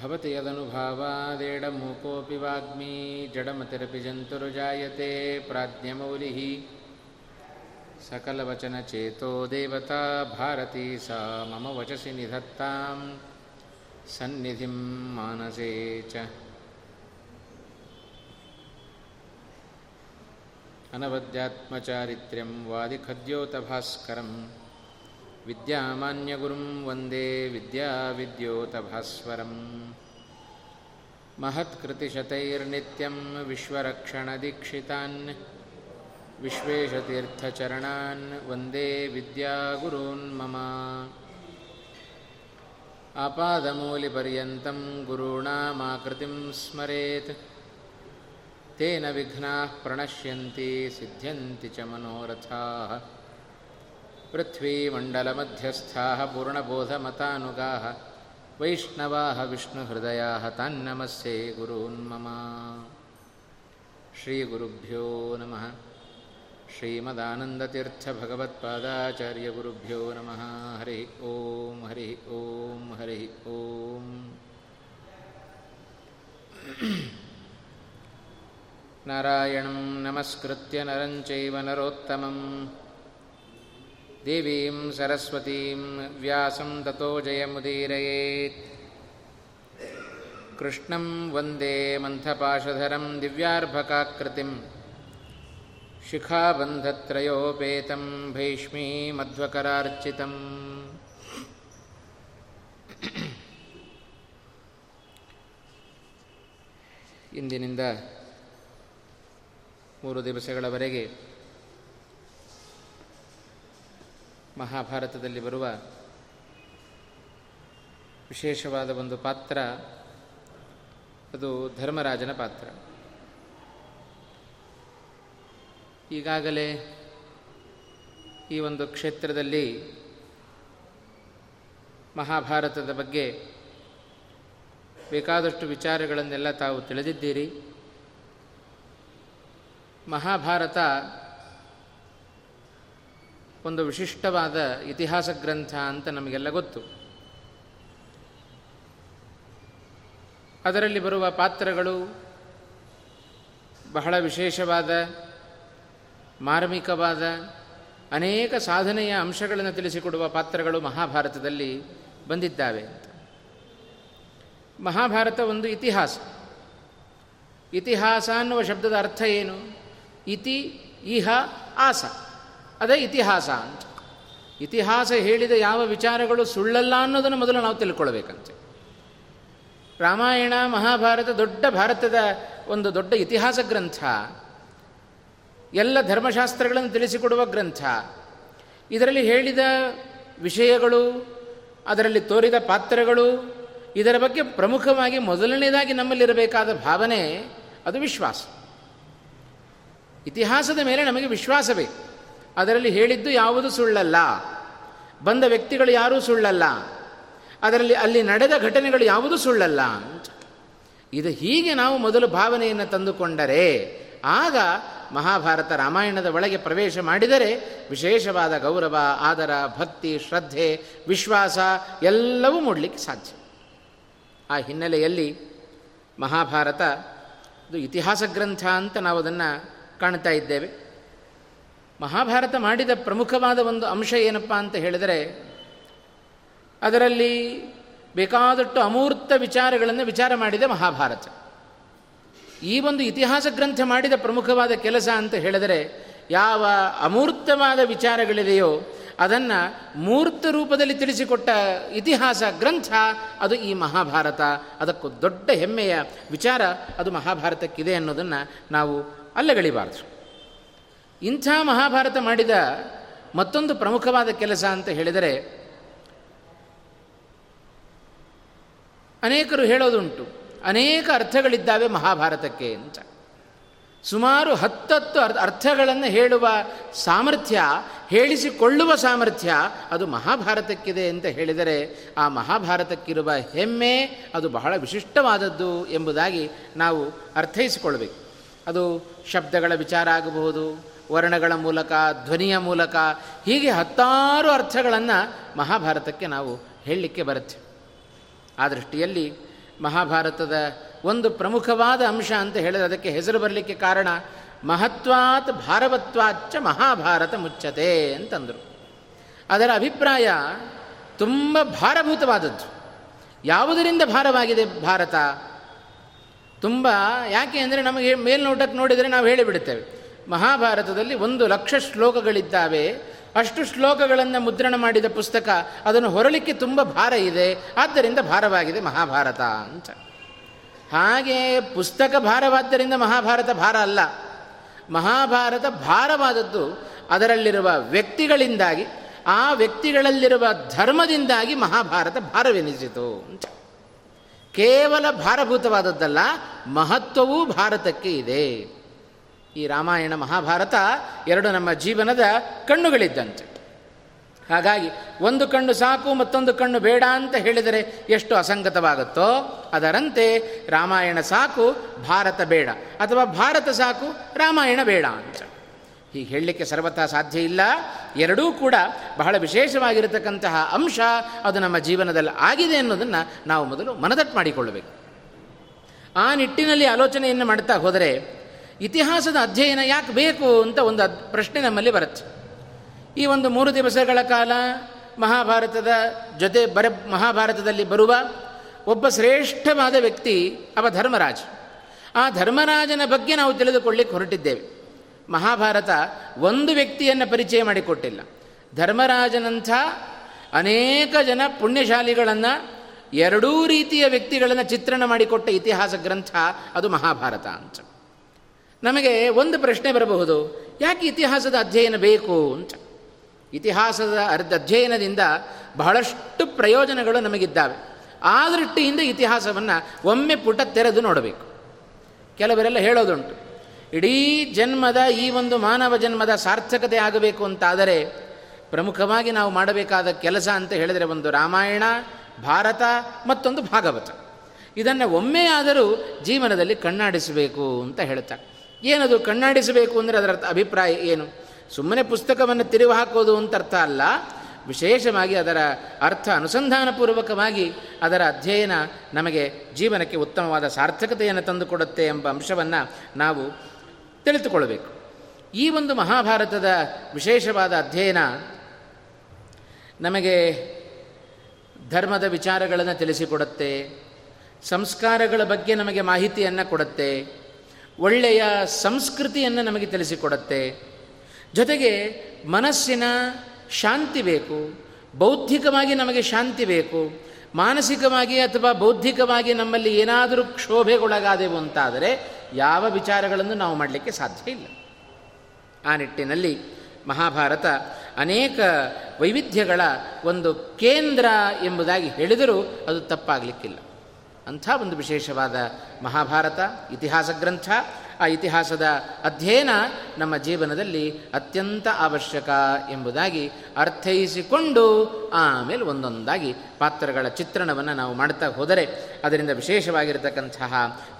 भवति यदनुभावादेडमूकोऽपि वाग्मी जडमतिरपि जन्तुर्जायते प्राज्ञमौलिः सकलवचनचेतो देवता भारती सा मम वचसि निधत्तां सन्निधिं मानसे च अनवद्यात्मचारित्र्यं वादिखद्योतभास्करं विद्यामान्यगुरुं वन्दे विद्याविद्योतभास्वरम् महत्कृतिशतैर्नित्यं विश्वरक्षणदीक्षितान् विश्वेशतीर्थचरणान् वन्दे विद्यागुरून् मम आपादमूलिपर्यन्तं गुरूणामाकृतिं स्मरेत् तेन विघ्नाः प्रणश्यन्ति सिद्ध्यन्ति च मनोरथाः पृथ्वीमण्डलमध्यस्थाः पूर्णबोधमतानुगाः वैष्णवाः विष्णुहृदयाः तान्नमस्ये गुरून् मम श्रीगुरुभ्यो नमः श्रीमदानन्दतीर्थभगवत्पादाचार्यगुरुभ्यो नमः हरिः ॐ हरिः ॐ हरिः ॐ नारायणं नमस्कृत्य नरं चैव नरोत्तमं देवीं सरस्वतीं व्यासं ततो जयमुदीरयेत् कृष्णं वन्दे मन्थपाशधरं दिव्यार्भकाकृतिं शिखाबन्धत्रयोपेतं भैष्मीमध्वकरार्चितम् ಇಂದಿನಿಂದ ಮೂರು ದಿವಸಗಳವರೆಗೆ ಮಹಾಭಾರತದಲ್ಲಿ ಬರುವ ವಿಶೇಷವಾದ ಒಂದು ಪಾತ್ರ, ಅದು ಧರ್ಮರಾಜನ ಪಾತ್ರ. ಈಗಾಗಲೇ ಈ ಒಂದು ಕ್ಷೇತ್ರದಲ್ಲಿ ಮಹಾಭಾರತದ ಬಗ್ಗೆ ಬೇಕಾದಷ್ಟು ವಿಚಾರಗಳನ್ನೆಲ್ಲ ತಾವು ತಿಳಿದಿದ್ದೀರಿ. ಮಹಾಭಾರತ ಒಂದು ವಿಶಿಷ್ಟವಾದ ಇತಿಹಾಸ ಗ್ರಂಥ ಅಂತ ನಮಗೆಲ್ಲ ಗೊತ್ತು. ಅದರಲ್ಲಿ ಬರುವ ಪಾತ್ರಗಳು ಬಹಳ ವಿಶೇಷವಾದ, ಮಾರ್ಮಿಕವಾದ, ಅನೇಕ ಸಾಧನೆಯ ಅಂಶಗಳನ್ನು ತಿಳಿಸಿಕೊಡುವ ಪಾತ್ರಗಳು ಮಹಾಭಾರತದಲ್ಲಿ ಬಂದಿದ್ದಾವೆ ಮಹಾಭಾರತ ಒಂದು ಇತಿಹಾಸ. ಇತಿಹಾಸ ಅನ್ನುವ ಶಬ್ದದ ಅರ್ಥ ಏನು? ಇತಿ, ಇಹ, ಆಸ. ಅದೇ ಇತಿಹಾಸ ಅಂತ. ಇತಿಹಾಸ ಹೇಳಿದ ಯಾವ ವಿಚಾರಗಳು ಸುಳ್ಳಲ್ಲ ಅನ್ನೋದನ್ನು ಮೊದಲು ನಾವು ತಿಳ್ಕೊಳ್ಬೇಕಂತೆ. ರಾಮಾಯಣ, ಮಹಾಭಾರತ ದೊಡ್ಡ ಭಾರತದ ಒಂದು ದೊಡ್ಡ ಇತಿಹಾಸ ಗ್ರಂಥ. ಎಲ್ಲ ಧರ್ಮಶಾಸ್ತ್ರಗಳನ್ನು ತಿಳಿಸಿಕೊಡುವ ಗ್ರಂಥ. ಇದರಲ್ಲಿ ಹೇಳಿದ ವಿಷಯಗಳು, ಅದರಲ್ಲಿ ತೋರಿದ ಪಾತ್ರಗಳು, ಇದರ ಬಗ್ಗೆ ಪ್ರಮುಖವಾಗಿ ಮೊದಲನೇದಾಗಿ ನಮ್ಮಲ್ಲಿರಬೇಕಾದ ಭಾವನೆ ಅದು ವಿಶ್ವಾಸ. ಇತಿಹಾಸದ ಮೇಲೆ ನಮಗೆ ವಿಶ್ವಾಸ ಬೇಕು ಅದರಲ್ಲಿ ಹೇಳಿದ್ದು ಯಾವುದು ಸುಳ್ಳಲ್ಲ. ಬಂದ ವ್ಯಕ್ತಿಗಳು ಯಾರೂ ಸುಳ್ಳಲ್ಲ. ಅದರಲ್ಲಿ ಅಲ್ಲಿ ನಡೆದ ಘಟನೆಗಳು ಯಾವುದು ಸುಳ್ಳಲ್ಲ. ಇದು ಹೀಗೆ ನಾವು ಮೊದಲು ಭಾವನೆಯನ್ನು ತಂದುಕೊಂಡರೆ, ಆಗ ಮಹಾಭಾರತ ರಾಮಾಯಣದ ಒಳಗೆ ಪ್ರವೇಶ ಮಾಡಿದರೆ ವಿಶೇಷವಾದ ಗೌರವ, ಆದರ, ಭಕ್ತಿ, ಶ್ರದ್ಧೆ, ವಿಶ್ವಾಸ ಎಲ್ಲವೂ ಮೂಡಲಿಕ್ಕೆ ಸಾಧ್ಯ. ಆ ಹಿನ್ನೆಲೆಯಲ್ಲಿ ಮಹಾಭಾರತ, ಇದು ಇತಿಹಾಸ ಗ್ರಂಥ ಅಂತ ನಾವು ಅದನ್ನು ಕಾಣ್ತಾ ಇದ್ದೇವೆ. ಮಹಾಭಾರತ ಮಾಡಿದ ಪ್ರಮುಖವಾದ ಒಂದು ಅಂಶ ಏನಪ್ಪ ಅಂತ ಹೇಳಿದರೆ, ಅದರಲ್ಲಿ ಬೇಕಾದಷ್ಟು ಅಮೂರ್ತ ವಿಚಾರಗಳನ್ನು ವಿಚಾರ ಮಾಡಿದ ಮಹಾಭಾರತ. ಈ ಒಂದು ಇತಿಹಾಸ ಗ್ರಂಥ ಮಾಡಿದ ಪ್ರಮುಖವಾದ ಕೆಲಸ ಅಂತ ಹೇಳಿದರೆ, ಯಾವ ಅಮೂರ್ತವಾದ ವಿಚಾರಗಳಿದೆಯೋ ಅದನ್ನು ಮೂರ್ತ ರೂಪದಲ್ಲಿ ತಿಳಿಸಿಕೊಟ್ಟ ಇತಿಹಾಸ ಗ್ರಂಥ, ಅದು ಈ ಮಹಾಭಾರತ. ಅದಕ್ಕೂ ದೊಡ್ಡ ಹೆಮ್ಮೆಯ ವಿಚಾರ ಅದು ಮಹಾಭಾರತಕ್ಕಿದೆ ಅನ್ನೋದನ್ನು ನಾವು ಅಲ್ಲಗಳಿಬಾರ್ದು ಇಂಥ ಮಹಾಭಾರತ ಮಾಡಿದ ಮತ್ತೊಂದು ಪ್ರಮುಖವಾದ ಕೆಲಸ ಅಂತ ಹೇಳಿದರೆ, ಅನೇಕರು ಹೇಳೋದುಂಟು, ಅನೇಕ ಅರ್ಥಗಳಿದ್ದಾವೆ ಮಹಾಭಾರತಕ್ಕೆ ಅಂತ. ಸುಮಾರು ಹತ್ತತ್ತು ಅರ್, ಅರ್ಥಗಳನ್ನು ಹೇಳುವ ಸಾಮರ್ಥ್ಯ, ಹೇಳಿಸಿಕೊಳ್ಳುವ ಸಾಮರ್ಥ್ಯ ಅದು ಮಹಾಭಾರತಕ್ಕಿದೆ ಅಂತ ಹೇಳಿದರೆ, ಆ ಮಹಾಭಾರತಕ್ಕಿರುವ ಹೆಮ್ಮೆ ಅದು ಬಹಳ ವಿಶಿಷ್ಟವಾದದ್ದು ಎಂಬುದಾಗಿ ನಾವು ಅರ್ಥೈಸಿಕೊಳ್ಬೇಕು ಅದು ಶಬ್ದಗಳ ವಿಚಾರ ಆಗಬಹುದು ವರ್ಣಗಳ ಮೂಲಕ, ಧ್ವನಿಯ ಮೂಲಕ, ಹೀಗೆ ಹತ್ತಾರು ಅರ್ಥಗಳನ್ನು ಮಹಾಭಾರತಕ್ಕೆ ನಾವು ಹೇಳಲಿಕ್ಕೆ ಬರುತ್ತೆ. ಆ ದೃಷ್ಟಿಯಲ್ಲಿ ಮಹಾಭಾರತದ ಒಂದು ಪ್ರಮುಖವಾದ ಅಂಶ ಅಂತ ಹೇಳಿದ್ರೆ ಅದಕ್ಕೆ ಹೆಸರು ಬರಲಿಕ್ಕೆ ಕಾರಣ, ಮಹತ್ವಾತ್ ಭಾರವತ್ವಾಚ್ಚ ಮಹಾಭಾರತ ಮುಚ್ಚತೆ ಅಂತಂದರು. ಅದರ ಅಭಿಪ್ರಾಯ ತುಂಬ ಭಾರಭೂತವಾದದ್ದು. ಯಾವುದರಿಂದ ಭಾರವಾಗಿದೆ ಭಾರತ? ತುಂಬ, ಯಾಕೆ ಅಂದರೆ ನಮಗೆ ಮೇಲ್ನೋಟಕ್ಕೆ ನೋಡಿದರೆ ನಾವು ಹೇಳಿಬಿಡುತ್ತೇವೆ. ಮಹಾಭಾರತದಲ್ಲಿ ಒಂದು ಲಕ್ಷ ಶ್ಲೋಕಗಳಿದ್ದಾವೆ. ಅಷ್ಟು ಶ್ಲೋಕಗಳನ್ನು ಮುದ್ರಣ ಮಾಡಿದ ಪುಸ್ತಕ, ಅದನ್ನು ಹೊರಳಿಕ್ಕೆ ತುಂಬ ಭಾರ ಇದೆ. ಆದ್ದರಿಂದ ಭಾರವಾಗಿದೆ ಮಹಾಭಾರತ ಅಂತ. ಹಾಗೆ ಪುಸ್ತಕ ಭಾರವಾದ್ದರಿಂದ ಮಹಾಭಾರತ ಭಾರ ಅಲ್ಲ. ಮಹಾಭಾರತ ಭಾರವಾದದ್ದು ಅದರಲ್ಲಿರುವ ವ್ಯಕ್ತಿಗಳಿಂದಾಗಿ, ಆ ವ್ಯಕ್ತಿಗಳಲ್ಲಿರುವ ಧರ್ಮದಿಂದಾಗಿ ಮಹಾಭಾರತ ಭಾರವೆನಿಸಿತು ಅಂತ. ಕೇವಲ ಭಾರಭೂತವಾದದ್ದಲ್ಲ, ಮಹತ್ವವೂ ಭಾರತಕ್ಕೆ ಇದೆ. ಈ ರಾಮಾಯಣ ಮಹಾಭಾರತ ಎರಡು ನಮ್ಮ ಜೀವನದ ಕಣ್ಣುಗಳಿದ್ದಂತೆ. ಹಾಗಾಗಿ ಒಂದು ಕಣ್ಣು ಸಾಕು, ಮತ್ತೊಂದು ಕಣ್ಣು ಬೇಡ ಅಂತ ಹೇಳಿದರೆ ಎಷ್ಟು ಅಸಂಗತವಾಗುತ್ತೋ ಅದರಂತೆ ರಾಮಾಯಣ ಸಾಕು, ಭಾರತ ಬೇಡ, ಅಥವಾ ಭಾರತ ಸಾಕು, ರಾಮಾಯಣ ಬೇಡ ಅಂತ. ಹೀಗೆ ಹೇಳಲಿಕ್ಕೆ ಸರ್ವತಾ ಸಾಧ್ಯ ಇಲ್ಲ. ಎರಡೂ ಕೂಡ ಬಹಳ ವಿಶೇಷವಾಗಿರತಕ್ಕಂತಹ ಅಂಶ ಅದು ನಮ್ಮ ಜೀವನದಲ್ಲಿ ಆಗಿದೆ ಅನ್ನೋದನ್ನು ನಾವು ಮೊದಲು ಮನದಟ್ಟು ಮಾಡಿಕೊಳ್ಳಬೇಕು. ಆ ನಿಟ್ಟಿನಲ್ಲಿ ಆಲೋಚನೆಯನ್ನು ಮಾಡ್ತಾ ಹೋದರೆ ಇತಿಹಾಸದ ಅಧ್ಯಯನ ಯಾಕೆ ಬೇಕು ಅಂತ ಒಂದು ಪ್ರಶ್ನೆ ನಮ್ಮಲ್ಲಿ ಬರುತ್ತೆ. ಈ ಒಂದು ಮೂರು ದಿವಸಗಳ ಕಾಲ ಮಹಾಭಾರತದ ಜೊತೆ ಬರ ಮಹಾಭಾರತದಲ್ಲಿ ಬರುವ ಒಬ್ಬ ಶ್ರೇಷ್ಠವಾದ ವ್ಯಕ್ತಿ ಅವ ಧರ್ಮರಾಜ. ಆ ಧರ್ಮರಾಜನ ಬಗ್ಗೆ ನಾವು ತಿಳಿದುಕೊಳ್ಳಿಕ್ಕೆ ಹೊರಟಿದ್ದೇವೆ. ಮಹಾಭಾರತ ಒಂದು ವ್ಯಕ್ತಿಯನ್ನು ಪರಿಚಯ ಮಾಡಿಕೊಟ್ಟಿಲ್ಲ. ಧರ್ಮರಾಜನಂಥ ಅನೇಕ ಜನ ಪುಣ್ಯಶಾಲಿಗಳನ್ನು ಎರಡೂ ರೀತಿಯ ವ್ಯಕ್ತಿಗಳನ್ನು ಚಿತ್ರಣ ಮಾಡಿಕೊಟ್ಟ ಇತಿಹಾಸ ಗ್ರಂಥ ಅದು ಮಹಾಭಾರತ ಅಂತ. ನಮಗೆ ಒಂದು ಪ್ರಶ್ನೆ ಬರಬಹುದು. ಯಾಕೆ ಇತಿಹಾಸದ ಅಧ್ಯಯನ ಬೇಕು ಅಂತ? ಇತಿಹಾಸದ ಅರ್ಧ ಅಧ್ಯಯನದಿಂದ ಬಹಳಷ್ಟು ಪ್ರಯೋಜನಗಳು ನಮಗಿದ್ದಾವೆ. ಆ ದೃಷ್ಟಿಯಿಂದ ಇತಿಹಾಸವನ್ನು ಒಮ್ಮೆ ಪುಟ ತೆರೆದು ನೋಡಬೇಕು. ಕೆಲವರೆಲ್ಲ ಹೇಳೋದುಂಟು. ಇಡೀ ಜನ್ಮದ ಈ ಒಂದು ಮಾನವ ಜನ್ಮದ ಸಾರ್ಥಕತೆ ಆಗಬೇಕು ಅಂತಾದರೆ ಪ್ರಮುಖವಾಗಿ ನಾವು ಮಾಡಬೇಕಾದ ಕೆಲಸ ಅಂತ ಹೇಳಿದರೆ ಒಂದು ರಾಮಾಯಣ, ಭಾರತ ಮತ್ತೊಂದು ಭಾಗವತ. ಇದನ್ನು ಒಮ್ಮೆಯಾದರೂ ಜೀವನದಲ್ಲಿ ಕಣ್ಣಾಡಿಸಬೇಕು ಅಂತ ಹೇಳ್ತಾರೆ. ಏನದು ಕಣ್ಣಾಡಿಸಬೇಕು ಅಂದರೆ ಅದರ ಅಭಿಪ್ರಾಯ ಏನು? ಸುಮ್ಮನೆ ಪುಸ್ತಕವನ್ನು ತಿರುವು ಹಾಕೋದು ಅಂತ ಅರ್ಥ ಅಲ್ಲ. ವಿಶೇಷವಾಗಿ ಅದರ ಅರ್ಥ ಅನುಸಂಧಾನಪೂರ್ವಕವಾಗಿ ಅದರ ಅಧ್ಯಯನ ನಮಗೆ ಜೀವನಕ್ಕೆ ಉತ್ತಮವಾದ ಸಾರ್ಥಕತೆಯನ್ನು ತಂದುಕೊಡುತ್ತೆ ಎಂಬ ಅಂಶವನ್ನು ನಾವು ತಿಳಿದುಕೊಳ್ಳಬೇಕು. ಈ ಒಂದು ಮಹಾಭಾರತದ ವಿಶೇಷವಾದ ಅಧ್ಯಯನ ನಮಗೆ ಧರ್ಮದ ವಿಚಾರಗಳನ್ನು ತಿಳಿಸಿಕೊಡುತ್ತೆ, ಸಂಸ್ಕಾರಗಳ ಬಗ್ಗೆ ನಮಗೆ ಮಾಹಿತಿಯನ್ನು ಕೊಡುತ್ತೆ ಒಳ್ಳೆಯ ಸಂಸ್ಕೃತಿಯನ್ನು ನಮಗೆ ತಿಳಿಸಿಕೊಡತ್ತೆ. ಜೊತೆಗೆ ಮನಸ್ಸಿನ ಶಾಂತಿ ಬೇಕು, ಬೌದ್ಧಿಕವಾಗಿ ನಮಗೆ ಶಾಂತಿ ಬೇಕು, ಮಾನಸಿಕವಾಗಿ ಅಥವಾ ಬೌದ್ಧಿಕವಾಗಿ ನಮ್ಮಲ್ಲಿ ಏನಾದರೂ ಕ್ಷೋಭೆಗೊಳಗಾದೆವು ಅಂತಾದರೆ ಯಾವ ವಿಚಾರಗಳನ್ನು ನಾವು ಮಾಡಲಿಕ್ಕೆ ಸಾಧ್ಯ ಇಲ್ಲ. ಆ ನಿಟ್ಟಿನಲ್ಲಿ ಮಹಾಭಾರತ ಅನೇಕ ವೈವಿಧ್ಯಗಳ ಒಂದು ಕೇಂದ್ರ ಎಂಬುದಾಗಿ ಹೇಳಿದರೂ ಅದು ತಪ್ಪಾಗಲಿಕ್ಕಿಲ್ಲ. ಅಂಥ ಒಂದು ವಿಶೇಷವಾದ ಮಹಾಭಾರತ, ಇತಿಹಾಸ ಗ್ರಂಥ. ಆ ಇತಿಹಾಸದ ಅಧ್ಯಯನ ನಮ್ಮ ಜೀವನದಲ್ಲಿ ಅತ್ಯಂತ ಅವಶ್ಯಕ ಎಂಬುದಾಗಿ ಅರ್ಥೈಸಿಕೊಂಡು ಆಮೇಲೆ ಒಂದೊಂದಾಗಿ ಪಾತ್ರಗಳ ಚಿತ್ರಣವನ್ನು ನಾವು ಮಾಡ್ತಾ ಹೋದರೆ ಅದರಿಂದ ವಿಶೇಷವಾಗಿರತಕ್ಕಂತಹ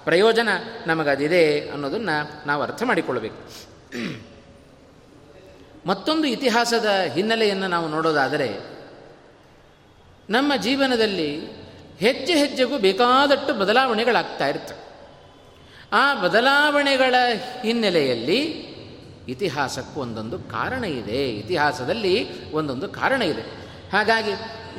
ಪ್ರಯೋಜನ ನಮಗದಿದೆ ಅನ್ನೋದನ್ನು ನಾವು ಅರ್ಥ ಮಾಡಿಕೊಳ್ಬೇಕು ಮತ್ತೊಂದು ಇತಿಹಾಸದ ಹಿನ್ನೆಲೆಯನ್ನು ನಾವು ನೋಡೋದಾದರೆ ನಮ್ಮ ಜೀವನದಲ್ಲಿ ಹೆಜ್ಜೆ ಹೆಜ್ಜೆಗೂ ಬೇಕಾದಷ್ಟು ಬದಲಾವಣೆಗಳಾಗ್ತಾ ಇರ್ತವೆ ಆ ಬದಲಾವಣೆಗಳ ಹಿನ್ನೆಲೆಯಲ್ಲಿ ಇತಿಹಾಸಕ್ಕೂ ಒಂದೊಂದು ಕಾರಣ ಇದೆ. ಇತಿಹಾಸದಲ್ಲಿ ಒಂದೊಂದು ಕಾರಣ ಇದೆ. ಹಾಗಾಗಿ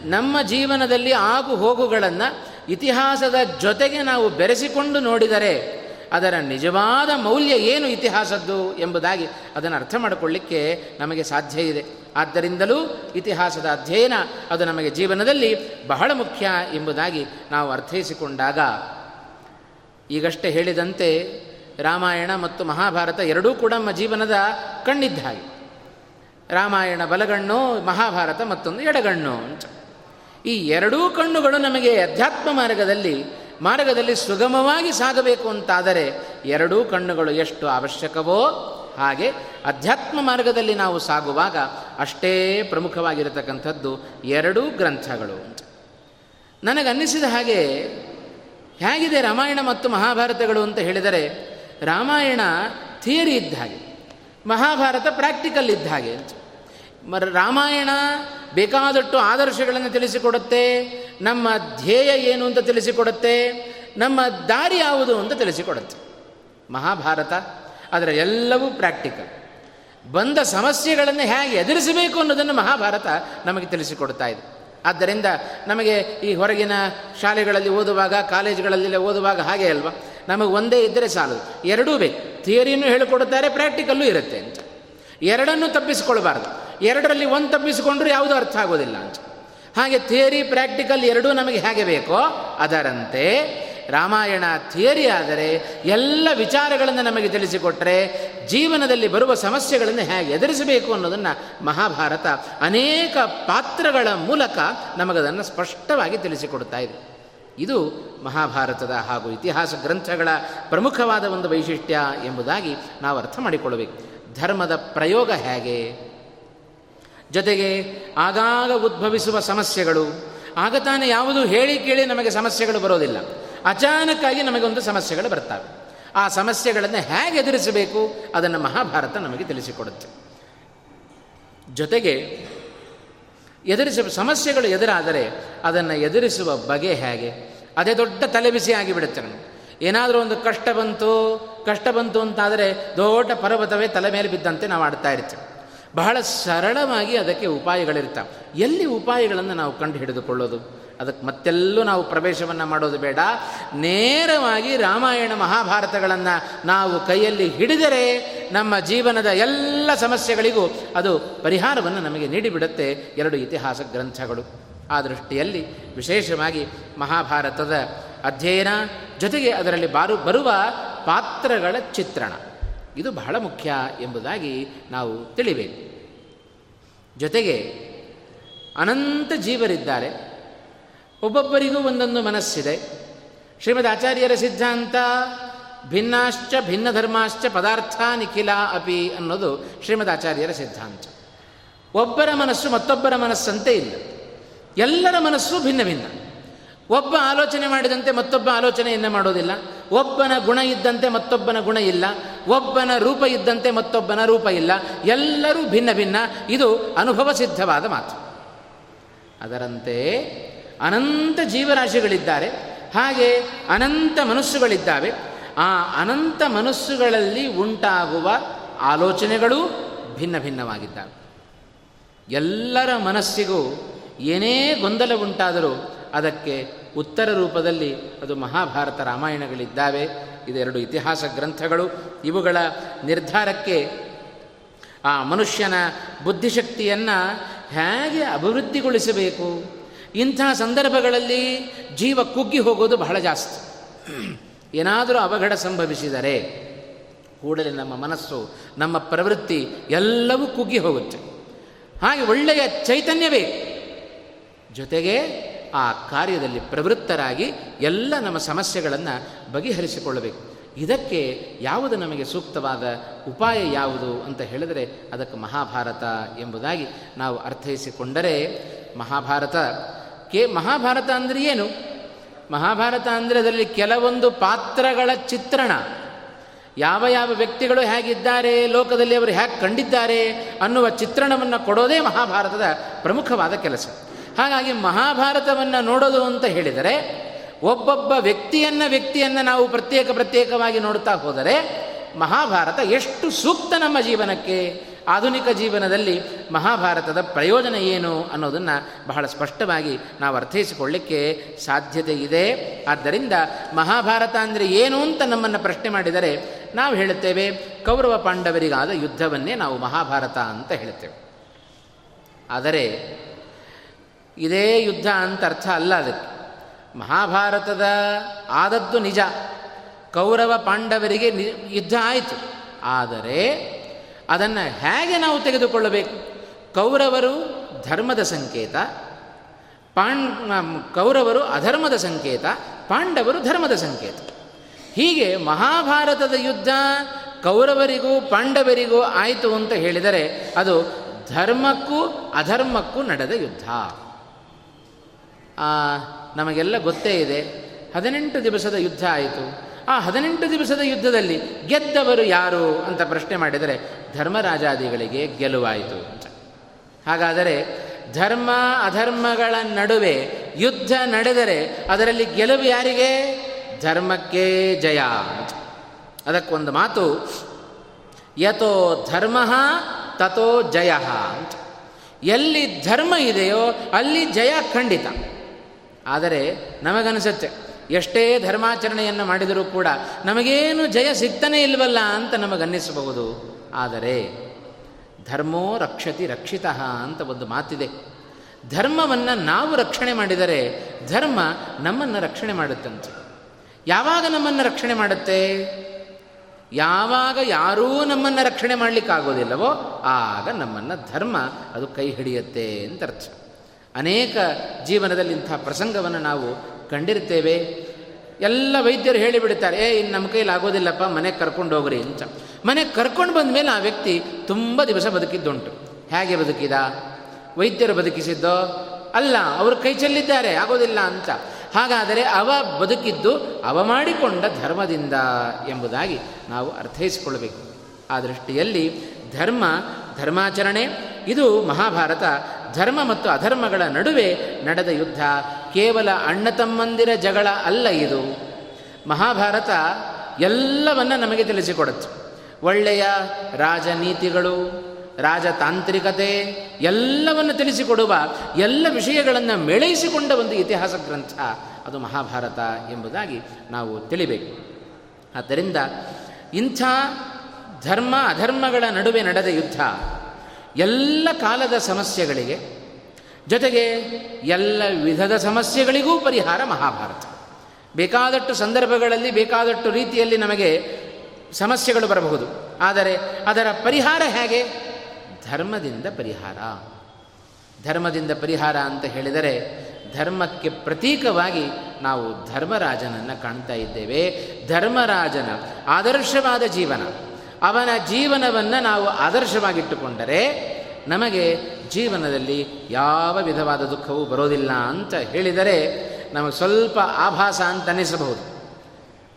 ನಮ್ಮ ಜೀವನದಲ್ಲಿ ಆಗು ಹೋಗುಗಳನ್ನು ಇತಿಹಾಸದ ಜೊತೆಗೆ ನಾವು ಬೆರೆಸಿಕೊಂಡು ನೋಡಿದರೆ ಅದರ ನಿಜವಾದ ಮೌಲ್ಯ ಏನು ಇತಿಹಾಸದ್ದು ಎಂಬುದಾಗಿ ಅದನ್ನು ಅರ್ಥ ಮಾಡಿಕೊಳ್ಳಿಕ್ಕೆ ನಮಗೆ ಸಾಧ್ಯ ಇದೆ. ಆದ್ದರಿಂದಲೂ ಇತಿಹಾಸದ ಅಧ್ಯಯನ ಅದು ನಮಗೆ ಜೀವನದಲ್ಲಿ ಬಹಳ ಮುಖ್ಯ ಎಂಬುದಾಗಿ ನಾವು ಅರ್ಥೈಸಿಕೊಂಡಾಗ ಈಗಷ್ಟೇ ಹೇಳಿದಂತೆ ರಾಮಾಯಣ ಮತ್ತು ಮಹಾಭಾರತ ಎರಡೂ ಕೂಡ ನಮ್ಮ ಜೀವನದ ಕಣ್ಣಿದ್ದ ಹಾಗೆ ರಾಮಾಯಣ ಬಲಗಣ್ಣು, ಮಹಾಭಾರತ ಮತ್ತೊಂದು ಎಡಗಣ್ಣು ಅಂತ. ಈ ಎರಡೂ ಕಣ್ಣುಗಳು ನಮಗೆ ಅಧ್ಯಾತ್ಮ ಮಾರ್ಗದಲ್ಲಿ ಮಾರ್ಗದಲ್ಲಿ ಸುಗಮವಾಗಿ ಸಾಗಬೇಕು ಅಂತಾದರೆ ಎರಡೂ ಕಣ್ಣುಗಳು ಎಷ್ಟು ಅವಶ್ಯಕವೋ ಹಾಗೆ ಅಧ್ಯಾತ್ಮ ಮಾರ್ಗದಲ್ಲಿ ನಾವು ಸಾಗುವಾಗ ಅಷ್ಟೇ ಪ್ರಮುಖವಾಗಿರತಕ್ಕಂಥದ್ದು ಎರಡೂ ಗ್ರಂಥಗಳು. ನನಗನ್ನಿಸಿದ ಹಾಗೆ ಹೇಗಿದೆ ರಾಮಾಯಣ ಮತ್ತು ಮಹಾಭಾರತಗಳು ಅಂತ ಹೇಳಿದರೆ, ರಾಮಾಯಣ ಥಿಯರಿ ಇದ್ದ ಹಾಗೆ, ಮಹಾಭಾರತ ಪ್ರಾಕ್ಟಿಕಲ್ ಇದ್ದ ಹಾಗೆ. ಅಂತ ರಾಮಾಯಣ ಬೇಕಾದಷ್ಟು ಆದರ್ಶಗಳನ್ನು ತಿಳಿಸಿಕೊಡುತ್ತೆ, ನಮ್ಮ ಧ್ಯೇಯ ಏನು ಅಂತ ತಿಳಿಸಿಕೊಡುತ್ತೆ, ನಮ್ಮ ದಾರಿ ಯಾವುದು ಅಂತ ತಿಳಿಸಿಕೊಡುತ್ತೆ. ಮಹಾಭಾರತ ಅದರ ಎಲ್ಲವೂ ಪ್ರಾಕ್ಟಿಕಲ್. ಬಂದ ಸಮಸ್ಯೆಗಳನ್ನು ಹೇಗೆ ಎದುರಿಸಬೇಕು ಅನ್ನೋದನ್ನು ಮಹಾಭಾರತ ನಮಗೆ ತಿಳಿಸಿಕೊಡ್ತಾ ಇದೆ. ಆದ್ದರಿಂದ ನಮಗೆ ಈ ಹೊರಗಿನ ಶಾಲೆಗಳಲ್ಲಿ ಓದುವಾಗ ಕಾಲೇಜುಗಳಲ್ಲಿ ಓದುವಾಗ ಹಾಗೆ ಅಲ್ವಾ? ನಮಗೆ ಒಂದೇ ಇದ್ದರೆ ಸಾಲದು ಎರಡೂ ಬೇಕು. ಥಿಯರಿಯನ್ನು ಹೇಳಿಕೊಡುತ್ತಾರೆ, ಪ್ರಾಕ್ಟಿಕಲ್ಲೂ ಇರುತ್ತೆ ಅಂತ. ಎರಡನ್ನೂ ತಪ್ಪಿಸಿಕೊಳ್ಬಾರ್ದು. ಎರಡರಲ್ಲಿ ಒಂದು ತಪ್ಪಿಸಿಕೊಂಡ್ರೂ ಯಾವುದೂ ಅರ್ಥ ಆಗೋದಿಲ್ಲ ಅಂತ. ಹಾಗೆ ಥಿಯರಿ, ಪ್ರಾಕ್ಟಿಕಲ್ ಎರಡೂ ನಮಗೆ ಹೇಗೆ ಬೇಕೋ ಅದರಂತೆ ರಾಮಾಯಣ ಥಿಯರಿ ಆದರೆ ಎಲ್ಲ ವಿಚಾರಗಳನ್ನು ನಮಗೆ ತಿಳಿಸಿಕೊಟ್ಟರೆ ಜೀವನದಲ್ಲಿ ಬರುವ ಸಮಸ್ಯೆಗಳನ್ನು ಹೇಗೆ ಎದುರಿಸಬೇಕು ಅನ್ನೋದನ್ನು ಮಹಾಭಾರತ ಅನೇಕ ಪಾತ್ರಗಳ ಮೂಲಕ ನಮಗದನ್ನು ಸ್ಪಷ್ಟವಾಗಿ ತಿಳಿಸಿಕೊಡ್ತಾ ಇದೆ. ಇದು ಮಹಾಭಾರತದ ಹಾಗೂ ಇತಿಹಾಸ ಗ್ರಂಥಗಳ ಪ್ರಮುಖವಾದ ಒಂದು ವೈಶಿಷ್ಟ್ಯ ಎಂಬುದಾಗಿ ನಾವು ಅರ್ಥ ಮಾಡಿಕೊಳ್ಳಬೇಕು. ಧರ್ಮದ ಪ್ರಯೋಗ ಹೇಗೆ? ಜೊತೆಗೆ ಆಗಾಗ ಉದ್ಭವಿಸುವ ಸಮಸ್ಯೆಗಳು, ಆಗ ತಾನೇ ಯಾವುದು ಹೇಳಿ ಕೇಳಿ ನಮಗೆ ಸಮಸ್ಯೆಗಳು ಬರೋದಿಲ್ಲ. ಅಚಾನಕ್ಕಾಗಿ ನಮಗೊಂದು ಸಮಸ್ಯೆಗಳು ಬರ್ತವೆ. ಆ ಸಮಸ್ಯೆಗಳನ್ನು ಹೇಗೆ ಎದುರಿಸಬೇಕು? ಅದನ್ನು ಮಹಾಭಾರತ ನಮಗೆ ತಿಳಿಸಿಕೊಡುತ್ತೆ. ಜೊತೆಗೆ ಎದುರಿಸ ಸಮಸ್ಯೆಗಳು ಎದುರಾದರೆ ಅದನ್ನು ಎದುರಿಸುವ ಬಗೆ ಹೇಗೆ? ಅದೇ ದೊಡ್ಡ ತಲೆಬಿಸಿ ಆಗಿಬಿಡುತ್ತೆ ನಮಗೆ. ಏನಾದರೂ ಒಂದು ಕಷ್ಟ ಬಂತು ಕಷ್ಟ ಬಂತು ಅಂತಾದರೆ ದೊಡ್ಡ ಪರ್ವತವೇ ತಲೆ ಮೇಲೆ ಬಿದ್ದಂತೆ ನಾವು ಆಡ್ತಾ ಇರ್ತೇವೆ. ಬಹಳ ಸರಳವಾಗಿ ಅದಕ್ಕೆ ಉಪಾಯಗಳಿರ್ತಾವೆ. ಎಲ್ಲಿ ಉಪಾಯಗಳನ್ನು ನಾವು ಕಂಡು ಹಿಡಿದುಕೊಳ್ಳೋದು? ಅದಕ್ಕೆ ಮತ್ತೆಲ್ಲೂ ನಾವು ಪ್ರವೇಶವನ್ನು ಮಾಡೋದು ಬೇಡ. ನೇರವಾಗಿ ರಾಮಾಯಣ ಮಹಾಭಾರತಗಳನ್ನು ನಾವು ಕೈಯಲ್ಲಿ ಹಿಡಿದರೆ ನಮ್ಮ ಜೀವನದ ಎಲ್ಲ ಸಮಸ್ಯೆಗಳಿಗೂ ಅದು ಪರಿಹಾರವನ್ನು ನಮಗೆ ನೀಡಿಬಿಡುತ್ತೆ ಎರಡು ಇತಿಹಾಸ ಗ್ರಂಥಗಳು. ಆ ದೃಷ್ಟಿಯಲ್ಲಿ ವಿಶೇಷವಾಗಿ ಮಹಾಭಾರತದ ಅಧ್ಯಯನ ಜೊತೆಗೆ ಅದರಲ್ಲಿ ಬಾರು, ಬರುವ ಪಾತ್ರಗಳ ಚಿತ್ರಣ. ಇದು ಬಹಳ ಮುಖ್ಯ ಎಂಬುದಾಗಿ ನಾವು ತಿಳಿಬೇಕು. ಜೊತೆಗೆ ಅನಂತ ಜೀವರಿದ್ದಾರೆ. ಒಬ್ಬೊಬ್ಬರಿಗೂ ಒಂದೊಂದು ಮನಸ್ಸಿದೆ. ಶ್ರೀಮದ್ ಆಚಾರ್ಯರ ಸಿದ್ಧಾಂತ, ಭಿನ್ನಾಶ್ಚ ಭಿನ್ನ ಧರ್ಮಾಶ್ಚ ಪದಾರ್ಥ ನಿಖಿಲ ಅಪಿ ಅನ್ನೋದು ಶ್ರೀಮದ್ ಆಚಾರ್ಯರ ಸಿದ್ಧಾಂತ. ಒಬ್ಬರ ಮನಸ್ಸು ಮತ್ತೊಬ್ಬರ ಮನಸ್ಸಂತೆ ಇಲ್ಲ. ಎಲ್ಲರ ಮನಸ್ಸು ಭಿನ್ನ ಭಿನ್ನ. ಒಬ್ಬ ಆಲೋಚನೆ ಮಾಡಿದಂತೆ ಮತ್ತೊಬ್ಬ ಆಲೋಚನೆಯನ್ನು ಮಾಡೋದಿಲ್ಲ. ಒಬ್ಬನ ಗುಣ ಇದ್ದಂತೆ ಮತ್ತೊಬ್ಬನ ಗುಣ ಇಲ್ಲ. ಒಬ್ಬನ ರೂಪ ಇದ್ದಂತೆ ಮತ್ತೊಬ್ಬನ ರೂಪ ಇಲ್ಲ. ಎಲ್ಲರೂ ಭಿನ್ನ ಭಿನ್ನ. ಇದು ಅನುಭವ ಸಿದ್ಧವಾದ ಮಾತು. ಅದರಂತೆ ಅನಂತ ಜೀವರಾಶಿಗಳಿದ್ದಾರೆ. ಹಾಗೆ ಅನಂತ ಮನಸ್ಸುಗಳಿದ್ದಾವೆ. ಆ ಅನಂತ ಮನಸ್ಸುಗಳಲ್ಲಿ ಉಂಟಾಗುವ ಆಲೋಚನೆಗಳು ಭಿನ್ನ ಭಿನ್ನವಾಗಿದ್ದಾವೆ. ಎಲ್ಲರ ಮನಸ್ಸಿಗೂ ಏನೇ ಗೊಂದಲ ಉಂಟಾದರೂ ಅದಕ್ಕೆ ಉತ್ತರ ರೂಪದಲ್ಲಿ ಅದು ಮಹಾಭಾರತ ರಾಮಾಯಣಗಳಿದ್ದಾವೆ. ಇದೆರಡು ಇತಿಹಾಸ ಗ್ರಂಥಗಳು. ಇವುಗಳ ನಿರ್ಧಾರಕ್ಕೆ ಆ ಮನುಷ್ಯನ ಬುದ್ಧಿಶಕ್ತಿಯನ್ನು ಹೇಗೆ ಅಭಿವೃದ್ಧಿಗೊಳಿಸಬೇಕು? ಇಂಥ ಸಂದರ್ಭಗಳಲ್ಲಿ ಜೀವ ಕುಗ್ಗಿ ಹೋಗೋದು ಬಹಳ ಜಾಸ್ತಿ. ಏನಾದರೂ ಅವಘಡ ಸಂಭವಿಸಿದರೆ ಕೂಡಲೇ ನಮ್ಮ ಮನಸ್ಸು, ನಮ್ಮ ಪ್ರವೃತ್ತಿ ಎಲ್ಲವೂ ಕುಗ್ಗಿ ಹೋಗುತ್ತೆ. ಹಾಗೆ ಒಳ್ಳೆಯ ಚೈತನ್ಯವೇ. ಜೊತೆಗೆ ಆ ಕಾರ್ಯದಲ್ಲಿ ಪ್ರವೃತ್ತರಾಗಿ ಎಲ್ಲ ನಮ್ಮ ಸಮಸ್ಯೆಗಳನ್ನು ಬಗೆಹರಿಸಿಕೊಳ್ಳಬೇಕು. ಇದಕ್ಕೆ ಯಾವುದು ನಮಗೆ ಸೂಕ್ತವಾದ ಉಪಾಯ ಯಾವುದು ಅಂತ ಹೇಳಿದರೆ ಅದಕ್ಕೆ ಮಹಾಭಾರತ ಎಂಬುದಾಗಿ ನಾವು ಅರ್ಥೈಸಿಕೊಂಡರೆ ಮಹಾಭಾರತ. ಕೆ ಮಹಾಭಾರತ ಅಂದರೆ ಏನು? ಮಹಾಭಾರತ ಅಂದರೆ ಅದರಲ್ಲಿ ಕೆಲವೊಂದು ಪಾತ್ರಗಳ ಚಿತ್ರಣ. ಯಾವ ಯಾವ ವ್ಯಕ್ತಿಗಳು ಹೇಗಿದ್ದಾರೆ, ಲೋಕದಲ್ಲಿ ಅವರು ಹೇಗೆ ಕಂಡಿದ್ದಾರೆ ಅನ್ನುವ ಚಿತ್ರಣವನ್ನು ಕೊಡೋದೇ ಮಹಾಭಾರತದ ಪ್ರಮುಖವಾದ ಕೆಲಸ. ಹಾಗಾಗಿ ಮಹಾಭಾರತವನ್ನು ನೋಡೋದು ಅಂತ ಹೇಳಿದರೆ, ಒಬ್ಬೊಬ್ಬ ವ್ಯಕ್ತಿಯನ್ನ ವ್ಯಕ್ತಿಯನ್ನು ನಾವು ಪ್ರತ್ಯೇಕ ಪ್ರತ್ಯೇಕವಾಗಿ ನೋಡ್ತಾ ಹೋದರೆ ಮಹಾಭಾರತ ಎಷ್ಟು ಸೂಕ್ತ ನಮ್ಮ ಜೀವನಕ್ಕೆ ಆಧುನಿಕ ಜೀವನದಲ್ಲಿ ಮಹಾಭಾರತದ ಪ್ರಯೋಜನ ಏನು ಅನ್ನೋದನ್ನು ಬಹಳ ಸ್ಪಷ್ಟವಾಗಿ ನಾವು ಅರ್ಥೈಸಿಕೊಳ್ಳಿಕ್ಕೆ ಸಾಧ್ಯತೆ ಇದೆ. ಆದ್ದರಿಂದ ಮಹಾಭಾರತ ಅಂದರೆ ಏನು ಅಂತ ನಮ್ಮನ್ನು ಪ್ರಶ್ನೆ ಮಾಡಿದರೆ ನಾವು ಹೇಳುತ್ತೇವೆ, ಕೌರವ ಪಾಂಡವರಿಗಾದ ಯುದ್ಧವನ್ನೇ ನಾವು ಮಹಾಭಾರತ ಅಂತ ಹೇಳುತ್ತೇವೆ. ಆದರೆ ಇದೇ ಯುದ್ಧ ಅಂತ ಅರ್ಥ ಅಲ್ಲ ಅದಕ್ಕೆ. ಮಹಾಭಾರತದ ಆದದ್ದು ನಿಜ. ಕೌರವ ಪಾಂಡವರಿಗೆ ಯುದ್ಧ ಆಯಿತು. ಆದರೆ ಅದನ್ನು ಹೇಗೆ ನಾವು ತೆಗೆದುಕೊಳ್ಳಬೇಕು? ಕೌರವರು ಧರ್ಮದ ಸಂಕೇತ, ಪಾಂಡ್ ಕೌರವರು ಅಧರ್ಮದ ಸಂಕೇತ, ಪಾಂಡವರು ಧರ್ಮದ ಸಂಕೇತ. ಹೀಗೆ ಮಹಾಭಾರತದ ಯುದ್ಧ ಕೌರವರಿಗೂ ಪಾಂಡವರಿಗೂ ಆಯಿತು ಅಂತ ಹೇಳಿದರೆ ಅದು ಧರ್ಮಕ್ಕೂ ಅಧರ್ಮಕ್ಕೂ ನಡೆದ ಯುದ್ಧ. ನಮಗೆಲ್ಲ ಗೊತ್ತೇ ಇದೆ. ಹದಿನೆಂಟು ದಿವಸದ ಯುದ್ಧ ಆಯಿತು. ಆ ಹದಿನೆಂಟು ದಿವಸದ ಯುದ್ಧದಲ್ಲಿ ಗೆದ್ದವರು ಯಾರು ಅಂತ ಪ್ರಶ್ನೆ ಮಾಡಿದರೆ ಧರ್ಮರಾಜಾದಿಗಳಿಗೆ ಗೆಲುವಾಯಿತು ಅಂತ. ಹಾಗಾದರೆ ಧರ್ಮ ಅಧರ್ಮಗಳ ನಡುವೆ ಯುದ್ಧ ನಡೆದರೆ ಅದರಲ್ಲಿ ಗೆಲುವು ಯಾರಿಗೆ? ಧರ್ಮಕ್ಕೆ ಜಯ ಅಂತ. ಅದಕ್ಕೊಂದು ಮಾತು ಯಥೋ ಧರ್ಮ ತಥೋ ಜಯ ಅಂತ. ಎಲ್ಲಿ ಧರ್ಮ ಇದೆಯೋ ಅಲ್ಲಿ ಜಯ ಖಂಡಿತ. ಆದರೆ ನಮಗನಿಸುತ್ತೆ ಎಷ್ಟೇ ಧರ್ಮಾಚರಣೆಯನ್ನು ಮಾಡಿದರೂ ಕೂಡ ನಮಗೇನು ಜಯ ಸಿಗ್ತಾನೆ ಇಲ್ವಲ್ಲ ಅಂತ ನಮಗನ್ನಿಸಬಹುದು. ಆದರೆ ಧರ್ಮೋ ರಕ್ಷತಿ ರಕ್ಷಿತ ಅಂತ ಒಂದು ಮಾತಿದೆ. ಧರ್ಮವನ್ನು ನಾವು ರಕ್ಷಣೆ ಮಾಡಿದರೆ ಧರ್ಮ ನಮ್ಮನ್ನು ರಕ್ಷಣೆ ಮಾಡುತ್ತಂತೆ. ಯಾವಾಗ ನಮ್ಮನ್ನು ರಕ್ಷಣೆ ಮಾಡುತ್ತೆ? ಯಾವಾಗ ಯಾರೂ ನಮ್ಮನ್ನು ರಕ್ಷಣೆ ಮಾಡಲಿಕ್ಕಾಗೋದಿಲ್ಲವೋ ಆಗ ನಮ್ಮನ್ನು ಧರ್ಮ ಅದು ಕೈ ಹಿಡಿಯುತ್ತೆ ಅಂತ ಅರ್ಥ. ಅನೇಕ ಜೀವನದಲ್ಲಿ ಇಂಥ ಪ್ರಸಂಗವನ್ನು ನಾವು ಕಂಡಿರ್ತೇವೆ. ಎಲ್ಲ ವೈದ್ಯರು ಹೇಳಿಬಿಡ್ತಾರೆ, ಏ ಇನ್ನು ನಮ್ಮ ಕೈಲಿ ಆಗೋದಿಲ್ಲಪ್ಪ, ಮನೆಗೆ ಕರ್ಕೊಂಡು ಹೋಗ್ರಿ ಅಂತ. ಮನೆಗೆ ಕರ್ಕೊಂಡು ಬಂದ ಮೇಲೆ ಆ ವ್ಯಕ್ತಿ ತುಂಬ ದಿವಸ ಬದುಕಿದ್ದುಂಟು. ಹೇಗೆ ಬದುಕಿದ? ವೈದ್ಯರು ಬದುಕಿಸಿದ್ದೋ? ಅಲ್ಲ, ಅವರು ಕೈ ಚೆಲ್ಲಿದ್ದಾರೆ, ಆಗೋದಿಲ್ಲ ಅಂತ. ಹಾಗಾದರೆ ಅವ ಬದುಕಿದ್ದು ಅವ ಮಾಡಿಕೊಂಡ ಧರ್ಮದಿಂದ ಎಂಬುದಾಗಿ ನಾವು ಅರ್ಥೈಸಿಕೊಳ್ಳಬೇಕು. ಆ ದೃಷ್ಟಿಯಲ್ಲಿ ಧರ್ಮ, ಧರ್ಮಾಚರಣೆ, ಇದು ಮಹಾಭಾರತ ಧರ್ಮ ಮತ್ತು ಅಧರ್ಮಗಳ ನಡುವೆ ನಡೆದ ಯುದ್ಧ ಕೇವಲ ಅಣ್ಣ ತಮ್ಮಂದಿರ ಜಗಳ ಅಲ್ಲ ಇದು. ಮಹಾಭಾರತ ಎಲ್ಲವನ್ನ ನಮಗೆ ತಿಳಿಸಿಕೊಡುತ್ತೆ. ಒಳ್ಳೆಯ ರಾಜನೀತಿಗಳು, ರಾಜತಾಂತ್ರಿಕತೆ ಎಲ್ಲವನ್ನು ತಿಳಿಸಿಕೊಡುವ ಎಲ್ಲ ವಿಷಯಗಳನ್ನು ಮೇಳೈಸಿಕೊಂಡ ಒಂದು ಇತಿಹಾಸ ಗ್ರಂಥ ಅದು ಮಹಾಭಾರತ ಎಂಬುದಾಗಿ ನಾವು ತಿಳಿಬೇಕು. ಆದ್ದರಿಂದ ಇಂಥ ಧರ್ಮ, ಅಧರ್ಮಗಳ ನಡುವೆ ನಡೆದ ಯುದ್ಧ ಎಲ್ಲ ಕಾಲದ ಸಮಸ್ಯೆಗಳಿಗೆ ಜೊತೆಗೆ ಎಲ್ಲ ವಿಧದ ಸಮಸ್ಯೆಗಳಿಗೂ ಪರಿಹಾರ ಮಹಾಭಾರತ. ಬೇಕಾದಷ್ಟು ಸಂದರ್ಭಗಳಲ್ಲಿ, ಬೇಕಾದಷ್ಟು ರೀತಿಯಲ್ಲಿ ನಮಗೆ ಸಮಸ್ಯೆಗಳು ಬರಬಹುದು. ಆದರೆ ಅದರ ಪರಿಹಾರ ಹೇಗೆ? ಧರ್ಮದಿಂದ ಪರಿಹಾರ. ಧರ್ಮದಿಂದ ಪರಿಹಾರ ಅಂತ ಹೇಳಿದರೆ ಧರ್ಮಕ್ಕೆ ಪ್ರತೀಕವಾಗಿ ನಾವು ಧರ್ಮರಾಜನನ್ನು ಕಾಣ್ತಾ ಇದ್ದೇವೆ. ಧರ್ಮರಾಜನ ಆದರ್ಶವಾದ ಜೀವನ. ಅವನ ಜೀವನವನ್ನು ನಾವು ಆದರ್ಶವಾಗಿಟ್ಟುಕೊಂಡರೆ ನಮಗೆ ಜೀವನದಲ್ಲಿ ಯಾವ ವಿಧವಾದ ದುಃಖವೂ ಬರೋದಿಲ್ಲ ಅಂತ ಹೇಳಿದರೆ ನಮಗೆ ಸ್ವಲ್ಪ ಆಭಾಸ ಅಂತ ಅನ್ನಿಸಬಹುದು.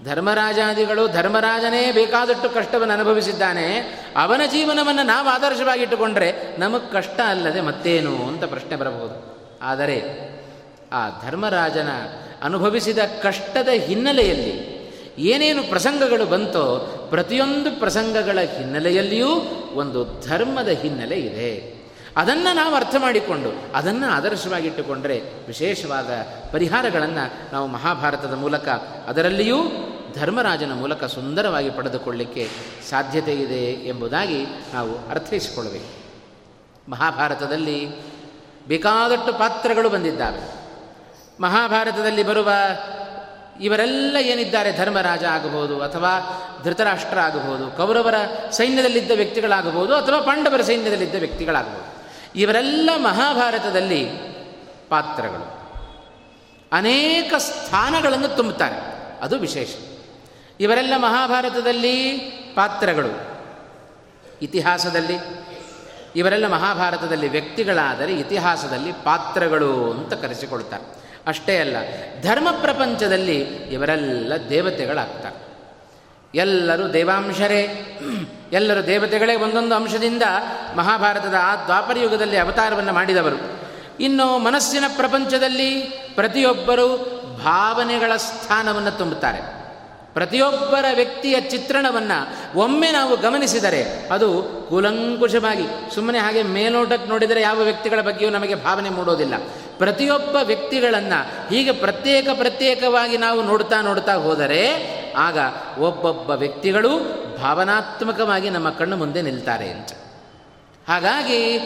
ಧರ್ಮರಾಜಾದಿಗಳು ಧರ್ಮರಾಜನೇ ಬೇಕಾದಷ್ಟು ಕಷ್ಟವನ್ನು ಅನುಭವಿಸಿದ್ದಾನೆ. ಅವನ ಜೀವನವನ್ನು ನಾವು ಆದರ್ಶವಾಗಿಟ್ಟುಕೊಂಡ್ರೆ ನಮಗೆ ಕಷ್ಟ ಅಲ್ಲದೆ ಮತ್ತೇನು ಅಂತ ಪ್ರಶ್ನೆ ಬರಬಹುದು. ಆದರೆ ಆ ಧರ್ಮರಾಜನ ಅನುಭವಿಸಿದ ಕಷ್ಟದ ಹಿನ್ನೆಲೆಯಲ್ಲಿ ಏನೇನು ಪ್ರಸಂಗಗಳು ಬಂತೋ ಪ್ರತಿಯೊಂದು ಪ್ರಸಂಗಗಳ ಹಿನ್ನೆಲೆಯಲ್ಲಿಯೂ ಒಂದು ಧರ್ಮದ ಹಿನ್ನೆಲೆ ಇದೆ. ಅದನ್ನು ನಾವು ಅರ್ಥ ಮಾಡಿಕೊಂಡು, ಅದನ್ನು ಆದರ್ಶವಾಗಿಟ್ಟುಕೊಂಡರೆ ವಿಶೇಷವಾದ ಪರಿಹಾರಗಳನ್ನು ನಾವು ಮಹಾಭಾರತದ ಮೂಲಕ, ಅದರಲ್ಲಿಯೂ ಧರ್ಮರಾಜನ ಮೂಲಕ ಸುಂದರವಾಗಿ ಪಡೆದುಕೊಳ್ಳಿಕ್ಕೆ ಸಾಧ್ಯತೆ ಇದೆ ಎಂಬುದಾಗಿ ನಾವು ಅರ್ಥೈಸಿಕೊಳ್ಳಬೇಕು. ಮಹಾಭಾರತದಲ್ಲಿ ಬೇಕಾದಷ್ಟು ಪಾತ್ರಗಳು ಬಂದಿದ್ದಾವೆ. ಮಹಾಭಾರತದಲ್ಲಿ ಬರುವ ಇವರೆಲ್ಲ ಏನಿದ್ದಾರೆ ಧರ್ಮರಾಜ ಆಗಬಹುದು ಅಥವಾ ಧೃತರಾಷ್ಟ್ರ ಆಗಬಹುದು ಕೌರವರ ಸೈನ್ಯದಲ್ಲಿದ್ದ ವ್ಯಕ್ತಿಗಳಾಗಬಹುದು ಅಥವಾ ಪಾಂಡವರ ಸೈನ್ಯದಲ್ಲಿದ್ದ ವ್ಯಕ್ತಿಗಳಾಗಬಹುದು. ಇವರೆಲ್ಲ ಮಹಾಭಾರತದಲ್ಲಿ ಪಾತ್ರಗಳು. ಅನೇಕ ಸ್ಥಾನಗಳನ್ನು ತುಂಬುತ್ತಾರೆ. ಅದು ವಿಶೇಷ. ಇವರೆಲ್ಲ ಮಹಾಭಾರತದಲ್ಲಿ ಪಾತ್ರಗಳು. ಇತಿಹಾಸದಲ್ಲಿ. ಇವರೆಲ್ಲ ಮಹಾಭಾರತದಲ್ಲಿ ವ್ಯಕ್ತಿಗಳಾದರೆ ಇತಿಹಾಸದಲ್ಲಿ ಪಾತ್ರಗಳು ಅಂತ ಕರೆಸಿಕೊಳ್ತಾರೆ. ಅಷ್ಟೇ ಅಲ್ಲ, ಧರ್ಮ ಪ್ರಪಂಚದಲ್ಲಿ ಇವರೆಲ್ಲ ದೇವತೆಗಳಾಗ್ತಾರೆ. ಎಲ್ಲರೂ ದೇವಾಂಶರೇ. ಎಲ್ಲರೂ ದೇವತೆಗಳೇ ಒಂದೊಂದು ಅಂಶದಿಂದ ಮಹಾಭಾರತದ ಆ ದ್ವಾಪರ ಯುಗದಲ್ಲಿ ಅವತಾರವನ್ನು ಮಾಡಿದವರು. ಇನ್ನು ಮನಸ್ಸಿನ ಪ್ರಪಂಚದಲ್ಲಿ ಪ್ರತಿಯೊಬ್ಬರು ಭಾವನೆಗಳ ಸ್ಥಾನವನ್ನು ತುಂಬುತ್ತಾರೆ. ಪ್ರತಿಯೊಬ್ಬರ ವ್ಯಕ್ತಿಯ ಚಿತ್ರಣವನ್ನು ಒಮ್ಮೆ ನಾವು ಗಮನಿಸಿದರೆ ಅದು ಕೂಲಂಕುಷವಾಗಿ, ಸುಮ್ಮನೆ ಹಾಗೆ ಮೇಲೋಟಕ್ಕೆ ನೋಡಿದರೆ ಯಾವ ವ್ಯಕ್ತಿಗಳ ಬಗ್ಗೆಯೂ ನಮಗೆ ಭಾವನೆ ಮೂಡೋದಿಲ್ಲ. ಪ್ರತಿಯೊಬ್ಬ ವ್ಯಕ್ತಿಗಳನ್ನು ಹೀಗೆ ಪ್ರತ್ಯೇಕ ಪ್ರತ್ಯೇಕವಾಗಿ ನಾವು ನೋಡ್ತಾ ನೋಡ್ತಾ ಹೋದರೆ ಆಗ ಒಬ್ಬೊಬ್ಬ ವ್ಯಕ್ತಿಗಳು ಭಾವನಾತ್ಮಕವಾಗಿ ನಮ್ಮ ಕಣ್ಣು ಮುಂದೆ ನಿಲ್ತಾರೆ ಅಂತ. ಹಾಗಾಗಿ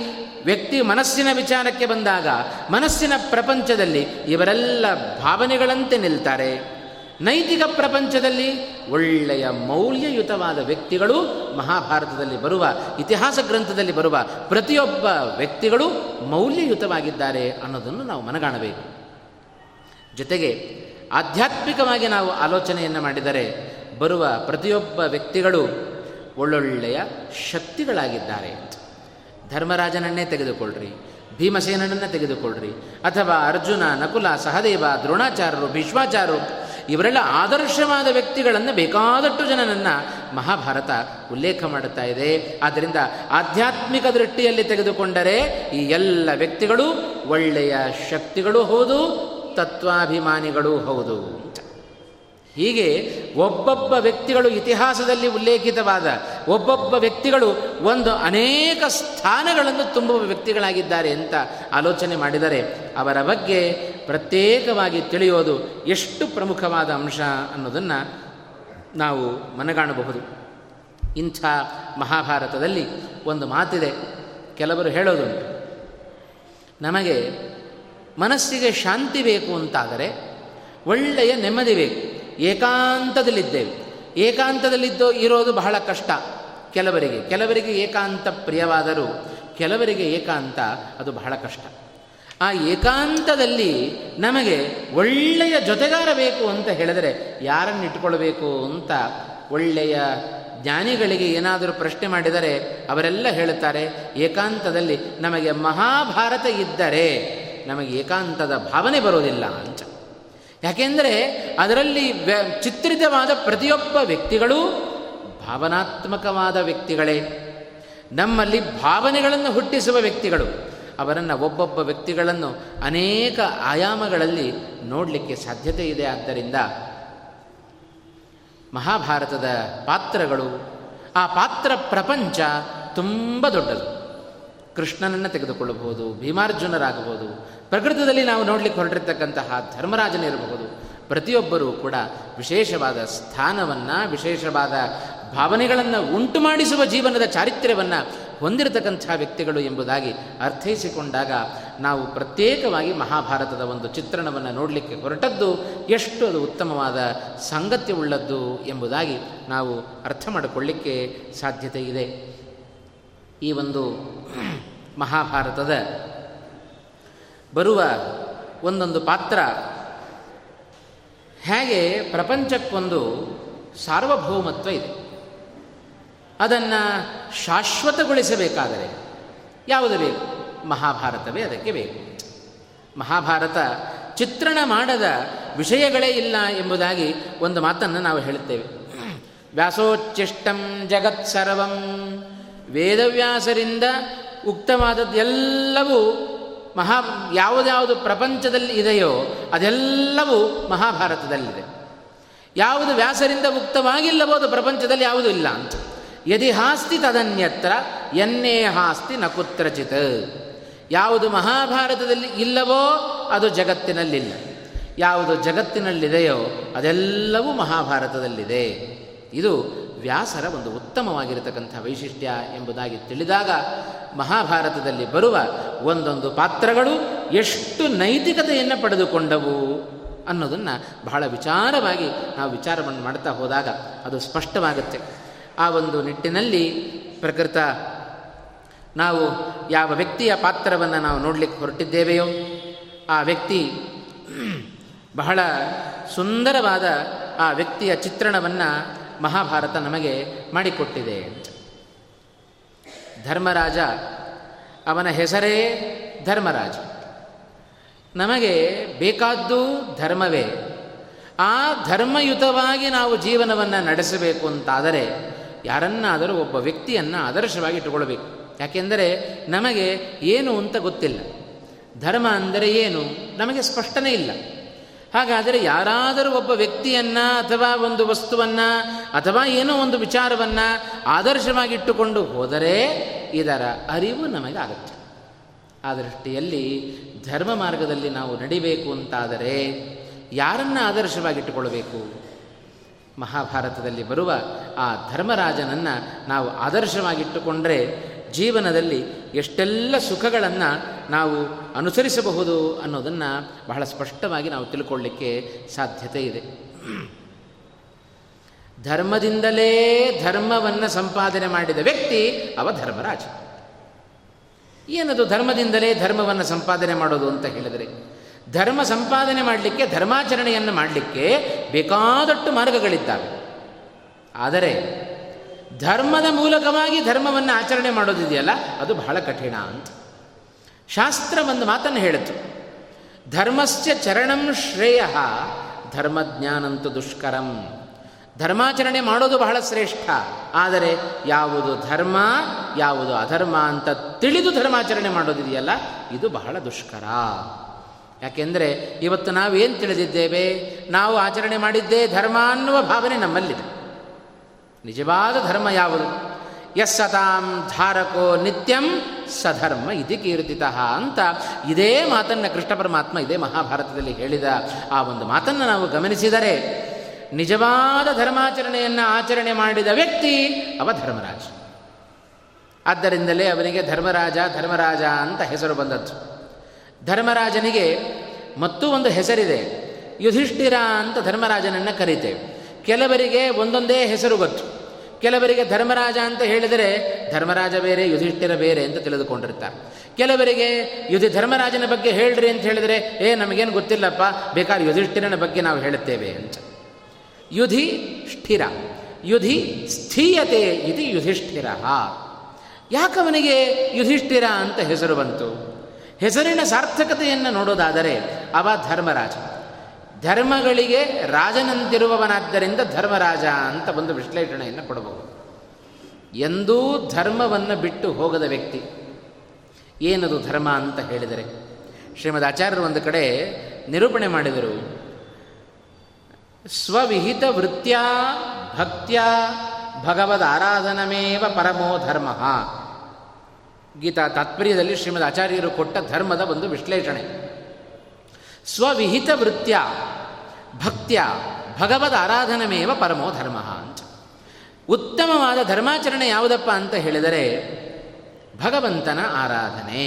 ವ್ಯಕ್ತಿ ಮನಸ್ಸಿನ ವಿಚಾರಕ್ಕೆ ಬಂದಾಗ ಮನಸ್ಸಿನ ಪ್ರಪಂಚದಲ್ಲಿ ಇವರೆಲ್ಲ ಭಾವನೆಗಳಂತೆ ನಿಲ್ತಾರೆ. ನೈತಿಕ ಪ್ರಪಂಚದಲ್ಲಿ ಒಳ್ಳೆಯ ಮೌಲ್ಯಯುತವಾದ ವ್ಯಕ್ತಿಗಳು ಮಹಾಭಾರತದಲ್ಲಿ ಬರುವ, ಇತಿಹಾಸ ಗ್ರಂಥದಲ್ಲಿ ಬರುವ ಪ್ರತಿಯೊಬ್ಬ ವ್ಯಕ್ತಿಗಳು ಮೌಲ್ಯಯುತವಾಗಿದ್ದಾರೆ ಅನ್ನೋದನ್ನು ನಾವು ಮನಗಾಣಬೇಕು. ಜೊತೆಗೆ ಆಧ್ಯಾತ್ಮಿಕವಾಗಿ ನಾವು ಆಲೋಚನೆಯನ್ನು ಮಾಡಿದರೆ ಬರುವ ಪ್ರತಿಯೊಬ್ಬ ವ್ಯಕ್ತಿಗಳು ಒಳ್ಳೊಳ್ಳೆಯ ಶಕ್ತಿಗಳಾಗಿದ್ದಾರೆ. ಧರ್ಮರಾಜನನ್ನೇ ತೆಗೆದುಕೊಳ್ಳ್ರಿ ಭೀಮಸೇನನನ್ನೇ ತೆಗೆದುಕೊಳ್ಳ್ರಿ ಅಥವಾ ಅರ್ಜುನ, ನಕುಲ, ಸಹದೇವ, ದ್ರೋಣಾಚಾರ್ಯರು, ಭೀಷ್ಮಾಚಾರ್ಯರು ಇವರೆಲ್ಲ ಆದರ್ಶವಾದ ವ್ಯಕ್ತಿಗಳನ್ನು ಬೇಕಾದಷ್ಟು ಜನನನ್ನು ಮಹಾಭಾರತ ಉಲ್ಲೇಖ ಮಾಡುತ್ತಾ ಇದೆ. ಆದ್ದರಿಂದ ಆಧ್ಯಾತ್ಮಿಕ ದೃಷ್ಟಿಯಲ್ಲಿ ತೆಗೆದುಕೊಂಡರೆ ಈ ಎಲ್ಲ ವ್ಯಕ್ತಿಗಳು ಒಳ್ಳೆಯ ಶಕ್ತಿಗಳು ಹೌದು, ತತ್ವಾಭಿಮಾನಿಗಳೂ ಹೌದು. ಹೀಗೆ ಒಬ್ಬೊಬ್ಬ ವ್ಯಕ್ತಿಗಳು ಇತಿಹಾಸದಲ್ಲಿ ಉಲ್ಲೇಖಿತವಾದ ಒಬ್ಬೊಬ್ಬ ವ್ಯಕ್ತಿಗಳು ಒಂದು ಅನೇಕ ಸ್ಥಾನಗಳನ್ನು ತುಂಬುವ ವ್ಯಕ್ತಿಗಳಾಗಿದ್ದಾರೆ ಅಂತ ಆಲೋಚನೆ ಮಾಡಿದರೆ ಅವರ ಬಗ್ಗೆ ಪ್ರತ್ಯೇಕವಾಗಿ ತಿಳಿಯೋದು ಎಷ್ಟು ಪ್ರಮುಖವಾದ ಅಂಶ ಅನ್ನೋದನ್ನು ನಾವು ಮನಗಾಣಬಹುದು. ಇಂಥ ಮಹಾಭಾರತದಲ್ಲಿ ಒಂದು ಮಾತಿದೆ, ಕೆಲವರು ಹೇಳೋದುಂಟು ನಮಗೆ ಮನಸ್ಸಿಗೆ ಶಾಂತಿ ಬೇಕು ಅಂತಾದರೆ ಒಳ್ಳೆಯ ನೆಮ್ಮದಿ ಬೇಕು. ಏಕಾಂತದಲ್ಲಿದ್ದೇವೆ. ಏಕಾಂತದಲ್ಲಿದ್ದು ಇರೋದು ಬಹಳ ಕಷ್ಟ. ಕೆಲವರಿಗೆ ಕೆಲವರಿಗೆ ಏಕಾಂತ ಪ್ರಿಯವಾದರೂ ಕೆಲವರಿಗೆ ಏಕಾಂತ ಅದು ಬಹಳ ಕಷ್ಟ. ಆ ಏಕಾಂತದಲ್ಲಿ ನಮಗೆ ಒಳ್ಳೆಯ ಜೊತೆಗಾರ ಬೇಕು ಅಂತ ಹೇಳಿದರೆ ಯಾರನ್ನು ಇಟ್ಕೊಳ್ಬೇಕು ಅಂತ ಒಳ್ಳೆಯ ಜ್ಞಾನಿಗಳಿಗೆ ಏನಾದರೂ ಪ್ರಶ್ನೆ ಮಾಡಿದರೆ ಅವರೆಲ್ಲ ಹೇಳುತ್ತಾರೆ, ಏಕಾಂತದಲ್ಲಿ ನಮಗೆ ಮಹಾಭಾರತ ಇದ್ದರೆ ನಮಗೆ ಏಕಾಂತದ ಭಾವನೆ ಬರೋದಿಲ್ಲ ಅಂತ. ಯಾಕೆಂದರೆ ಅದರಲ್ಲಿ ಚಿತ್ರಿತವಾದ ಪ್ರತಿಯೊಬ್ಬ ವ್ಯಕ್ತಿಗಳು ಭಾವನಾತ್ಮಕವಾದ ವ್ಯಕ್ತಿಗಳೇ. ನಮ್ಮಲ್ಲಿ ಭಾವನೆಗಳನ್ನು ಹುಟ್ಟಿಸುವ ವ್ಯಕ್ತಿಗಳು. ಅವರನ್ನು ಒಬ್ಬೊಬ್ಬ ವ್ಯಕ್ತಿಗಳನ್ನು ಅನೇಕ ಆಯಾಮಗಳಲ್ಲಿ ನೋಡಲಿಕ್ಕೆ ಸಾಧ್ಯತೆ ಇದೆ. ಆದ್ದರಿಂದ ಮಹಾಭಾರತದ ಪಾತ್ರಗಳು, ಆ ಪಾತ್ರ ಪ್ರಪಂಚ ತುಂಬ ದೊಡ್ಡದು. ಕೃಷ್ಣನನ್ನು ತೆಗೆದುಕೊಳ್ಳಬಹುದು, ಭೀಮಾರ್ಜುನರಾಗಬಹುದು. ಪ್ರಕೃತದಲ್ಲಿ ನಾವು ನೋಡಲಿಕ್ಕೆ ಹೊರಟಿರ್ತಕ್ಕಂತಹ ಧರ್ಮರಾಜನಿರಬಹುದು ಪ್ರತಿಯೊಬ್ಬರೂ ಕೂಡ ವಿಶೇಷವಾದ ಸ್ಥಾನವನ್ನು, ವಿಶೇಷವಾದ ಭಾವನೆಗಳನ್ನು ಉಂಟು ಮಾಡಿಸುವ ಜೀವನದ ಚಾರಿತ್ರ್ಯವನ್ನು ಹೊಂದಿರತಕ್ಕಂಥ ವ್ಯಕ್ತಿಗಳು ಎಂಬುದಾಗಿ ಅರ್ಥೈಸಿಕೊಂಡಾಗ ನಾವು ಪ್ರತ್ಯೇಕವಾಗಿ ಮಹಾಭಾರತದ ಒಂದು ಚಿತ್ರಣವನ್ನು ನೋಡಲಿಕ್ಕೆ ಹೊರಟದ್ದು ಎಷ್ಟು ಅದು ಉತ್ತಮವಾದ ಸಾಂಗತ್ಯವುಳ್ಳದ್ದು ಎಂಬುದಾಗಿ ನಾವು ಅರ್ಥ ಮಾಡಿಕೊಳ್ಳಿಕ್ಕೆ ಸಾಧ್ಯತೆ ಇದೆ. ಈ ಒಂದು ಮಹಾಭಾರತದ ಬರುವ ಒಂದೊಂದು ಪಾತ್ರ ಹೇಗೆ ಪ್ರಪಂಚಕ್ಕೊಂದು ಸಾರ್ವಭೌಮತ್ವ ಇದೆ? ಅದನ್ನು ಶಾಶ್ವತಗೊಳಿಸಬೇಕಾದರೆ ಯಾವುದು ಬೇಕು? ಮಹಾಭಾರತವೇ ಅದಕ್ಕೆ ಬೇಕು. ಮಹಾಭಾರತ ಚಿತ್ರಣ ಮಾಡದ ವಿಷಯಗಳೇ ಇಲ್ಲ ಎಂಬುದಾಗಿ ಒಂದು ಮಾತನ್ನು ನಾವು ಹೇಳುತ್ತೇವೆ. ವ್ಯಾಸೋಚ್ಚಿಷ್ಟಂ ಜಗತ್ ಸರ್ವಂ ವೇದವ್ಯಾಸರಿಂದ ಉಕ್ತವಾದದ್ದೆಲ್ಲವೂ ಮಹಾ ಯಾವುದ್ಯಾವುದು ಪ್ರಪಂಚದಲ್ಲಿ ಇದೆಯೋ ಅದೆಲ್ಲವೂ ಮಹಾಭಾರತದಲ್ಲಿದೆ. ಯಾವುದು ವ್ಯಾಸರಿಂದ ಮುಕ್ತವಾಗಿಲ್ಲವೋ ಅದು ಪ್ರಪಂಚದಲ್ಲಿ ಯಾವುದೂ ಇಲ್ಲ ಅಂತ. ಯದಿ ಹಾಸ್ತಿ ತದನ್ಯತ್ರ, ಎನ್ನೇ ಹಾಸ್ತಿ ನ ಕುತ್ರಚಿತ್. ಯಾವುದು ಮಹಾಭಾರತದಲ್ಲಿ ಇಲ್ಲವೋ ಅದು ಜಗತ್ತಿನಲ್ಲಿಲ್ಲ. ಯಾವುದು ಜಗತ್ತಿನಲ್ಲಿದೆಯೋ ಅದೆಲ್ಲವೂ ಮಹಾಭಾರತದಲ್ಲಿದೆ. ಇದು ವ್ಯಾಸರ ಒಂದು ಉತ್ತಮವಾಗಿರತಕ್ಕಂಥ ವೈಶಿಷ್ಟ್ಯ ಎಂಬುದಾಗಿ ತಿಳಿದಾಗ ಮಹಾಭಾರತದಲ್ಲಿ ಬರುವ ಒಂದೊಂದು ಪಾತ್ರಗಳು ಎಷ್ಟು ನೈತಿಕತೆಯನ್ನು ಪಡೆದುಕೊಂಡವು ಅನ್ನೋದನ್ನು ಬಹಳ ವಿಚಾರವಾಗಿ ನಾವು ವಿಚಾರವನ್ನು ಮಾಡ್ತಾ ಹೋದಾಗ ಅದು ಸ್ಪಷ್ಟವಾಗುತ್ತೆ. ಆ ಒಂದು ನಿಟ್ಟಿನಲ್ಲಿ ಪ್ರಕೃತ ನಾವು ಯಾವ ವ್ಯಕ್ತಿಯ ಪಾತ್ರವನ್ನು ನಾವು ನೋಡಲಿಕ್ಕೆ ಹೊರಟಿದ್ದೇವೆಯೋ, ಆ ವ್ಯಕ್ತಿ ಬಹಳ ಸುಂದರವಾದ ಆ ವ್ಯಕ್ತಿಯ ಚಿತ್ರಣವನ್ನು ಮಹಾಭಾರತ ನಮಗೆ ಮಾಡಿಕೊಟ್ಟಿದೆ. ಧರ್ಮರಾಜ, ಅವನ ಹೆಸರೇ ಧರ್ಮರಾಜ. ನಮಗೆ ಬೇಕಾದ್ದು ಧರ್ಮವೇ. ಆ ಧರ್ಮಯುತವಾಗಿ ನಾವು ಜೀವನವನ್ನು ನಡೆಸಬೇಕು ಅಂತಾದರೆ ಯಾರನ್ನಾದರೂ ಒಬ್ಬ ವ್ಯಕ್ತಿಯನ್ನು ಆದರ್ಶವಾಗಿ ಇಟ್ಟುಕೊಳ್ಬೇಕು ಯಾಕೆಂದರೆ ನಮಗೆ ಏನು ಅಂತ ಗೊತ್ತಿಲ್ಲ. ಧರ್ಮ ಅಂದರೆ ಏನು? ನಮಗೆ ಸ್ಪಷ್ಟನೇ ಇಲ್ಲ. ಹಾಗಾದರೆ ಯಾರಾದರೂ ಒಬ್ಬ ವ್ಯಕ್ತಿಯನ್ನು ಅಥವಾ ಒಂದು ವಸ್ತುವನ್ನು ಅಥವಾ ಏನೋ ಒಂದು ವಿಚಾರವನ್ನು ಆದರ್ಶವಾಗಿಟ್ಟುಕೊಂಡು ಹೋದರೆ ಇದರ ಅರಿವು ನಮಗೆ ಆಗುತ್ತೆ. ಆ ದೃಷ್ಟಿಯಲ್ಲಿ ಧರ್ಮ ಮಾರ್ಗದಲ್ಲಿ ನಾವು ನಡಿಬೇಕು ಅಂತಾದರೆ ಯಾರನ್ನು ಆದರ್ಶವಾಗಿಟ್ಟುಕೊಳ್ಳಬೇಕು? ಮಹಾಭಾರತದಲ್ಲಿ ಬರುವ ಆ ಧರ್ಮರಾಜನನ್ನು ನಾವು ಆದರ್ಶವಾಗಿಟ್ಟುಕೊಂಡರೆ ಜೀವನದಲ್ಲಿ ಎಷ್ಟೆಲ್ಲ ಸುಖಗಳನ್ನು ನಾವು ಅನುಸರಿಸಬಹುದು ಅನ್ನೋದನ್ನು ಬಹಳ ಸ್ಪಷ್ಟವಾಗಿ ನಾವು ತಿಳ್ಕೊಳ್ಳಿಕ್ಕೆ ಸಾಧ್ಯತೆ ಇದೆ. ಧರ್ಮದಿಂದಲೇ ಧರ್ಮವನ್ನು ಸಂಪಾದನೆ ಮಾಡಿದ ವ್ಯಕ್ತಿ ಅವ ಧರ್ಮರಾಜ ಏನದು ಧರ್ಮದಿಂದಲೇ ಧರ್ಮವನ್ನು ಸಂಪಾದನೆ ಮಾಡೋದು ಅಂತ ಹೇಳಿದರೆ, ಧರ್ಮ ಸಂಪಾದನೆ ಮಾಡಲಿಕ್ಕೆ, ಧರ್ಮಾಚರಣೆಯನ್ನು ಮಾಡಲಿಕ್ಕೆ ಬೇಕಾದಷ್ಟು ಮಾರ್ಗಗಳಿದ್ದಾವೆ. ಆದರೆ ಧರ್ಮದ ಮೂಲಕವಾಗಿ ಧರ್ಮವನ್ನು ಆಚರಣೆ ಮಾಡೋದಿದೆಯಲ್ಲ, ಅದು ಬಹಳ ಕಠಿಣ ಅಂತ. ಶಾಸ್ತ್ರ ಒಂದು ಮಾತನ್ನು ಹೇಳಿತು. ಧರ್ಮಸ್ಯ ಚರಣಂ ಶ್ರೇಯ, ಧರ್ಮಜ್ಞಾನಂತು ದುಷ್ಕರಂ. ಧರ್ಮಾಚರಣೆ ಮಾಡೋದು ಬಹಳ ಶ್ರೇಷ್ಠ. ಆದರೆ ಯಾವುದು ಧರ್ಮ, ಯಾವುದು ಅಧರ್ಮ ಅಂತ ತಿಳಿದು ಧರ್ಮಾಚರಣೆ ಮಾಡೋದಿದೆಯಲ್ಲ, ಇದು ಬಹಳ ದುಷ್ಕರ. ಯಾಕೆಂದರೆ ಇವತ್ತು ನಾವೇನು ತಿಳಿದಿದ್ದೇವೆ? ನಾವು ಆಚರಣೆ ಮಾಡಿದ್ದೇ ಧರ್ಮ ಅನ್ನುವ ಭಾವನೆ ನಮ್ಮಲ್ಲಿದೆ. ನಿಜವಾದ ಧರ್ಮ ಯಾವುದು? ಯಸ್ಸತಾಂ ಧಾರಕೋ ನಿತ್ಯಂ ಸಧರ್ಮ ಇತಿ ಕೀರ್ತಿತ ಅಂತ ಇದೇ ಮಾತನ್ನು ಕೃಷ್ಣ ಪರಮಾತ್ಮ ಇದೇ ಮಹಾಭಾರತದಲ್ಲಿ ಹೇಳಿದ. ಆ ಒಂದು ಮಾತನ್ನು ನಾವು ಗಮನಿಸಿದರೆ ನಿಜವಾದ ಧರ್ಮಾಚರಣೆಯನ್ನು ಆಚರಣೆ ಮಾಡಿದ ವ್ಯಕ್ತಿ ಅವ ಧರ್ಮರಾಜ ಆದ್ದರಿಂದಲೇ ಅವನಿಗೆ ಧರ್ಮರಾಜ ಧರ್ಮರಾಜ ಅಂತ ಹೆಸರು ಬಂದದ್ದು. ಧರ್ಮರಾಜನಿಗೆ ಮತ್ತೂ ಒಂದು ಹೆಸರಿದೆ. ಯುಧಿಷ್ಠಿರ ಅಂತ ಧರ್ಮರಾಜನನ್ನು ಕರೀತೇವೆ. ಕೆಲವರಿಗೆ ಒಂದೊಂದೇ ಹೆಸರು ಗೊತ್ತು. ಕೆಲವರಿಗೆ ಧರ್ಮರಾಜ ಅಂತ ಹೇಳಿದರೆ ಧರ್ಮರಾಜ ಬೇರೆ, ಯುಧಿಷ್ಠಿರ ಬೇರೆ ಅಂತ ತಿಳಿದುಕೊಂಡಿರ್ತಾರೆ. ಕೆಲವರಿಗೆ ಯುಧಿ ಧರ್ಮರಾಜನ ಬಗ್ಗೆ ಹೇಳ್ರಿ ಅಂತ ಹೇಳಿದರೆ, ಏ, ನಮಗೇನು ಗೊತ್ತಿಲ್ಲಪ್ಪ, ಬೇಕಾದ್ರೆ ಯುಧಿಷ್ಠಿರನ ಬಗ್ಗೆ ನಾವು ಹೇಳುತ್ತೇವೆ ಅಂತ. ಯುಧಿ ಸ್ಥಿರ, ಯುಧಿ ಸ್ಥೀಯತೆ ಇದು ಯುಧಿಷ್ಠಿರ. ಯಾಕವನಿಗೆ ಯುಧಿಷ್ಠಿರ ಅಂತ ಹೆಸರು ಬಂತು? ಹೆಸರಿನ ಸಾರ್ಥಕತೆಯನ್ನು ನೋಡೋದಾದರೆ ಅವ ಧರ್ಮರಾಜ. ಧರ್ಮಗಳಿಗೆ ರಾಜನಂತಿರುವವನಾದ್ದರಿಂದ ಧರ್ಮರಾಜ ಅಂತ ಒಂದು ವಿಶ್ಲೇಷಣೆಯನ್ನು ಕೊಡಬಹುದು. ಎಂದೂ ಧರ್ಮವನ್ನು ಬಿಟ್ಟು ಹೋಗದ ವ್ಯಕ್ತಿ ಏನದು ಧರ್ಮ ಅಂತ ಹೇಳಿದರೆ? ಶ್ರೀಮದ್ ಆಚಾರ್ಯರು ಒಂದು ಕಡೆ ನಿರೂಪಣೆ ಮಾಡಿದರು. ಸ್ವವಿಹಿತ ವೃತ್ಯ ಭಕ್ತ್ಯ ಭಗವದ್ ಆರಾಧನಮೇವ ಪರಮೋ ಧರ್ಮ. ಗೀತಾ ತಾತ್ಪರ್ಯದಲ್ಲಿ ಶ್ರೀಮದ್ ಆಚಾರ್ಯರು ಕೊಟ್ಟ ಧರ್ಮದ ಒಂದು ವಿಶ್ಲೇಷಣೆ. ಸ್ವವಿಹಿತ ವೃತ್ಯ ಭಕ್ತ್ಯ, ಭಗವದ್ ಆರಾಧನಮೇವ ಪರಮೋ ಧರ್ಮ ಅಂತ. ಉತ್ತಮವಾದ ಧರ್ಮಾಚರಣೆ ಯಾವುದಪ್ಪ ಅಂತ ಹೇಳಿದರೆ, ಭಗವಂತನ ಆರಾಧನೆ.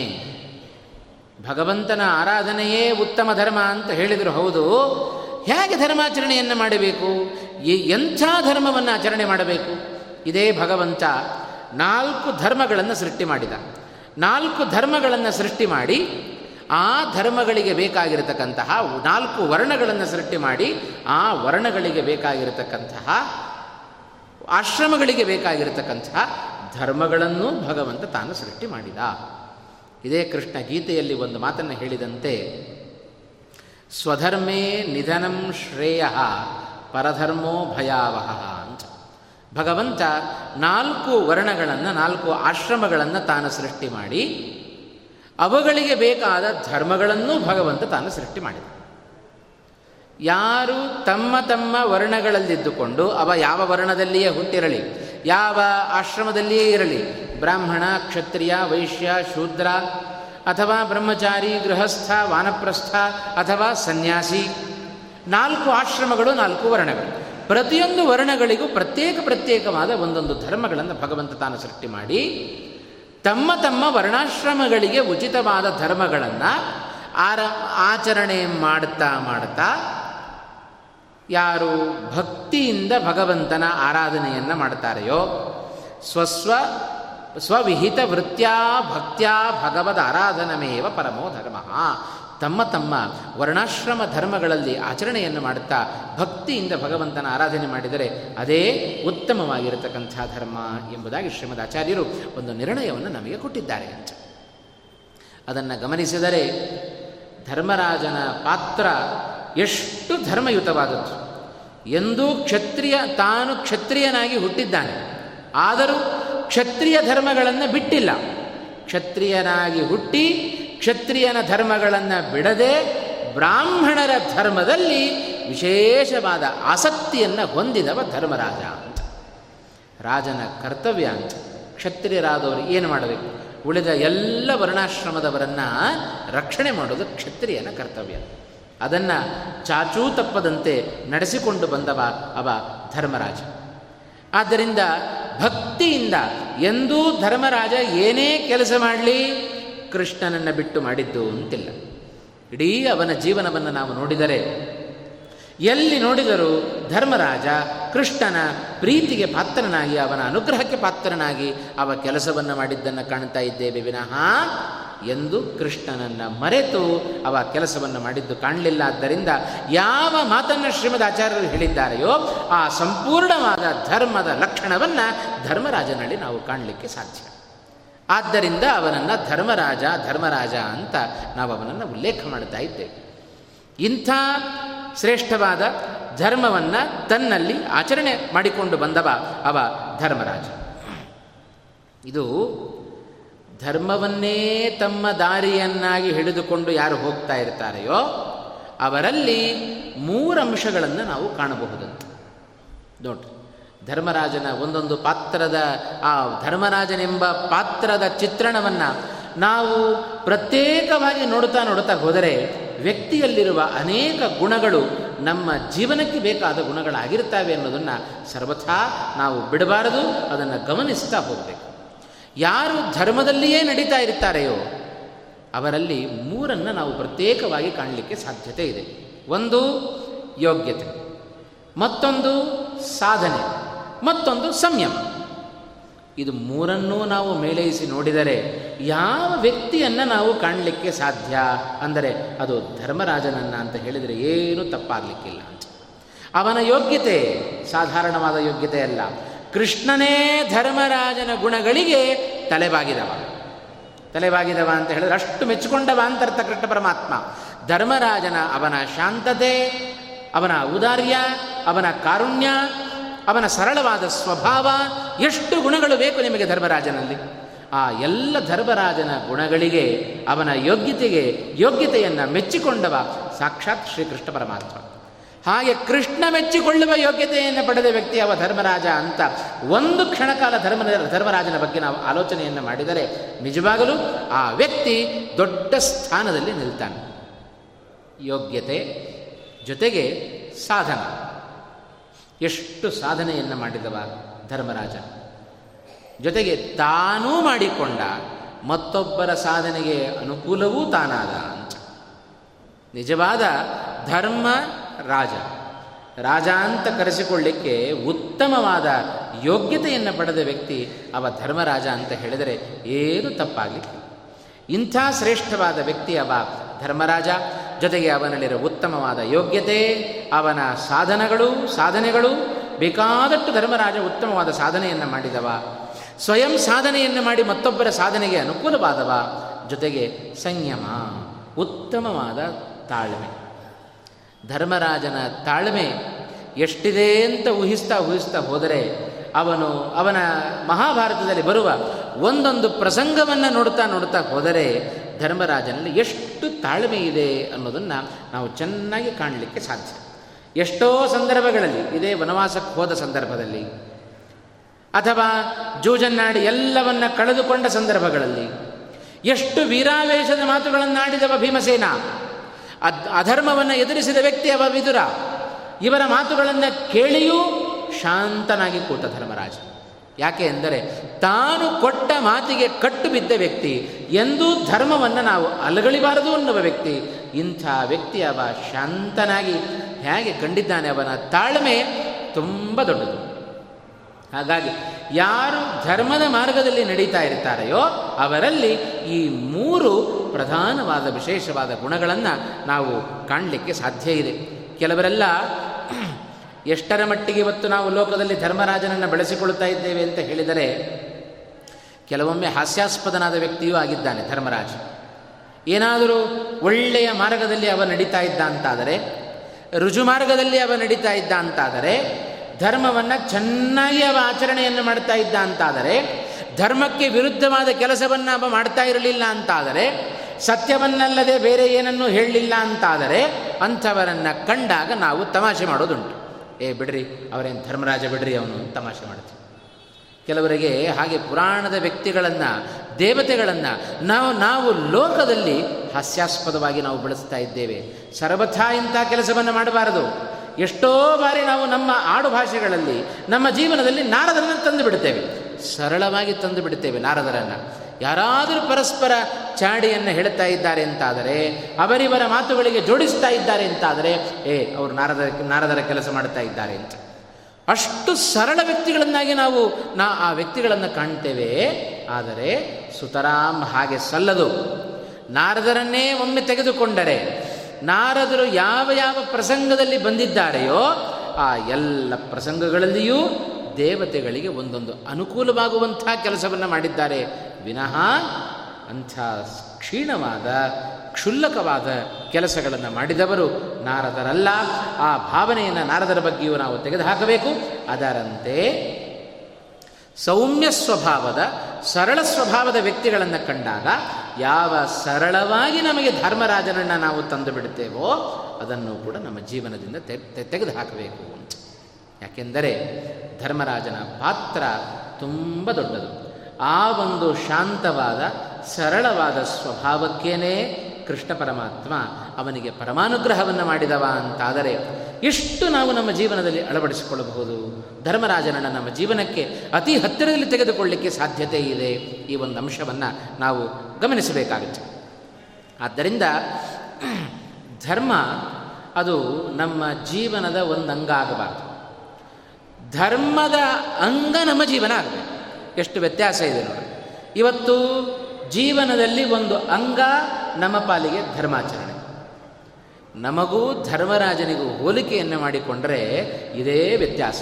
ಭಗವಂತನ ಆರಾಧನೆಯೇ ಉತ್ತಮ ಧರ್ಮ ಅಂತ ಹೇಳಿದರು ಹೌದು, ಹೇಗೆ ಧರ್ಮಾಚರಣೆಯನ್ನು ಮಾಡಬೇಕು? ಎಂಥ ಧರ್ಮವನ್ನು ಆಚರಣೆ ಮಾಡಬೇಕು? ಇದೇ ಭಗವಂತ ನಾಲ್ಕು ಧರ್ಮಗಳನ್ನು ಸೃಷ್ಟಿ ಮಾಡಿದ. ನಾಲ್ಕು ಧರ್ಮಗಳನ್ನು ಸೃಷ್ಟಿ ಮಾಡಿ ಆ ಧರ್ಮಗಳಿಗೆ ಬೇಕಾಗಿರತಕ್ಕಂತಹ ನಾಲ್ಕು ವರ್ಣಗಳನ್ನು ಸೃಷ್ಟಿ ಮಾಡಿ ಆ ವರ್ಣಗಳಿಗೆ ಬೇಕಾಗಿರತಕ್ಕಂತಹ ಆಶ್ರಮಗಳಿಗೆ ಬೇಕಾಗಿರತಕ್ಕಂತಹ ಧರ್ಮಗಳನ್ನು ಭಗವಂತ ತಾನು ಸೃಷ್ಟಿ ಮಾಡಿದ. ಇದೇ ಕೃಷ್ಣ ಗೀತೆಯಲ್ಲಿ ಒಂದು ಮಾತನ್ನು ಹೇಳಿದಂತೆ, ಸ್ವಧರ್ಮೇ ನಿಧನಂ ಶ್ರೇಯ ಪರಧರ್ಮೋ ಭಯಾವಹ ಅಂತ. ಭಗವಂತ ನಾಲ್ಕು ವರ್ಣಗಳನ್ನು, ನಾಲ್ಕು ಆಶ್ರಮಗಳನ್ನು ತಾನು ಸೃಷ್ಟಿ ಮಾಡಿ ಅವುಗಳಿಗೆ ಬೇಕಾದ ಧರ್ಮಗಳನ್ನು ಭಗವಂತ ತಾನು ಸೃಷ್ಟಿ ಮಾಡಿದ. ಯಾರು ತಮ್ಮ ತಮ್ಮ ವರ್ಣಗಳಲ್ಲಿದ್ದುಕೊಂಡು ಅವ ಯಾವ ವರ್ಣದಲ್ಲಿಯೇ ಹುಟ್ಟಿರಲಿ, ಯಾವ ಆಶ್ರಮದಲ್ಲಿಯೇ ಇರಲಿ, ಬ್ರಾಹ್ಮಣ, ಕ್ಷತ್ರಿಯ, ವೈಶ್ಯ, ಶೂದ್ರ ಅಥವಾ ಬ್ರಹ್ಮಚಾರಿ, ಗೃಹಸ್ಥ, ವಾನಪ್ರಸ್ಥ ಅಥವಾ ಸನ್ಯಾಸಿ, ನಾಲ್ಕು ಆಶ್ರಮಗಳು, ನಾಲ್ಕು ವರ್ಣಗಳು. ಪ್ರತಿಯೊಂದು ವರ್ಣಗಳಿಗೂ ಪ್ರತ್ಯೇಕ ಪ್ರತ್ಯೇಕವಾದ ಒಂದೊಂದು ಧರ್ಮಗಳನ್ನು ಭಗವಂತ ತಾನು ಸೃಷ್ಟಿ ಮಾಡಿ ತಮ್ಮ ತಮ್ಮ ವರ್ಣಾಶ್ರಮಗಳಿಗೆ ಉಚಿತವಾದ ಧರ್ಮಗಳನ್ನು ಆರ, ಆಚರಣೆ ಮಾಡ್ತಾ ಮಾಡ್ತಾ ಯಾರು ಭಕ್ತಿಯಿಂದ ಭಗವಂತನ ಆರಾಧನೆಯನ್ನು ಮಾಡ್ತಾರೆಯೋ, ಸ್ವಸ್ವ ಸ್ವವಿಹಿತ ವೃತ್ತ್ಯಾ ಭಕ್ತ್ಯಾ ಭಗವದ ಆರಾಧನಮೇವ ಪರಮೋ ಧರ್ಮ. ತಮ್ಮ ತಮ್ಮ ವರ್ಣಾಶ್ರಮ ಧರ್ಮಗಳಲ್ಲಿ ಆಚರಣೆಯನ್ನು ಮಾಡುತ್ತಾ ಭಕ್ತಿಯಿಂದ ಭಗವಂತನ ಆರಾಧನೆ ಮಾಡಿದರೆ ಅದೇ ಉತ್ತಮವಾಗಿರತಕ್ಕಂಥ ಧರ್ಮ ಎಂಬುದಾಗಿ ಶ್ರೀಮದ್ ಆಚಾರ್ಯರು ಒಂದು ನಿರ್ಣಯವನ್ನು ನಮಗೆ ಕೊಟ್ಟಿದ್ದಾರೆ ಅಂತ. ಅದನ್ನು ಗಮನಿಸಿದರೆ ಧರ್ಮರಾಜನ ಪಾತ್ರ ಎಷ್ಟು ಧರ್ಮಯುತವಾದದ್ದು. ಎಂದೂ ಕ್ಷತ್ರಿಯ, ತಾನು ಕ್ಷತ್ರಿಯನಾಗಿ ಹುಟ್ಟಿದ್ದಾನೆ. ಆದರೂ ಕ್ಷತ್ರಿಯ ಧರ್ಮಗಳನ್ನು ಬಿಟ್ಟಿಲ್ಲ. ಕ್ಷತ್ರಿಯನಾಗಿ ಹುಟ್ಟಿ ಕ್ಷತ್ರಿಯನ ಧರ್ಮಗಳನ್ನು ಬಿಡದೆ ಬ್ರಾಹ್ಮಣರ ಧರ್ಮದಲ್ಲಿ ವಿಶೇಷವಾದ ಆಸಕ್ತಿಯನ್ನು ಹೊಂದಿದವ ಧರ್ಮರಾಜ ಅಂತ. ರಾಜನ ಕರ್ತವ್ಯ ಅಂತ. ಕ್ಷತ್ರಿಯರಾದವರು ಏನು ಮಾಡಬೇಕು? ಉಳಿದ ಎಲ್ಲ ವರ್ಣಾಶ್ರಮದವರನ್ನು ರಕ್ಷಣೆ ಮಾಡೋದು ಕ್ಷತ್ರಿಯನ ಕರ್ತವ್ಯ. ಅದನ್ನು ಚಾಚೂ ತಪ್ಪದಂತೆ ನಡೆಸಿಕೊಂಡು ಬಂದವ ಅವ ಧರ್ಮರಾಜ. ಆದ್ದರಿಂದ ಭಕ್ತಿಯಿಂದ ಎಂದೂ ಧರ್ಮರಾಜ ಏನೇ ಕೆಲಸ ಮಾಡಲಿ ಕೃಷ್ಣನನ್ನು ಬಿಟ್ಟು ಮಾಡಿದ್ದು ಅಂತಿಲ್ಲ. ಇಡೀ ಅವನ ಜೀವನವನ್ನು ನಾವು ನೋಡಿದರೆ, ಎಲ್ಲಿ ನೋಡಿದರೂ ಧರ್ಮರಾಜ ಕೃಷ್ಣನ ಪ್ರೀತಿಗೆ ಪಾತ್ರನಾಗಿ, ಅವನ ಅನುಗ್ರಹಕ್ಕೆ ಪಾತ್ರನಾಗಿ ಅವ ಕೆಲಸವನ್ನು ಮಾಡಿದ್ದನ್ನು ಕಾಣ್ತಾ ಇದ್ದೇವೆ ವಿನಃ ಎಂದು ಕೃಷ್ಣನನ್ನು ಮರೆತು ಅವ ಕೆಲಸವನ್ನು ಮಾಡಿದ್ದು ಕಾಣಲಿಲ್ಲ. ಆದ್ದರಿಂದ ಯಾವ ಮಾತನ್ನು ಶ್ರೀಮದ್ ಆಚಾರ್ಯರು ಹೇಳಿದ್ದಾರೆಯೋ, ಆ ಸಂಪೂರ್ಣವಾದ ಧರ್ಮದ ಲಕ್ಷಣವನ್ನು ಧರ್ಮರಾಜನಲ್ಲಿ ನಾವು ಕಾಣಲಿಕ್ಕೆ ಸಾಧ್ಯ. ಆದ್ದರಿಂದ ಅವನನ್ನು ಧರ್ಮರಾಜ ಧರ್ಮರಾಜ ಅಂತ ನಾವು ಅವನನ್ನು ಉಲ್ಲೇಖ ಮಾಡ್ತಾ ಇದ್ದೇವೆ. ಇಂಥ ಶ್ರೇಷ್ಠವಾದ ಧರ್ಮವನ್ನು ತನ್ನಲ್ಲಿ ಆಚರಣೆ ಮಾಡಿಕೊಂಡು ಬಂದವ ಅವ ಧರ್ಮರಾಜ. ಇದು ಧರ್ಮವನ್ನೇ ತಮ್ಮ ದಾರಿಯನ್ನಾಗಿ ಹಿಡಿದುಕೊಂಡು ಯಾರು ಹೋಗ್ತಾ ಇರ್ತಾರೆಯೋ ಅವರಲ್ಲಿ ಮೂರಂಶಗಳನ್ನು ನಾವು ಕಾಣಬಹುದಂತ. ನೋಡ್ರಿ. ಧರ್ಮರಾಜನ ಒಂದೊಂದು ಪಾತ್ರದ, ಆ ಧರ್ಮರಾಜನೆಂಬ ಪಾತ್ರದ ಚಿತ್ರಣವನ್ನು ನಾವು ಪ್ರತ್ಯೇಕವಾಗಿ ನೋಡುತ್ತಾ ನೋಡುತ್ತಾ ಹೋದರೆ ವ್ಯಕ್ತಿಯಲ್ಲಿರುವ ಅನೇಕ ಗುಣಗಳು ನಮ್ಮ ಜೀವನಕ್ಕೆ ಬೇಕಾದ ಗುಣಗಳಾಗಿರ್ತವೆ ಅನ್ನೋದನ್ನು ಸರ್ವಥಾ ನಾವು ಬಿಡಬಾರದು, ಅದನ್ನು ಗಮನಿಸ್ತಾ ಹೋಗಬೇಕು. ಯಾರು ಧರ್ಮದಲ್ಲಿಯೇ ನಡೀತಾ ಇರ್ತಾರೆಯೋ ಅವರಲ್ಲಿ ಮೂರನ್ನು ನಾವು ಪ್ರತ್ಯೇಕವಾಗಿ ಕಾಣಲಿಕ್ಕೆ ಸಾಧ್ಯತೆ ಇದೆ. ಒಂದು ಯೋಗ್ಯತೆ, ಮತ್ತೊಂದು ಸಾಧನೆ. ಮತ್ತೊಂದು ಸಂಯಮ. ಇದು ಮೂರನ್ನೂ ನಾವು ಮೇಲೈಸಿ ನೋಡಿದರೆ ಯಾವ ವ್ಯಕ್ತಿಯನ್ನು ನಾವು ಕಾಣಲಿಕ್ಕೆ ಸಾಧ್ಯ? ಅಂದರೆ ಅದು ಧರ್ಮರಾಜನನ್ನ ಅಂತ ಹೇಳಿದರೆ ಏನೂ ತಪ್ಪಾಗಲಿಕ್ಕಿಲ್ಲ. ಅಂತ ಅವನ ಯೋಗ್ಯತೆ ಸಾಧಾರಣವಾದ ಯೋಗ್ಯತೆ ಅಲ್ಲ. ಕೃಷ್ಣನೇ ಧರ್ಮರಾಜನ ಗುಣಗಳಿಗೆ ತಲೆಬಾಗಿದವ. ತಲೆಬಾಗಿದವ ಅಂತ ಹೇಳಿದ್ರೆ ಅಷ್ಟು ಮೆಚ್ಚಿಕೊಂಡವ ಅಂತರ್ಥ ಕೃಷ್ಣ ಪರಮಾತ್ಮ. ಧರ್ಮರಾಜನ ಅವನ ಶಾಂತತೆ, ಅವನ ಔದಾರ್ಯ, ಅವನ ಕಾರುಣ್ಯ ಅವನ ಸರಳವಾದ ಸ್ವಭಾವ ಎಷ್ಟು ಗುಣಗಳು ಬೇಕು ನಿಮಗೆ ಧರ್ಮರಾಜನಲ್ಲಿ? ಆ ಎಲ್ಲ ಧರ್ಮರಾಜನ ಗುಣಗಳಿಗೆ ಅವನ ಯೋಗ್ಯತೆಗೆ ಯೋಗ್ಯತೆಯನ್ನು ಮೆಚ್ಚಿಕೊಂಡವ ಸಾಕ್ಷಾತ್ ಶ್ರೀಕೃಷ್ಣ ಪರಮಾತ್ಮ. ಹಾಗೆ ಕೃಷ್ಣ ಮೆಚ್ಚಿಕೊಳ್ಳುವ ಯೋಗ್ಯತೆಯನ್ನು ಪಡೆದ ವ್ಯಕ್ತಿ ಅವ ಧರ್ಮರಾಜ ಅಂತ ಒಂದು ಕ್ಷಣಕಾಲ ಧರ್ಮ ಧರ್ಮರಾಜನ ಬಗ್ಗೆ ನಾವು ಆಲೋಚನೆಯನ್ನು ಮಾಡಿದರೆ ನಿಜವಾಗಲೂ ಆ ವ್ಯಕ್ತಿ ದೊಡ್ಡ ಸ್ಥಾನದಲ್ಲಿ ನಿಲ್ತಾನೆ. ಯೋಗ್ಯತೆ ಜೊತೆಗೆ ಸಾಧನ. ಎಷ್ಟು ಸಾಧನೆಯನ್ನು ಮಾಡಿದವ ಧರ್ಮರಾಜ? ಜೊತೆಗೆ ತಾನೂ ಮಾಡಿಕೊಂಡ ಮತ್ತೊಬ್ಬರ ಸಾಧನೆಗೆ ಅನುಕೂಲವೂ ತಾನಾದ. ಅಂತ ನಿಜವಾದ ಧರ್ಮ ರಾಜ. ರಾಜ ಅಂತ ಕರೆಸಿಕೊಳ್ಳಿಕ್ಕೆ ಉತ್ತಮವಾದ ಯೋಗ್ಯತೆಯನ್ನು ಪಡೆದ ವ್ಯಕ್ತಿ ಅವ ಧರ್ಮರಾಜ ಅಂತ ಹೇಳಿದರೆ ಏನು ತಪ್ಪಾಗಲಿಕ್ಕೆ. ಇಂಥ ಶ್ರೇಷ್ಠವಾದ ವ್ಯಕ್ತಿ ಅವ ಧರ್ಮರಾಜ. ಜೊತೆಗೆ ಅವನಲ್ಲಿರೋ ಉತ್ತಮವಾದ ಯೋಗ್ಯತೆ, ಅವನ ಸಾಧನಗಳು, ಸಾಧನೆಗಳು, ಬೇಕಾದಷ್ಟು ಧರ್ಮರಾಜ ಉತ್ತಮವಾದ ಸಾಧನೆಯನ್ನು ಮಾಡಿದವ. ಸ್ವಯಂ ಸಾಧನೆಯನ್ನು ಮಾಡಿ ಮತ್ತೊಬ್ಬರ ಸಾಧನೆಗೆ ಅನುಕೂಲವಾದವ. ಜೊತೆಗೆ ಸಂಯಮ, ಉತ್ತಮವಾದ ತಾಳ್ಮೆ. ಧರ್ಮರಾಜನ ತಾಳ್ಮೆ ಎಷ್ಟಿದೆ ಅಂತ ಊಹಿಸ್ತಾ ಊಹಿಸ್ತಾ ಹೋದರೆ, ಅವನು, ಅವನ ಮಹಾಭಾರತದಲ್ಲಿ ಬರುವ ಒಂದೊಂದು ಪ್ರಸಂಗವನ್ನು ನೋಡ್ತಾ ನೋಡ್ತಾ ಹೋದರೆ ಧರ್ಮರಾಜನಲ್ಲಿ ಎಷ್ಟು ತಾಳ್ಮೆ ಇದೆ ಅನ್ನೋದನ್ನು ನಾವು ಚೆನ್ನಾಗಿ ಕಾಣಲಿಕ್ಕೆ ಸಾಧ್ಯ. ಎಷ್ಟೋ ಸಂದರ್ಭಗಳಲ್ಲಿ, ಇದೇ ವನವಾಸಕ್ಕೆ ಹೋದ ಸಂದರ್ಭದಲ್ಲಿ, ಅಥವಾ ಜೂಜನ್ನಾಡಿ ಎಲ್ಲವನ್ನ ಕಳೆದುಕೊಂಡ ಸಂದರ್ಭಗಳಲ್ಲಿ, ಎಷ್ಟು ವೀರಾವೇಶದ ಮಾತುಗಳನ್ನಾಡಿದವ ಭೀಮಸೇನ, ಅದ್ ಅಧರ್ಮವನ್ನು ಎದುರಿಸಿದ ವ್ಯಕ್ತಿ ಅವ ವಿದುರ, ಇವರ ಮಾತುಗಳನ್ನು ಕೇಳಿಯೂ ಶಾಂತನಾಗಿ ಕೂತ ಧರ್ಮರಾಜ. ಯಾಕೆ ಎಂದರೆ ತಾನು ಕೊಟ್ಟ ಮಾತಿಗೆ ಕಟ್ಟು ಬಿದ್ದ ವ್ಯಕ್ತಿ ಎಂದೂ ಧರ್ಮವನ್ನು ನಾವು ಅಲಗಳಿಬಾರದು ಅನ್ನುವ ವ್ಯಕ್ತಿ. ಇಂಥ ವ್ಯಕ್ತಿ ಅವ ಶಾಂತನಾಗಿ ಹೇಗೆ ಕಂಡಿದ್ದಾನೆ ಅವನ ತಾಳ್ಮೆ ತುಂಬ ದೊಡ್ಡದು. ಹಾಗಾಗಿ ಯಾರು ಧರ್ಮದ ಮಾರ್ಗದಲ್ಲಿ ನಡೀತಾ ಇರ್ತಾರೆಯೋ ಅವರಲ್ಲಿ ಈ ಮೂರು ಪ್ರಧಾನವಾದ ವಿಶೇಷವಾದ ಗುಣಗಳನ್ನು ನಾವು ಕಾಣಲಿಕ್ಕೆ ಸಾಧ್ಯ ಇದೆ. ಕೆಲವರೆಲ್ಲ ಎಷ್ಟರ ಮಟ್ಟಿಗೆ ಇವತ್ತು ನಾವು ಲೋಕದಲ್ಲಿ ಧರ್ಮರಾಜನನ್ನು ಬೆಳೆಸಿಕೊಳ್ತಾ ಇದ್ದೇವೆ ಅಂತ ಹೇಳಿದರೆ, ಕೆಲವೊಮ್ಮೆ ಹಾಸ್ಯಾಸ್ಪದನಾದ ವ್ಯಕ್ತಿಯೂ ಆಗಿದ್ದಾನೆ ಧರ್ಮರಾಜ. ಏನಾದರೂ ಒಳ್ಳೆಯ ಮಾರ್ಗದಲ್ಲಿ ಅವ ನಡೀತಾ ಇದ್ದ ಅಂತಾದರೆ, ರುಜು ಮಾರ್ಗದಲ್ಲಿ ಅವ ನಡೀತಾ ಇದ್ದ ಅಂತಾದರೆ, ಧರ್ಮವನ್ನು ಚೆನ್ನಾಗಿ ಅವ ಆಚರಣೆಯನ್ನು ಮಾಡ್ತಾ ಇದ್ದ ಅಂತಾದರೆ, ಧರ್ಮಕ್ಕೆ ವಿರುದ್ಧವಾದ ಕೆಲಸವನ್ನು ಅವ ಮಾಡ್ತಾ ಇರಲಿಲ್ಲ ಅಂತಾದರೆ, ಸತ್ಯವನ್ನಲ್ಲದೆ ಬೇರೆ ಏನನ್ನೂ ಹೇಳಲಿಲ್ಲ ಅಂತಾದರೆ, ಅಂಥವರನ್ನು ಕಂಡಾಗ ನಾವು ತಮಾಷೆ ಮಾಡೋದುಂಟು. ಏ, ಬಿಡ್ರಿ, ಅವರೇನು ಧರ್ಮರಾಜ ಬಿಡ್ರಿ, ಅವನು ತಮಾಷೆ ಮಾಡ್ತೀವಿ ಕೆಲವರಿಗೆ ಹಾಗೆ ಪುರಾಣದ ವ್ಯಕ್ತಿಗಳನ್ನು, ದೇವತೆಗಳನ್ನು, ನಾವು ನಾವು ಲೋಕದಲ್ಲಿ ಹಾಸ್ಯಾಸ್ಪದವಾಗಿ ನಾವು ಬಳಸ್ತಾ ಇದ್ದೇವೆ. ಸರ್ವಥಾ ಇಂಥ ಕೆಲಸವನ್ನು ಮಾಡಬಾರದು. ಎಷ್ಟೋ ಬಾರಿ ನಾವು ನಮ್ಮ ಆಡು ಭಾಷೆಗಳಲ್ಲಿ, ನಮ್ಮ ಜೀವನದಲ್ಲಿ ನಾರದರನ್ನು ತಂದು ಬಿಡುತ್ತೇವೆ. ಸರಳವಾಗಿ ತಂದು ಬಿಡುತ್ತೇವೆ ನಾರದರನ್ನು. ಯಾರಾದರೂ ಪರಸ್ಪರ ಚಾಡಿಯನ್ನು ಹೇಳ್ತಾ ಇದ್ದಾರೆ ಅಂತಾದರೆ, ಅವರಿವರ ಮಾತುಗಳಿಗೆ ಜೋಡಿಸ್ತಾ ಇದ್ದಾರೆ ಅಂತಾದರೆ, ಏ, ಅವರು ನಾರದ, ನಾರದರ ಕೆಲಸ ಮಾಡ್ತಾ ಇದ್ದಾರೆ ಅಂತ. ಅಷ್ಟು ಸರಳ ವ್ಯಕ್ತಿಗಳನ್ನಾಗಿ ನಾವು, ನಾ, ಆ ವ್ಯಕ್ತಿಗಳನ್ನು ಕಾಣ್ತೇವೆ. ಆದರೆ, ಸುತರಾಮ್ ಹಾಗೆ ಸಲ್ಲದು. ನಾರದರನ್ನೇ ಒಮ್ಮೆ ತೆಗೆದುಕೊಂಡರೆ, ನಾರದರು ಯಾವ ಯಾವ ಪ್ರಸಂಗದಲ್ಲಿ ಬಂದಿದ್ದಾರೆಯೋ, ಆ ಎಲ್ಲ ಪ್ರಸಂಗಗಳಲ್ಲಿಯೂ ದೇವತೆಗಳಿಗೆ ಒಂದೊಂದು ಅನುಕೂಲವಾಗುವಂತಹ ಕೆಲಸವನ್ನು ಮಾಡಿದ್ದಾರೆ. ವಿನಃ ಅಂಥ ಕ್ಷೀಣವಾದ, ಕ್ಷುಲ್ಲಕವಾದ ಕೆಲಸಗಳನ್ನು ಮಾಡಿದವರು ನಾರದರಲ್ಲ. ಆ ಭಾವನೆಯನ್ನು ನಾರದರ ಬಗ್ಗೆಯೂ ನಾವು ತೆಗೆದುಹಾಕಬೇಕು. ಅದರಂತೆ ಸೌಮ್ಯ ಸ್ವಭಾವದ, ಸರಳ ಸ್ವಭಾವದ ವ್ಯಕ್ತಿಗಳನ್ನು ಕಂಡಾಗ ಯಾವ ಸರಳವಾಗಿ ನಮಗೆ ಧರ್ಮರಾಜನನ್ನು ನಾವು ತಂದು ಬಿಡುತ್ತೇವೋ ಅದನ್ನು ಕೂಡ ನಮ್ಮ ಜೀವನದಿಂದ ತೆಗೆದು ಹಾಕಬೇಕು ಅಂತ ಯಾಕೆಂದರೆ ಧರ್ಮರಾಜನ ಪಾತ್ರ ತುಂಬ ದೊಡ್ಡದು. ಆ ಒಂದು ಶಾಂತವಾದ, ಸರಳವಾದ ಸ್ವಭಾವಕ್ಕೇನೆ ಕೃಷ್ಣ ಪರಮಾತ್ಮ ಅವನಿಗೆ ಪರಮಾನುಗ್ರಹವನ್ನು ಮಾಡಿದವ ಅಂತಾದರೆ ಎಷ್ಟು ನಾವು ನಮ್ಮ ಜೀವನದಲ್ಲಿ ಅಳವಡಿಸಿಕೊಳ್ಳಬಹುದು? ಧರ್ಮರಾಜನನ್ನು ನಮ್ಮ ಜೀವನಕ್ಕೆ ಅತಿ ಹತ್ತಿರದಲ್ಲಿ ತೆಗೆದುಕೊಳ್ಳಿಕ್ಕೆ ಸಾಧ್ಯತೆ ಇದೆ. ಈ ಒಂದು ಅಂಶವನ್ನು ನಾವು ಗಮನಿಸಬೇಕಾಗುತ್ತೆ. ಆದ್ದರಿಂದ ಧರ್ಮ ಅದು ನಮ್ಮ ಜೀವನದ ಒಂದು ಅಂಗ ಆಗಬಾರ್ದು. ಧರ್ಮದ ಅಂಗ ನಮ್ಮ ಜೀವನ ಆಗಬೇಕು. ಎಷ್ಟು ವ್ಯತ್ಯಾಸ ಇದೆ ನೋಡಿ. ಇವತ್ತು ಜೀವನದಲ್ಲಿ ಒಂದು ಅಂಗ ನಮ್ಮ ಪಾಲಿಗೆ ಧರ್ಮಾಚರಣೆ. ನಮಗೂ ಧರ್ಮರಾಜನಿಗೂ ಹೋಲಿಕೆಯನ್ನು ಮಾಡಿಕೊಂಡರೆ ಇದೇ ವ್ಯತ್ಯಾಸ.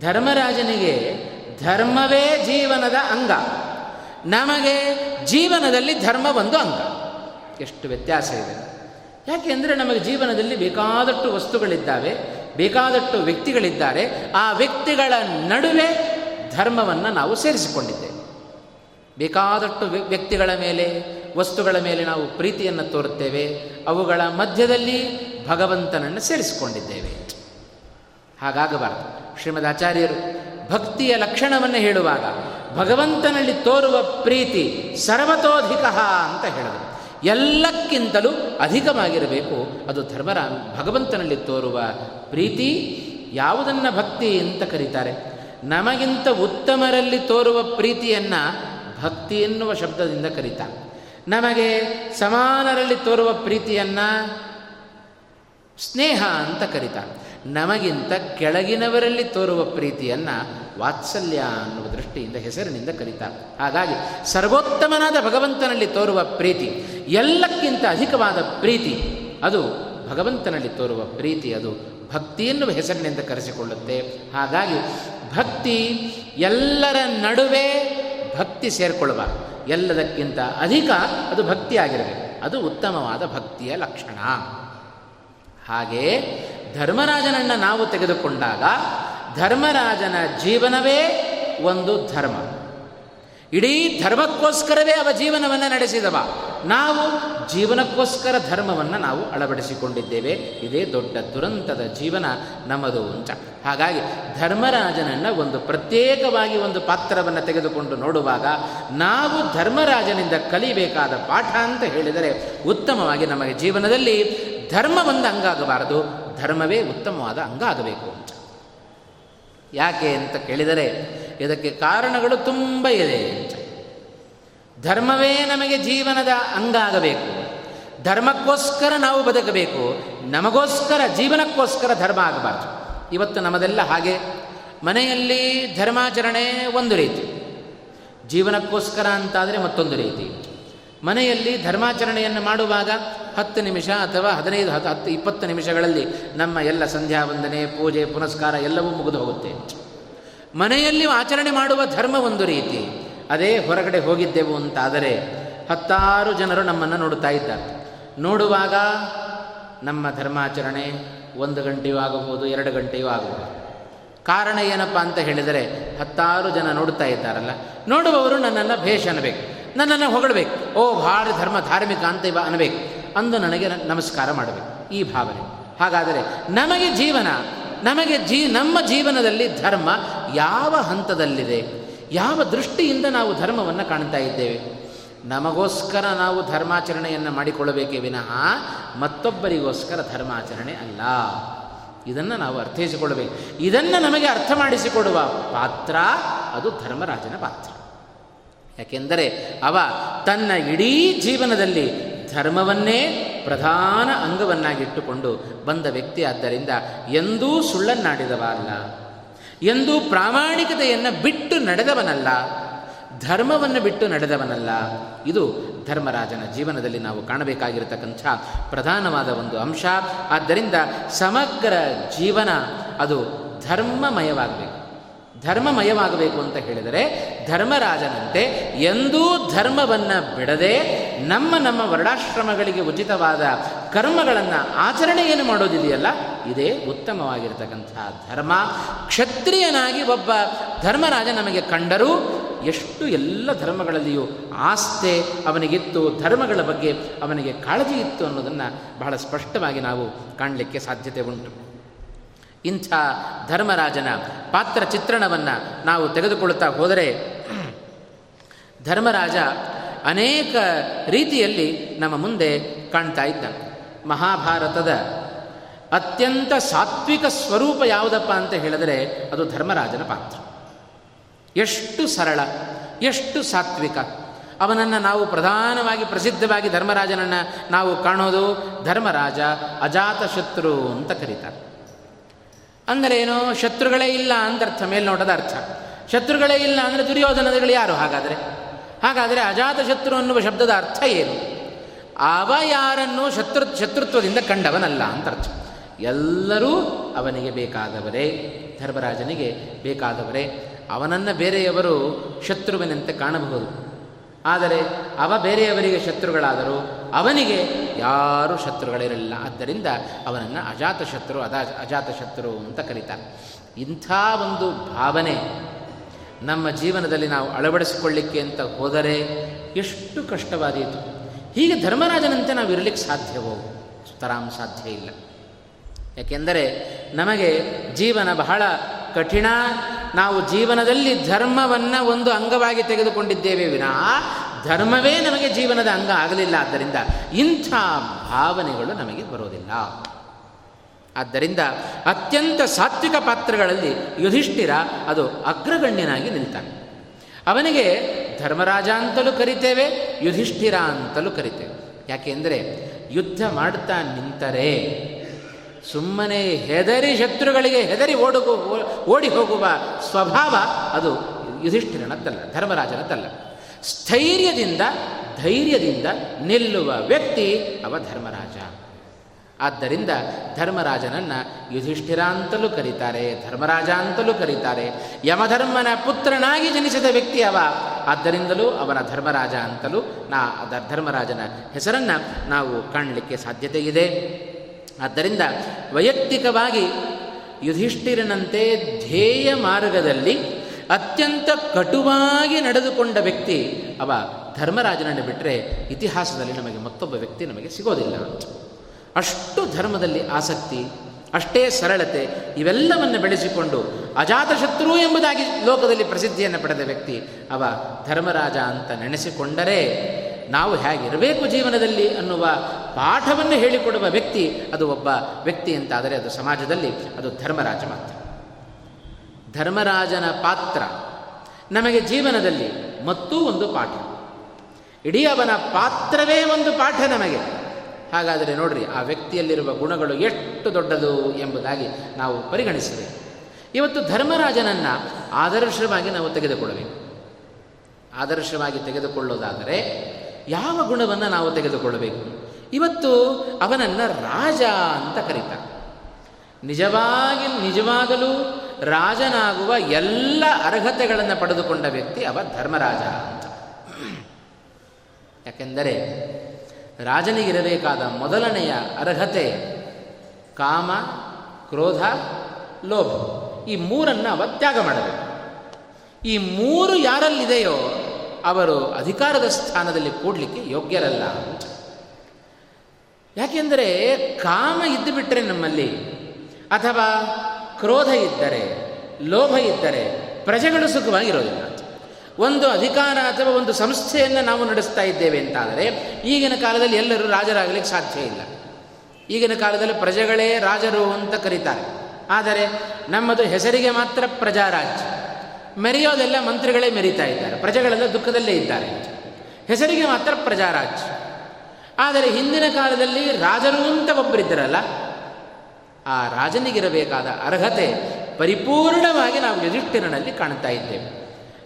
ಧರ್ಮರಾಜನಿಗೆ ಧರ್ಮವೇ ಜೀವನದ ಅಂಗ. ನಮಗೆ ಜೀವನದಲ್ಲಿ ಧರ್ಮ ಒಂದು ಅಂಗ. ಎಷ್ಟು ವ್ಯತ್ಯಾಸ ಇದೆ. ಯಾಕೆಂದರೆ ನಮಗೆ ಜೀವನದಲ್ಲಿ ಬೇಕಾದಷ್ಟು ವಸ್ತುಗಳಿದ್ದಾವೆ, ಬೇಕಾದಷ್ಟು ವ್ಯಕ್ತಿಗಳಿದ್ದಾರೆ. ಆ ವ್ಯಕ್ತಿಗಳ ನಡುವೆ ಧರ್ಮವನ್ನು ನಾವು ಸೇರಿಸಿಕೊಂಡಿದ್ದೇವೆ. ಬೇಕಾದಷ್ಟು ವ್ಯಕ್ತಿಗಳ ಮೇಲೆ, ವಸ್ತುಗಳ ಮೇಲೆ ನಾವು ಪ್ರೀತಿಯನ್ನು ತೋರುತ್ತೇವೆ. ಅವುಗಳ ಮಧ್ಯದಲ್ಲಿ ಭಗವಂತನನ್ನು ಸೇರಿಸಿಕೊಂಡಿದ್ದೇವೆ. ಹಾಗಾಗಬಾರದು. ಶ್ರೀಮದ್ ಆಚಾರ್ಯರು ಭಕ್ತಿಯ ಲಕ್ಷಣವನ್ನು ಹೇಳುವಾಗ ಭಗವಂತನಲ್ಲಿ ತೋರುವ ಪ್ರೀತಿ ಸರ್ವತೋಧಿಕ ಅಂತ ಹೇಳಿದರು. ಎಲ್ಲಕ್ಕಿಂತಲೂ ಅಧಿಕವಾಗಿರಬೇಕು. ಅದು ಧರ್ಮರ ಭಗವಂತನಲ್ಲಿ ತೋರುವ ಪ್ರೀತಿ ಯಾವುದನ್ನು ಭಕ್ತಿ ಅಂತ ಕರೀತಾರೆ? ನಮಗಿಂತ ಉತ್ತಮರಲ್ಲಿ ತೋರುವ ಪ್ರೀತಿಯನ್ನು ಭಕ್ತಿ ಎನ್ನುವ ಶಬ್ದದಿಂದ ಕರೀತಾರೆ ನಮಗೆ ಸಮಾನರಲ್ಲಿ ತೋರುವ ಪ್ರೀತಿಯನ್ನು ಸ್ನೇಹ ಅಂತ ಕರೀತಾರೆ ನಮಗಿಂತ ಕೆಳಗಿನವರಲ್ಲಿ ತೋರುವ ಪ್ರೀತಿಯನ್ನು ವಾತ್ಸಲ್ಯ ಅನ್ನುವ ದೃಷ್ಟಿಯಿಂದ, ಹೆಸರಿನಿಂದ ಕರೀತಾರೆ ಹಾಗಾಗಿ ಸರ್ವೋತ್ತಮನಾದ ಭಗವಂತನಲ್ಲಿ ತೋರುವ ಪ್ರೀತಿ, ಎಲ್ಲಕ್ಕಿಂತ ಅಧಿಕವಾದ ಪ್ರೀತಿ, ಅದು ಭಗವಂತನಲ್ಲಿ ತೋರುವ ಪ್ರೀತಿ, ಅದು ಭಕ್ತಿ ಎನ್ನುವ ಹೆಸರಿನಿಂದ ಕರೆಸಿಕೊಳ್ಳುತ್ತೆ. ಹಾಗಾಗಿ ಭಕ್ತಿ ಎಲ್ಲರ ನಡುವೆ ಭಕ್ತಿ ಸೇರಿಕೊಳ್ಳುವ. ಎಲ್ಲದಕ್ಕಿಂತ ಅಧಿಕ ಅದು ಭಕ್ತಿ ಆಗಿರಬೇಕು. ಅದು ಉತ್ತಮವಾದ ಭಕ್ತಿಯ ಲಕ್ಷಣ. ಹಾಗೆ ಧರ್ಮರಾಜನನ್ನು ನಾವು ತೆಗೆದುಕೊಂಡಾಗ ಧರ್ಮರಾಜನ ಜೀವನವೇ ಒಂದು ಧರ್ಮ. ಇಡೀ ಧರ್ಮಕ್ಕೋಸ್ಕರವೇ ಅವ ಜೀವನವನ್ನು ನಡೆಸಿದವ. ನಾವು ಜೀವನಕ್ಕೋಸ್ಕರ ಧರ್ಮವನ್ನು ನಾವು ಅಳವಡಿಸಿಕೊಂಡಿದ್ದೇವೆ. ಇದೇ ದೊಡ್ಡ ದುರಂತದ ಜೀವನ ನಮ್ಮದು ಅಂತ ಹಾಗಾಗಿ ಧರ್ಮರಾಜನನ್ನು ಒಂದು ಪ್ರತ್ಯೇಕವಾಗಿ ಒಂದು ಪಾತ್ರವನ್ನು ತೆಗೆದುಕೊಂಡು ನೋಡುವಾಗ ನಾವು ಧರ್ಮರಾಜನಿಂದ ಕಲಿಬೇಕಾದ ಪಾಠ ಅಂತ ಹೇಳಿದರೆ ಉತ್ತಮವಾಗಿ ನಮಗೆ ಜೀವನದಲ್ಲಿ ಧರ್ಮ ಒಂದು ಅಂಗ ಆಗಬಾರದು ಧರ್ಮವೇ ಉತ್ತಮವಾದ ಅಂಗ ಆಗಬೇಕು ಅಂತ. ಯಾಕೆ ಅಂತ ಕೇಳಿದರೆ ಇದಕ್ಕೆ ಕಾರಣಗಳು ತುಂಬ ಇದೆ. ಧರ್ಮವೇ ನಮಗೆ ಜೀವನದ ಅಂಗ ಆಗಬೇಕು ಧರ್ಮಕ್ಕೋಸ್ಕರ ನಾವು ಬದುಕಬೇಕು. ನಮಗೋಸ್ಕರ, ಜೀವನಕ್ಕೋಸ್ಕರ ಧರ್ಮ ಆಗಬಾರ್ದು. ಇವತ್ತು ನಮ್ಮದೆಲ್ಲ ಹಾಗೆ. ಮನೆಯಲ್ಲಿ ಧರ್ಮಾಚರಣೆ ಒಂದು ರೀತಿ. ಜೀವನಕ್ಕೋಸ್ಕರ ಅಂತಾದರೆ ಮತ್ತೊಂದು ರೀತಿ. ಮನೆಯಲ್ಲಿ ಧರ್ಮಾಚರಣೆಯನ್ನು ಮಾಡುವಾಗ ಹತ್ತು ನಿಮಿಷ ಅಥವಾ ಹದಿನೈದು, ಹತ್ತು ಹತ್ತು, ಇಪ್ಪತ್ತು ನಿಮಿಷಗಳಲ್ಲಿ ನಮ್ಮ ಎಲ್ಲ ಸಂಧ್ಯಾ ವಂದನೆ ಪೂಜೆ, ಪುನಸ್ಕಾರ ಎಲ್ಲವೂ ಮುಗಿದು ಹೋಗುತ್ತೆ. ಮನೆಯಲ್ಲಿ ಆಚರಣೆ ಮಾಡುವ ಧರ್ಮ ಒಂದು ರೀತಿ. ಅದೇ ಹೊರಗಡೆ ಹೋಗಿದ್ದೆವು ಅಂತಾದರೆ ಹತ್ತಾರು ಜನರು ನಮ್ಮನ್ನು ನೋಡುತ್ತಾ ಇದ್ದಾರೆ. ನೋಡುವಾಗ ನಮ್ಮ ಧರ್ಮಾಚರಣೆ ಒಂದು ಗಂಟೆಯೂ ಆಗಬಹುದು, ಎರಡು ಗಂಟೆಯೂ ಆಗಬಹುದು. ಕಾರಣ ಏನಪ್ಪ ಅಂತ ಹೇಳಿದರೆ ಹತ್ತಾರು ಜನ ನೋಡ್ತಾ ಇದ್ದಾರಲ್ಲ, ನೋಡುವವರು ನನ್ನನ್ನು ಭೇಷ ಅನ್ನಬೇಕು, ನನ್ನನ್ನು ಹೊಗಳಬೇಕು, ಓ ಭಾಳ ಧರ್ಮ ಧಾರ್ಮಿಕ ಅಂತ ಇವ ಅನ್ನಬೇಕು, ಅಂದು ನನಗೆ ನಮಸ್ಕಾರ ಮಾಡಬೇಕು, ಈ ಭಾವನೆ. ಹಾಗಾದರೆ ನಮಗೆ ಜೀವನ ನಮಗೆ ಜೀ, ನಮ್ಮ ಜೀವನದಲ್ಲಿ ಧರ್ಮ ಯಾವ ಹಂತದಲ್ಲಿದೆ? ಯಾವ ದೃಷ್ಟಿಯಿಂದ ನಾವು ಧರ್ಮವನ್ನು ಕಾಣ್ತಾ ಇದ್ದೇವೆ? ನಮಗೋಸ್ಕರ ನಾವು ಧರ್ಮಾಚರಣೆಯನ್ನು ಮಾಡಿಕೊಳ್ಳಬೇಕೇ ವಿನಃ ಮತ್ತೊಬ್ಬರಿಗೋಸ್ಕರ ಧರ್ಮಾಚರಣೆ ಅಲ್ಲ. ಇದನ್ನು ನಾವು ಅರ್ಥೈಸಿಕೊಳ್ಳಬೇಕು. ಇದನ್ನು ನಮಗೆ ಅರ್ಥ ಮಾಡಿಸಿಕೊಡುವ ಪಾತ್ರ ಅದು ಧರ್ಮರಾಜನ ಪಾತ್ರ. ಯಾಕೆಂದರೆ ಅವ ತನ್ನ ಇಡೀ ಜೀವನದಲ್ಲಿ ಧರ್ಮವನ್ನೇ ಪ್ರಧಾನ ಅಂಗವನ್ನಾಗಿಟ್ಟುಕೊಂಡು ಬಂದ ವ್ಯಕ್ತಿ ಆದ್ದರಿಂದ ಎಂದೂ ಸುಳ್ಳನ್ನಾಡಿದವ ಅಲ್ಲ ಎಂದೂ ಪ್ರಾಮಾಣಿಕತೆಯನ್ನು ಬಿಟ್ಟು ನಡೆದವನಲ್ಲ, ಧರ್ಮವನ್ನು ಬಿಟ್ಟು ನಡೆದವನಲ್ಲ. ಇದು ಧರ್ಮರಾಜನ ಜೀವನದಲ್ಲಿ ನಾವು ಕಾಣಬೇಕಾಗಿರತಕ್ಕಂಥ ಪ್ರಧಾನವಾದ ಒಂದು ಅಂಶ. ಆದ್ದರಿಂದ ಸಮಗ್ರ ಜೀವನ ಅದು ಧರ್ಮಮಯವಾಗಬೇಕು. ಧರ್ಮಮಯವಾಗಬೇಕು ಅಂತ ಹೇಳಿದರೆ ಧರ್ಮರಾಜನಂತೆ ಎಂದೂ ಧರ್ಮವನ್ನು ಬಿಡದೆ ನಮ್ಮ ನಮ್ಮ ವರ್ಣಾಶ್ರಮಗಳಿಗೆ ಉಚಿತವಾದ ಕರ್ಮಗಳನ್ನು ಆಚರಣೆ ಏನು ಮಾಡೋದಿದೆಯಲ್ಲ, ಇದೇ ಉತ್ತಮವಾಗಿರತಕ್ಕಂತಹ ಧರ್ಮ. ಕ್ಷತ್ರಿಯನಾಗಿ ಒಬ್ಬ ಧರ್ಮರಾಜ ನಮಗೆ ಕಂಡರೂ ಎಷ್ಟು ಎಲ್ಲ ಧರ್ಮಗಳಲ್ಲಿಯೂ ಆಸ್ತೆ ಅವನಿಗಿತ್ತು, ಧರ್ಮಗಳ ಬಗ್ಗೆ ಅವನಿಗೆ ಕಾಳಜಿ ಇತ್ತು ಅನ್ನೋದನ್ನು ಬಹಳ ಸ್ಪಷ್ಟವಾಗಿ ನಾವು ಕಾಣಲಿಕ್ಕೆ ಸಾಧ್ಯತೆ ಉಂಟು. ಇಂಥ ಧರ್ಮರಾಜನ ಪಾತ್ರ ಚಿತ್ರಣವನ್ನು ನಾವು ತೆಗೆದುಕೊಳ್ಳುತ್ತಾ ಹೋದರೆ ಧರ್ಮರಾಜ ಅನೇಕ ರೀತಿಯಲ್ಲಿ ನಮ್ಮ ಮುಂದೆ ಕಾಣ್ತಾ ಇದ್ದಾನೆ ಮಹಾಭಾರತದ ಅತ್ಯಂತ ಸಾತ್ವಿಕ ಸ್ವರೂಪ ಯಾವುದಪ್ಪ ಅಂತ ಹೇಳಿದರೆ ಅದು ಧರ್ಮರಾಜನ ಪಾತ್ರ. ಎಷ್ಟು ಸರಳ, ಎಷ್ಟು ಸಾತ್ವಿಕ. ಅವನನ್ನು ನಾವು ಪ್ರಧಾನವಾಗಿ ಪ್ರಸಿದ್ಧವಾಗಿ ಧರ್ಮರಾಜನನ್ನು ನಾವು ಕಾಣೋದು ಧರ್ಮರಾಜ ಅಜಾತಶತ್ರು ಅಂತ ಕರೀತಾರೆ. ಅಂದರೆ ಏನು ಶತ್ರುಗಳೇ ಇಲ್ಲ ಅಂತ ಅರ್ಥ ಮೇಲ್ನೋಟದ ಅರ್ಥ. ಶತ್ರುಗಳೇ ಇಲ್ಲ ಅಂದರೆ ದುರ್ಯೋಧನಗಳು ಯಾರು? ಹಾಗಾದರೆ? ಹಾಗಾದರೆ ಅಜಾತ ಶತ್ರು ಅನ್ನುವ ಶಬ್ದದ ಅರ್ಥ ಏನು? ಅವ ಯಾರನ್ನು ಶತ್ರು, ಶತ್ರುತ್ವದಿಂದ ಕಂಡವನಲ್ಲ ಅಂತ ಅರ್ಥ ಎಲ್ಲರೂ ಅವನಿಗೆ ಬೇಕಾದವರೇ, ಧರ್ಮರಾಜನಿಗೆ ಬೇಕಾದವರೇ. ಅವನನ್ನು ಬೇರೆಯವರು ಶತ್ರುವಿನಂತೆ ಕಾಣಬಹುದು. ಆದರೆ ಅವ ಬೇರೆಯವರಿಗೆ ಶತ್ರುಗಳಾದರೂ ಅವನಿಗೆ ಯಾರೂ ಶತ್ರುಗಳಿರಲಿಲ್ಲ. ಆದ್ದರಿಂದ ಅವನನ್ನು ಅಜಾತಶತ್ರು ಅದಾ ಅಜಾತಶತ್ರು ಅಂತ ಕರೀತಾರೆ. ಇಂಥ ಒಂದು ಭಾವನೆ ನಮ್ಮ ಜೀವನದಲ್ಲಿ ನಾವು ಅಳವಡಿಸಿಕೊಳ್ಳಿಕ್ಕೆ ಅಂತ ಹೋದರೆ ಎಷ್ಟು ಕಷ್ಟವಾದೀತು. ಹೀಗೆ ಧರ್ಮರಾಜನಂತೆ ನಾವು ಇರಲಿಕ್ಕೆ ಸಾಧ್ಯವೋ? ಸುತರಾಮ್ ಸಾಧ್ಯ ಇಲ್ಲ. ಯಾಕೆಂದರೆ ನಮಗೆ ಜೀವನ ಬಹಳ ಕಠಿಣ ನಾವು ಜೀವನದಲ್ಲಿ ಧರ್ಮವನ್ನು ಒಂದು ಅಂಗವಾಗಿ ತೆಗೆದುಕೊಂಡಿದ್ದೇವೆ ವಿನಃ, ಧರ್ಮವೇ ನಮಗೆ ಜೀವನದ ಅಂಗ ಆಗಲಿಲ್ಲ. ಆದ್ದರಿಂದ ಇಂಥ ಭಾವನೆಗಳು ನಮಗೆ ಬರೋದಿಲ್ಲ. ಆದ್ದರಿಂದ ಅತ್ಯಂತ ಸಾತ್ವಿಕ ಪಾತ್ರಗಳಲ್ಲಿ ಯುಧಿಷ್ಠಿರ ಅದು ಅಗ್ರಗಣ್ಯನಾಗಿ ನಿಲ್ತಾನೆ. ಅವನಿಗೆ ಧರ್ಮರಾಜ ಅಂತಲೂ ಕರಿತೇವೆ, ಯುಧಿಷ್ಠಿರ ಅಂತಲೂ ಕರಿತೇವೆ. ಯಾಕೆಂದರೆ ಯುದ್ಧ ಮಾಡ್ತಾ ನಿಂತರೆ ಸುಮ್ಮನೆ ಹೆದರಿ ಶತ್ರುಗಳಿಗೆ ಹೆದರಿ ಓಡುಗು ಓಡಿ ಹೋಗುವ ಸ್ವಭಾವ ಅದು ಯುಧಿಷ್ಠಿರನದ್ದಲ್ಲ, ಧರ್ಮರಾಜನದ್ದಲ್ಲ. ಸ್ಥೈರ್ಯದಿಂದ, ಧೈರ್ಯದಿಂದ ನಿಲ್ಲುವ ವ್ಯಕ್ತಿ ಅವ ಧರ್ಮರಾಜ. ಆದ್ದರಿಂದ ಧರ್ಮರಾಜನನ್ನು ಯುಧಿಷ್ಠಿರ ಅಂತಲೂ ಕರೀತಾರೆ ಧರ್ಮರಾಜ ಅಂತಲೂ ಕರೀತಾರೆ. ಯಮಧರ್ಮನ ಪುತ್ರನಾಗಿ ಜನಿಸಿದ ವ್ಯಕ್ತಿ ಅವ. ಆದ್ದರಿಂದಲೂ ಅವನ ಧರ್ಮರಾಜ ಅಂತಲೂ ನಾ ಧರ್ಮರಾಜನ ಹೆಸರನ್ನು ನಾವು ಕಾಣಲಿಕ್ಕೆ ಸಾಧ್ಯತೆ ಇದೆ ಆದ್ದರಿಂದ ವೈಯಕ್ತಿಕವಾಗಿ ಯುಧಿಷ್ಠಿರನಂತೆ ಧ್ಯೇಯ ಮಾರ್ಗದಲ್ಲಿ ಅತ್ಯಂತ ಕಟುವಾಗಿ ನಡೆದುಕೊಂಡ ವ್ಯಕ್ತಿ ಅವ ಧರ್ಮರಾಜನನ್ನು ಬಿಟ್ಟರೆ ಇತಿಹಾಸದಲ್ಲಿ ನಮಗೆ ಮತ್ತೊಬ್ಬ ವ್ಯಕ್ತಿ ನಮಗೆ ಸಿಗೋದಿಲ್ಲ. ಅಷ್ಟು ಧರ್ಮದಲ್ಲಿ ಆಸಕ್ತಿ, ಅಷ್ಟೇ ಸರಳತೆ ಇವೆಲ್ಲವನ್ನು ಬೆಳೆಸಿಕೊಂಡು ಅಜಾತಶತ್ರು ಎಂಬುದಾಗಿ ಲೋಕದಲ್ಲಿ ಪ್ರಸಿದ್ಧಿಯನ್ನು ಪಡೆದ ವ್ಯಕ್ತಿ ಅವ ಧರ್ಮರಾಜ ಅಂತ ನೆನೆಸಿಕೊಂಡರೆ ನಾವು ಹೇಗಿರಬೇಕು ಜೀವನದಲ್ಲಿ ಅನ್ನುವ ಪಾಠವನ್ನು ಹೇಳಿಕೊಡುವ ವ್ಯಕ್ತಿ ಅದು ಒಬ್ಬ ವ್ಯಕ್ತಿ ಅಂತಾದರೆ ಅದು ಸಮಾಜದಲ್ಲಿ ಅದು ಧರ್ಮರಾಜ ಮಾತ್ರ. ಧರ್ಮರಾಜನ ಪಾತ್ರ ನಮಗೆ ಜೀವನದಲ್ಲಿ ಮತ್ತೂ ಒಂದು ಪಾಠ. ಇಡೀ ಅವನ ಪಾತ್ರವೇ ಒಂದು ಪಾಠ ನಮಗೆ. ಹಾಗಾದರೆ ನೋಡ್ರಿ, ಆ ವ್ಯಕ್ತಿಯಲ್ಲಿರುವ ಗುಣಗಳು ಎಷ್ಟು ದೊಡ್ಡದು ಎಂಬುದಾಗಿ ನಾವು ಪರಿಗಣಿಸಬೇಕು. ಇವತ್ತು ಧರ್ಮರಾಜನನ್ನು ಆದರ್ಶವಾಗಿ ನಾವು ತೆಗೆದುಕೊಳ್ಳಬೇಕು. ಆದರ್ಶವಾಗಿ ತೆಗೆದುಕೊಳ್ಳೋದಾದರೆ ಯಾವ ಗುಣವನ್ನು ನಾವು ತೆಗೆದುಕೊಳ್ಳಬೇಕು? ಇವತ್ತು ಅವನನ್ನು ರಾಜ ಅಂತ ಕರೀತಾರೆ. ನಿಜವಾಗಿ, ನಿಜವಾಗಲೂ ರಾಜನಾಗುವ ಎಲ್ಲ ಅರ್ಹತೆಗಳನ್ನು ಪಡೆದುಕೊಂಡ ವ್ಯಕ್ತಿ ಅವ ಧರ್ಮರಾಜ ಅಂತ. ಯಾಕೆಂದರೆ ರಾಜನಿಗಿರಬೇಕಾದ ಮೊದಲನೆಯ ಅರ್ಹತೆ ಕಾಮ, ಕ್ರೋಧ, ಲೋಭ. ಈ ಮೂರನ್ನು ಅವ ತ್ಯಾಗ ಮಾಡಬೇಕು. ಈ ಮೂರು ಯಾರಲ್ಲಿದೆಯೋ ಅವರು ಅಧಿಕಾರದ ಸ್ಥಾನದಲ್ಲಿ ಕೂಡಲಿಕ್ಕೆ ಯೋಗ್ಯರಲ್ಲ. ಅಂತ ಯಾಕೆಂದರೆ ಕಾಮ ಇದ್ದು ಬಿಟ್ಟರೆ ನಮ್ಮಲ್ಲಿ, ಅಥವಾ ಕ್ರೋಧ ಇದ್ದರೆ, ಲೋಭ ಇದ್ದರೆ ಪ್ರಜೆಗಳು ಸುಖವಾಗಿರೋದಿಲ್ಲ. ಒಂದು ಅಧಿಕಾರ ಅಥವಾ ಒಂದು ಸಂಸ್ಥೆಯನ್ನು ನಾವು ನಡೆಸ್ತಾ ಇದ್ದೇವೆ ಅಂತಾದರೆ, ಈಗಿನ ಕಾಲದಲ್ಲಿ ಎಲ್ಲರೂ ರಾಜರಾಗಲಿಕ್ಕೆ ಸಾಧ್ಯ ಇಲ್ಲ. ಈಗಿನ ಕಾಲದಲ್ಲಿ ಪ್ರಜೆಗಳೇ ರಾಜರು ಅಂತ ಕರೀತಾರೆ. ಆದರೆ ನಮ್ಮದು ಹೆಸರಿಗೆ ಮಾತ್ರ ಪ್ರಜಾರಾಜ್ಯ. ಮೆರೆಯೋದೆಲ್ಲ ಮಂತ್ರಿಗಳೇ ಮೆರೀತಾ ಇದ್ದಾರೆ. ಪ್ರಜೆಗಳೆಲ್ಲ ದುಃಖದಲ್ಲೇ ಇದ್ದಾರೆ. ಹೆಸರಿಗೆ ಮಾತ್ರ ಪ್ರಜಾರಾಜ್ ಆದರೆ ಹಿಂದಿನ ಕಾಲದಲ್ಲಿ ರಾಜರು ಅಂತ ಒಬ್ಬರಿದ್ದರಲ್ಲ, ಆ ರಾಜನಿಗಿರಬೇಕಾದ ಅರ್ಹತೆ ಪರಿಪೂರ್ಣವಾಗಿ ನಾವು ಯುಧಿಷ್ಠಿರನಲ್ಲಿ ಕಾಣ್ತಾ ಇದ್ದೇವೆ.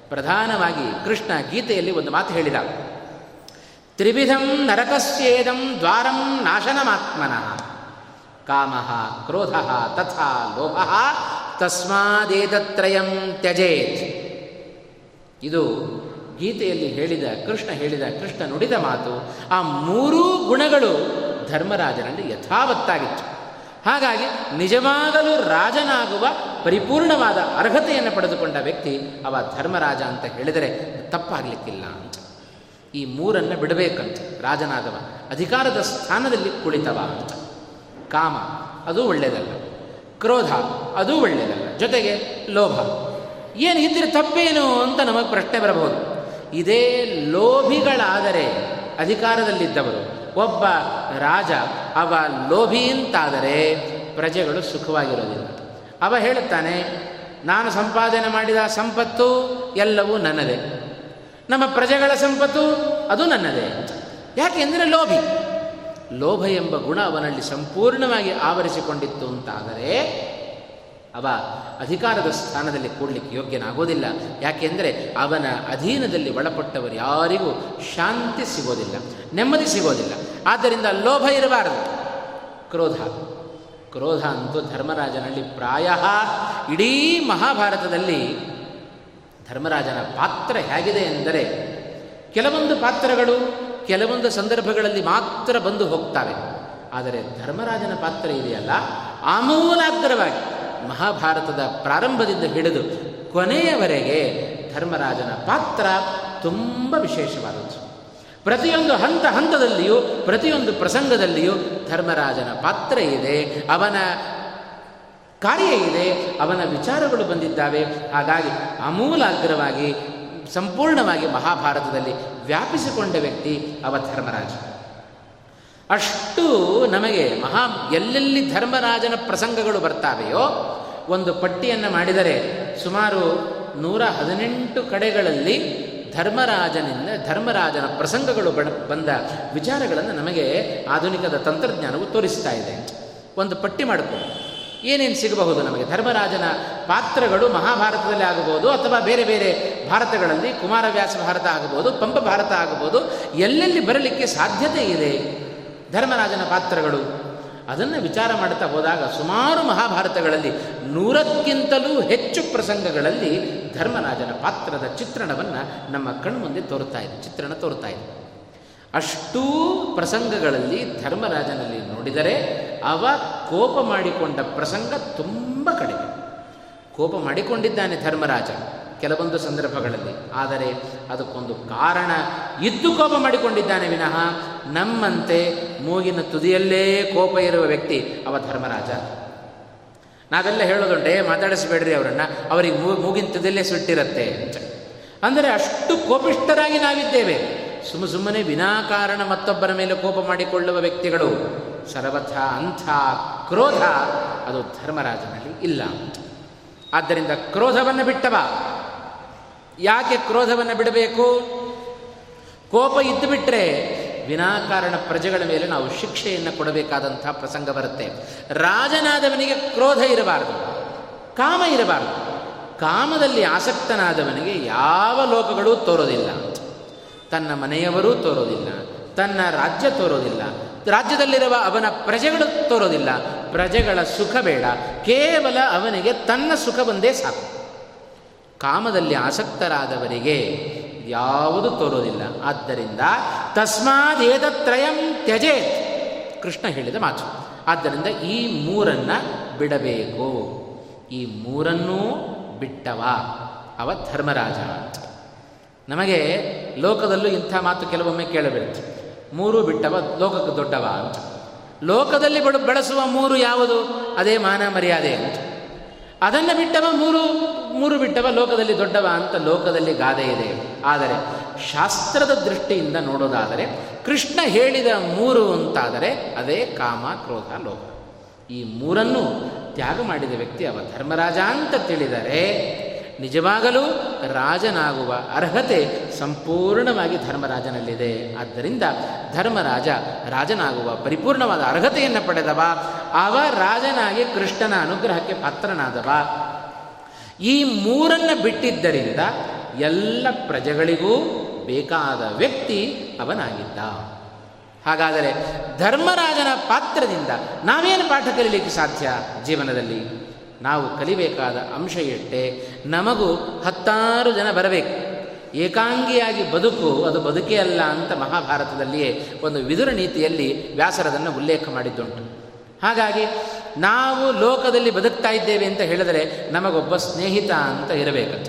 ಪ್ರಧಾನವಾಗಿ ಕೃಷ್ಣ ಗೀತೆಯಲ್ಲಿ ಒಂದು ಮಾತು ಹೇಳಿದ, ತ್ರಿವಿಧಂ ನರಕಸ್ಯೇದಂ ದ್ವಾರಂ ನಾಶನಮಾತ್ಮನಃ. ಕಾಮ, ಕ್ರೋಧ, ತಥಾ, ಲೋಭ ತಸ್ಮಾದೇತತ್ರಯಂ ತ್ಯಜೇತ್. ಇದು ಗೀತೆಯಲ್ಲಿ ಹೇಳಿದ, ಕೃಷ್ಣ ಹೇಳಿದ, ಕೃಷ್ಣ ನುಡಿದ ಮಾತು, ಆ ಮೂರೂ ಗುಣಗಳು ಧರ್ಮರಾಜನಲ್ಲಿ ಯಥಾವತ್ತಾಗಿತ್ತು. ಹಾಗಾಗಿ ನಿಜವಾಗಲೂ ರಾಜನಾಗುವ ಪರಿಪೂರ್ಣವಾದ ಅರ್ಹತೆಯನ್ನು ಪಡೆದುಕೊಂಡ ವ್ಯಕ್ತಿ ಅವ ಧರ್ಮರಾಜ ಅಂತ ಹೇಳಿದರೆ ತಪ್ಪಾಗಲಿಕ್ಕಿಲ್ಲ ಅಂತ. ಈ ಮೂರನ್ನು ಬಿಡಬೇಕಂತ ರಾಜನಾದವ ಅಧಿಕಾರದ ಸ್ಥಾನದಲ್ಲಿ ಕುಳಿತವ ಅಂತ. ಕಾಮ, ಅದು ಒಳ್ಳೆಯದಲ್ಲ. ಕ್ರೋಧ, ಅದು ಒಳ್ಳೆಯದಲ್ಲ. ಜೊತೆಗೆ ಲೋಭ. ಏನು ಇದ್ದರೆ ತಪ್ಪೇನು ಅಂತ ನಮಗೆ ಪ್ರಶ್ನೆ ಬರಬಹುದು. ಇದೇ ಲೋಭಿಗಳಾದರೆ ಅಧಿಕಾರದಲ್ಲಿದ್ದವರು, ಒಬ್ಬ ರಾಜ, ಅವ ಲೋಭಿ ಅಂತಾದರೆ ಪ್ರಜೆಗಳು ಸುಖವಾಗಿರೋದಿಲ್ಲ. ಅವ ಹೇಳುತ್ತಾನೆ, ನಾನು ಸಂಪಾದನೆ ಮಾಡಿದ ಸಂಪತ್ತು ಎಲ್ಲವೂ ನನ್ನದೇ. ನಮ್ಮ ಪ್ರಜೆಗಳ ಸಂಪತ್ತು ಅದು ನನ್ನದೇ. ಯಾಕೆಂದರೆ ಲೋಭಿ. ಲೋಭ ಎಂಬ ಗುಣ ಅವನಲ್ಲಿ ಸಂಪೂರ್ಣವಾಗಿ ಆವರಿಸಿಕೊಂಡಿತ್ತು ಅಂತಾದರೆ ಅವ ಅಧಿಕಾರದ ಸ್ಥಾನದಲ್ಲಿ ಕೂಡಲಿಕ್ಕೆ ಯೋಗ್ಯನಾಗೋದಿಲ್ಲ. ಯಾಕೆಂದರೆ ಅವನ ಅಧೀನದಲ್ಲಿ ಒಳಪಟ್ಟವರು ಯಾರಿಗೂ ಶಾಂತಿ ಸಿಗೋದಿಲ್ಲ, ನೆಮ್ಮದಿ ಸಿಗೋದಿಲ್ಲ. ಆದ್ದರಿಂದ ಲೋಭ ಇರಬಾರದು. ಕ್ರೋಧ. ಕ್ರೋಧ ಅಂತೂ ಧರ್ಮರಾಜನಲ್ಲಿ ಪ್ರಾಯ. ಇಡೀ ಮಹಾಭಾರತದಲ್ಲಿ ಧರ್ಮರಾಜನ ಪಾತ್ರ ಹೇಗಿದೆ ಎಂದರೆ, ಕೆಲವೊಂದು ಪಾತ್ರಗಳು ಕೆಲವೊಂದು ಸಂದರ್ಭಗಳಲ್ಲಿ ಮಾತ್ರ ಬಂದು ಹೋಗ್ತವೆ. ಆದರೆ ಧರ್ಮರಾಜನ ಪಾತ್ರ ಇದೆಯಲ್ಲ? ಆಮೂಲಾಗ್ರವಾಗಿ ಮಹಾಭಾರತದ ಪ್ರಾರಂಭದಿಂದ ಹಿಡಿದು ಕೊನೆಯವರೆಗೆ ಧರ್ಮರಾಜನ ಪಾತ್ರ ತುಂಬ ವಿಶೇಷವಾದದ್ದು. ಪ್ರತಿಯೊಂದು ಹಂತ ಹಂತದಲ್ಲಿಯೂ, ಪ್ರತಿಯೊಂದು ಪ್ರಸಂಗದಲ್ಲಿಯೂ ಧರ್ಮರಾಜನ ಪಾತ್ರ ಇದೆ, ಅವನ ಕಾರ್ಯ ಇದೆ, ಅವನ ವಿಚಾರಗಳು ಬಂದಿದ್ದಾವೆ. ಹಾಗಾಗಿ ಅಮೂಲಾಗ್ರವಾಗಿ ಸಂಪೂರ್ಣವಾಗಿ ಮಹಾಭಾರತದಲ್ಲಿ ವ್ಯಾಪಿಸಿಕೊಂಡ ವ್ಯಕ್ತಿ ಅವ ಧರ್ಮರಾಜ. ಅಷ್ಟು ನಮಗೆ ಮಹಾ, ಎಲ್ಲೆಲ್ಲಿ ಧರ್ಮರಾಜನ ಪ್ರಸಂಗಗಳು ಬರ್ತಾವೆಯೋ, ಒಂದು ಪಟ್ಟಿಯನ್ನು ಮಾಡಿದರೆ ಸುಮಾರು ನೂರ ಹದಿನೆಂಟು ಕಡೆಗಳಲ್ಲಿ ಧರ್ಮರಾಜನಿಂದ ಧರ್ಮರಾಜನ ಪ್ರಸಂಗಗಳು ಬಂದ ವಿಚಾರಗಳನ್ನು ನಮಗೆ ಆಧುನಿಕದ ತಂತ್ರಜ್ಞಾನವು ತೋರಿಸ್ತಾ ಇದೆ. ಒಂದು ಪಟ್ಟಿ ಮಾಡಿಕೊಂಡು ಏನೇನು ಸಿಗಬಹುದು ನಮಗೆ? ಧರ್ಮರಾಜನ ಪಾತ್ರಗಳು ಮಹಾಭಾರತದಲ್ಲಿ ಆಗಬಹುದು, ಅಥವಾ ಬೇರೆ ಬೇರೆ ಭಾರತಗಳಲ್ಲಿ ಕುಮಾರವ್ಯಾಸ ಭಾರತ ಆಗಬಹುದು, ಪಂಪ ಭಾರತ ಆಗಬಹುದು, ಎಲ್ಲೆಲ್ಲಿ ಬರಲಿಕ್ಕೆ ಸಾಧ್ಯತೆ ಇದೆ? ಧರ್ಮರಾಜನ ಪಾತ್ರಗಳು. ಅದನ್ನು ವಿಚಾರ ಮಾಡ್ತಾ ಹೋದಾಗ ಸುಮಾರು ಮಹಾಭಾರತಗಳಲ್ಲಿ ನೂರಕ್ಕಿಂತಲೂ ಹೆಚ್ಚು ಪ್ರಸಂಗಗಳಲ್ಲಿ ಧರ್ಮರಾಜನ ಪಾತ್ರದ ಚಿತ್ರಣವನ್ನು ನಮ್ಮ ಕಣ್ಮುಂದೆ ತೋರುತ್ತಾ ಇದೆ, ಚಿತ್ರಣ ತೋರುತ್ತಾ ಇದೆ. ಅಷ್ಟೂ ಪ್ರಸಂಗಗಳಲ್ಲಿ ಧರ್ಮರಾಜನಲ್ಲಿ ನೋಡಿದರೆ ಅವ ಕೋಪ ಮಾಡಿಕೊಂಡ ಪ್ರಸಂಗ ತುಂಬ ಕಡಿಮೆ. ಕೋಪ ಮಾಡಿಕೊಂಡಿದ್ದಾನೆ ಧರ್ಮರಾಜ ಕೆಲವೊಂದು ಸಂದರ್ಭಗಳಲ್ಲಿ. ಆದರೆ ಅದಕ್ಕೊಂದು ಕಾರಣ ಇದ್ದು ಕೋಪ ಮಾಡಿಕೊಂಡಿದ್ದಾನೆ ವಿನಃ ನಮ್ಮಂತೆ ಮೂಗಿನ ತುದಿಯಲ್ಲೇ ಕೋಪ ಇರುವ ವ್ಯಕ್ತಿ ಅವ ಧರ್ಮರಾಜ. ನಾವೆಲ್ಲ ಹೇಳೋದುಂಟೆ, ಮಾತಾಡಿಸ್ಬೇಡ್ರಿ ಅವರನ್ನು. ಅವರಿಗೆ ಮೂಗಿನ ತುದಿಯಲ್ಲೇ ಸುಟ್ಟಿರುತ್ತೆ ಅಂತ. ಅಂದರೆ ಅಷ್ಟು ಕೋಪಿಷ್ಟರಾಗಿ ನಾವಿದ್ದೇವೆ. ಸುಮ್ಮ ಸುಮ್ಮನೆ ವಿನಾಕಾರಣ ಮತ್ತೊಬ್ಬರ ಮೇಲೆ ಕೋಪ ಮಾಡಿಕೊಳ್ಳುವ ವ್ಯಕ್ತಿಗಳು ಸರ್ವಥ ಅಂಥ ಕ್ರೋಧ, ಅದು ಧರ್ಮರಾಜನಲ್ಲಿ ಇಲ್ಲ ಆದ್ದರಿಂದ ಕ್ರೋಧವನ್ನು ಬಿಟ್ಟವ. ಯಾಕೆ ಕ್ರೋಧವನ್ನು ಬಿಡಬೇಕು? ಕೋಪ ಇದ್ದು ಬಿಟ್ಟರೆ ವಿನಾಕಾರಣ ಪ್ರಜೆಗಳ ಮೇಲೆ ನಾವು ಶಿಕ್ಷೆಯನ್ನು ಕೊಡಬೇಕಾದಂಥ ಪ್ರಸಂಗ ಬರುತ್ತೆ. ರಾಜನಾದವನಿಗೆ ಕ್ರೋಧ ಇರಬಾರದು, ಕಾಮ ಇರಬಾರದು. ಕಾಮದಲ್ಲಿ ಆಸಕ್ತನಾದವನಿಗೆ ಯಾವ ಲೋಕಗಳೂ ತೋರೋದಿಲ್ಲ ತನ್ನ ಮನೆಯವರೂ ತೋರೋದಿಲ್ಲ, ತನ್ನ ರಾಜ್ಯ ತೋರೋದಿಲ್ಲ ರಾಜ್ಯದಲ್ಲಿರುವ ಅವನ ಪ್ರಜೆಗಳು ತೋರೋದಿಲ್ಲ. ಪ್ರಜೆಗಳ ಸುಖ ಬೇಡ. ಕೇವಲ ಅವನಿಗೆ ತನ್ನ ಸುಖ ಬಂದೇ ಸಾಕು. ಕಾಮದಲ್ಲಿ ಆಸಕ್ತರಾದವರಿಗೆ ಯಾವುದು ತೋರೋದಿಲ್ಲ. ಆದ್ದರಿಂದ ತಸ್ಮಾದೇದ ಏತತ್ರಯಂ ತ್ಯಜೇತ್. ಕೃಷ್ಣ ಹೇಳಿದ ಮಾತು. ಆದ್ದರಿಂದ ಈ ಮೂರನ್ನು ಬಿಡಬೇಕು. ಈ ಮೂರನ್ನೂ ಬಿಟ್ಟವ. ಅವ ಧರ್ಮರಾಜ ನಮಗೆ ಲೋಕದಲ್ಲೂ ಇಂಥ ಮಾತು ಕೆಲವೊಮ್ಮೆ ಕೇಳಬರುತ್ತೆ ಮೂರು ಬಿಟ್ಟವ, ಲೋಕಕ್ಕೆ ದೊಡ್ಡವ ಅಂತ. ಲೋಕದಲ್ಲಿ ಬಳಸುವ ಮೂರು ಯಾವುದು? ಅದೇ ಮಾನ ಮರ್ಯಾದೆ ಅಂತ. ಅದನ್ನು ಬಿಟ್ಟವ ಮೂರು ಮೂರು ಬಿಟ್ಟವ, ಲೋಕದಲ್ಲಿ ದೊಡ್ಡವ ಅಂತ ಲೋಕದಲ್ಲಿ ಗಾದೆ ಇದೆ. ಆದರೆ ಶಾಸ್ತ್ರದ ದೃಷ್ಟಿಯಿಂದ ನೋಡೋದಾದರೆ ಕೃಷ್ಣ ಹೇಳಿದ ಮೂರು ಅಂತಾದರೆ ಅದೇ ಕಾಮ, ಕ್ರೋಧ, ಲೋಕ. ಈ ಮೂರನ್ನು ತ್ಯಾಗ ಮಾಡಿದ ವ್ಯಕ್ತಿ ಅವ ಧರ್ಮರಾಜ ಅಂತ ತಿಳಿದರೆ ನಿಜವಾಗಲೂ ರಾಜನಾಗುವ ಅರ್ಹತೆ ಸಂಪೂರ್ಣವಾಗಿ ಧರ್ಮರಾಜನಲ್ಲಿದೆ. ಆದ್ದರಿಂದ ಧರ್ಮರಾಜ ರಾಜನಾಗುವ ಪರಿಪೂರ್ಣವಾದ ಅರ್ಹತೆಯನ್ನು ಪಡೆದವ, ಅವ ರಾಜನಾಗಿ ಕೃಷ್ಣನ ಅನುಗ್ರಹಕ್ಕೆ ಪಾತ್ರನಾದವ. ಈ ಮೂರನ್ನು ಬಿಟ್ಟಿದ್ದರಿಂದ ಎಲ್ಲ ಪ್ರಜೆಗಳಿಗೂ ಬೇಕಾದ ವ್ಯಕ್ತಿ ಅವನಾಗಿದ್ದ. ಹಾಗಾದರೆ ಧರ್ಮರಾಜನ ಪಾತ್ರದಿಂದ ನಾವೇನು ಪಾಠ ಕಲಿಲಿಕ್ಕೆ ಸಾಧ್ಯ ಜೀವನದಲ್ಲಿ? ನಾವು ಕಲಿಬೇಕಾದ ಅಂಶ ಎಷ್ಟೇ ನಮಗೂ ಹತ್ತಾರು ಜನ ಬರಬೇಕು. ಏಕಾಂಗಿಯಾಗಿ ಬದುಕು ಅದು ಬದುಕೇ ಅಲ್ಲ ಅಂತ ಮಹಾಭಾರತದಲ್ಲಿಯೇ ಒಂದು ವಿದುರ ನೀತಿಯಲ್ಲಿ ವ್ಯಾಸರದನ್ನು ಉಲ್ಲೇಖ ಮಾಡಿದ್ದುಂಟು. ಹಾಗಾಗಿ ನಾವು ಲೋಕದಲ್ಲಿ ಬದುಕ್ತಾ ಇದ್ದೇವೆ ಅಂತ ಹೇಳಿದರೆ ನಮಗೊಬ್ಬ ಸ್ನೇಹಿತ ಅಂತ ಇರಬೇಕಂತ.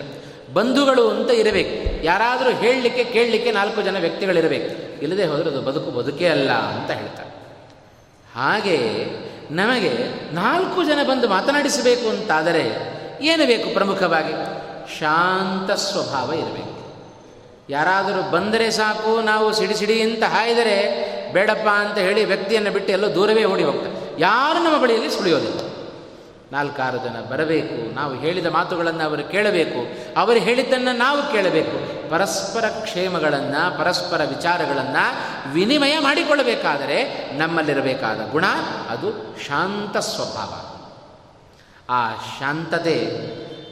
ಬಂಧುಗಳು ಅಂತ ಇರಬೇಕು. ಯಾರಾದರೂ ಹೇಳಲಿಕ್ಕೆ ಕೇಳಲಿಕ್ಕೆ ನಾಲ್ಕು ಜನ ವ್ಯಕ್ತಿಗಳಿರಬೇಕು. ಇಲ್ಲದೆ ಹೋದರೆ ಅದು ಬದುಕು ಬದುಕೇ ಅಲ್ಲ ಅಂತ ಹೇಳ್ತಾರೆ. ಹಾಗೆ ನಮಗೆ ನಾಲ್ಕು ಜನ ಬಂದು ಮಾತನಾಡಿಸಬೇಕು ಅಂತಾದರೆ ಏನು ಬೇಕು ಪ್ರಮುಖವಾಗಿ? ಶಾಂತ ಸ್ವಭಾವ ಇರಬೇಕು. ಯಾರಾದರೂ ಬಂದರೆ ಸಾಕು, ನಾವು ಸಿಡಿ ಸಿಡಿ ಅಂತ ಹಾಯ್ದರೆ ಬೇಡಪ್ಪ ಅಂತ ಹೇಳಿ ವ್ಯಕ್ತಿಯನ್ನು ಬಿಟ್ಟು ಎಲ್ಲೋ ದೂರವೇ ಓಡಿ ಹೋಗ್ತಾರೆ. ಯಾರು ನಮ್ಮ ಬಳಿಯಲ್ಲಿ ಸುಳಿಯೋದಿಲ್ಲ. ನಾಲ್ಕಾರು ಜನ ಬರಬೇಕು, ನಾವು ಹೇಳಿದ ಮಾತುಗಳನ್ನು ಅವರು ಕೇಳಬೇಕು, ಅವರು ಹೇಳಿದ್ದನ್ನು ನಾವು ಕೇಳಬೇಕು. ಪರಸ್ಪರ ಕ್ಷೇಮಗಳನ್ನು, ಪರಸ್ಪರ ವಿಚಾರಗಳನ್ನು ವಿನಿಮಯ ಮಾಡಿಕೊಳ್ಳಬೇಕಾದರೆ ನಮ್ಮಲ್ಲಿರಬೇಕಾದ ಗುಣ ಅದು ಶಾಂತ ಸ್ವಭಾವ. ಆ ಶಾಂತತೆ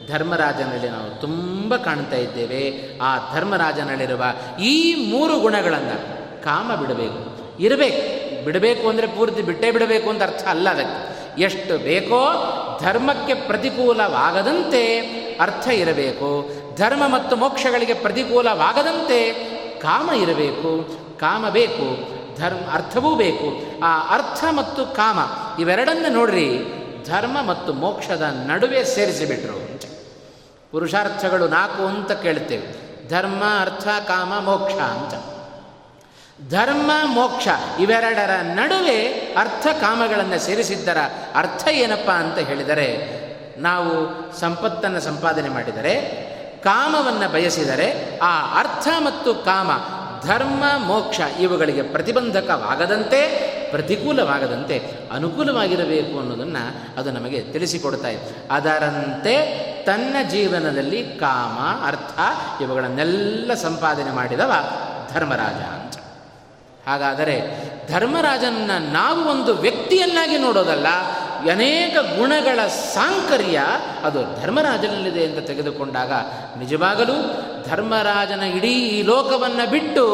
ಧರ್ಮರಾಜನಲ್ಲಿ ನಾವು ತುಂಬ ಕಾಣ್ತಾ ಇದ್ದೇವೆ. ಆ ಧರ್ಮರಾಜನಲ್ಲಿರುವ ಈ ಮೂರು ಗುಣಗಳನ್ನು ಕಾಮ ಬಿಡಬೇಕು. ಇರಬೇಕು. ಬಿಡಬೇಕು ಅಂದರೆ ಪೂರ್ತಿ ಬಿಟ್ಟೇ ಬಿಡಬೇಕು ಅಂತ ಅರ್ಥ ಅಲ್ಲ ಅದಕ್ಕೆ. ಎಷ್ಟು ಬೇಕೋ ಧರ್ಮಕ್ಕೆ ಪ್ರತಿಕೂಲವಾಗದಂತೆ ಅರ್ಥ ಇರಬೇಕು. ಧರ್ಮ ಮತ್ತು ಮೋಕ್ಷಗಳಿಗೆ ಪ್ರತಿಕೂಲವಾಗದಂತೆ ಕಾಮ ಇರಬೇಕು. ಕಾಮ ಬೇಕು, ಧರ್ಮ, ಅರ್ಥವೂ ಬೇಕು. ಆ ಅರ್ಥ ಮತ್ತು ಕಾಮ ಇವೆರಡನ್ನು ನೋಡ್ರಿ, ಧರ್ಮ ಮತ್ತು ಮೋಕ್ಷದ ನಡುವೆ ಸೇರಿಸಿಬಿಟ್ರು. ಪುರುಷಾರ್ಥಗಳು ನಾಲ್ಕು ಅಂತ ಕೇಳ್ತೇವೆ. ಧರ್ಮ, ಅರ್ಥ, ಕಾಮ, ಮೋಕ್ಷ ಅಂತ. ಧರ್ಮ, ಮೋಕ್ಷ ಇವೆರಡರ ನಡುವೆ ಅರ್ಥ ಕಾಮಗಳನ್ನು ಸೇರಿಸಿದ್ದರ ಅರ್ಥ ಏನಪ್ಪ ಅಂತ ಹೇಳಿದರೆ, ನಾವು ಸಂಪತ್ತನ್ನು ಸಂಪಾದನೆ ಮಾಡಿದರೆ, ಕಾಮವನ್ನು ಬಯಸಿದರೆ, ಆ ಅರ್ಥ ಮತ್ತು ಕಾಮ, ಧರ್ಮ, ಮೋಕ್ಷ ಇವುಗಳಿಗೆ ಪ್ರತಿಬಂಧಕವಾಗದಂತೆ, ಪ್ರತಿಕೂಲವಾಗದಂತೆ ಅನುಕೂಲವಾಗಿರಬೇಕು ಅನ್ನೋದನ್ನು ಅದು ನಮಗೆ ತಿಳಿಸಿಕೊಡ್ತಾ ಇದೆ. ಅದರಂತೆ ತನ್ನ ಜೀವನದಲ್ಲಿ ಕಾಮ, ಅರ್ಥ ಇವುಗಳನ್ನೆಲ್ಲ ಸಂಪಾದನೆ ಮಾಡಿದವ ಧರ್ಮರಾಜ ಅಂತ. ಹಾಗಾದರೆ ಧರ್ಮರಾಜನನ್ನು ನಾವು ಒಂದು ವ್ಯಕ್ತಿಯನ್ನಾಗಿ ನೋಡೋದಲ್ಲ, ಅನೇಕ ಗುಣಗಳ ಸಾಂಕರ್ಯ ಅದು ಧರ್ಮರಾಜನಲ್ಲಿದೆ ಅಂತ ತೆಗೆದುಕೊಂಡಾಗ ನಿಜವಾಗಲೂ ಧರ್ಮರಾಜನ ಇಡೀ ಲೋಕವನ್ನು ಬಿಟ್ಟು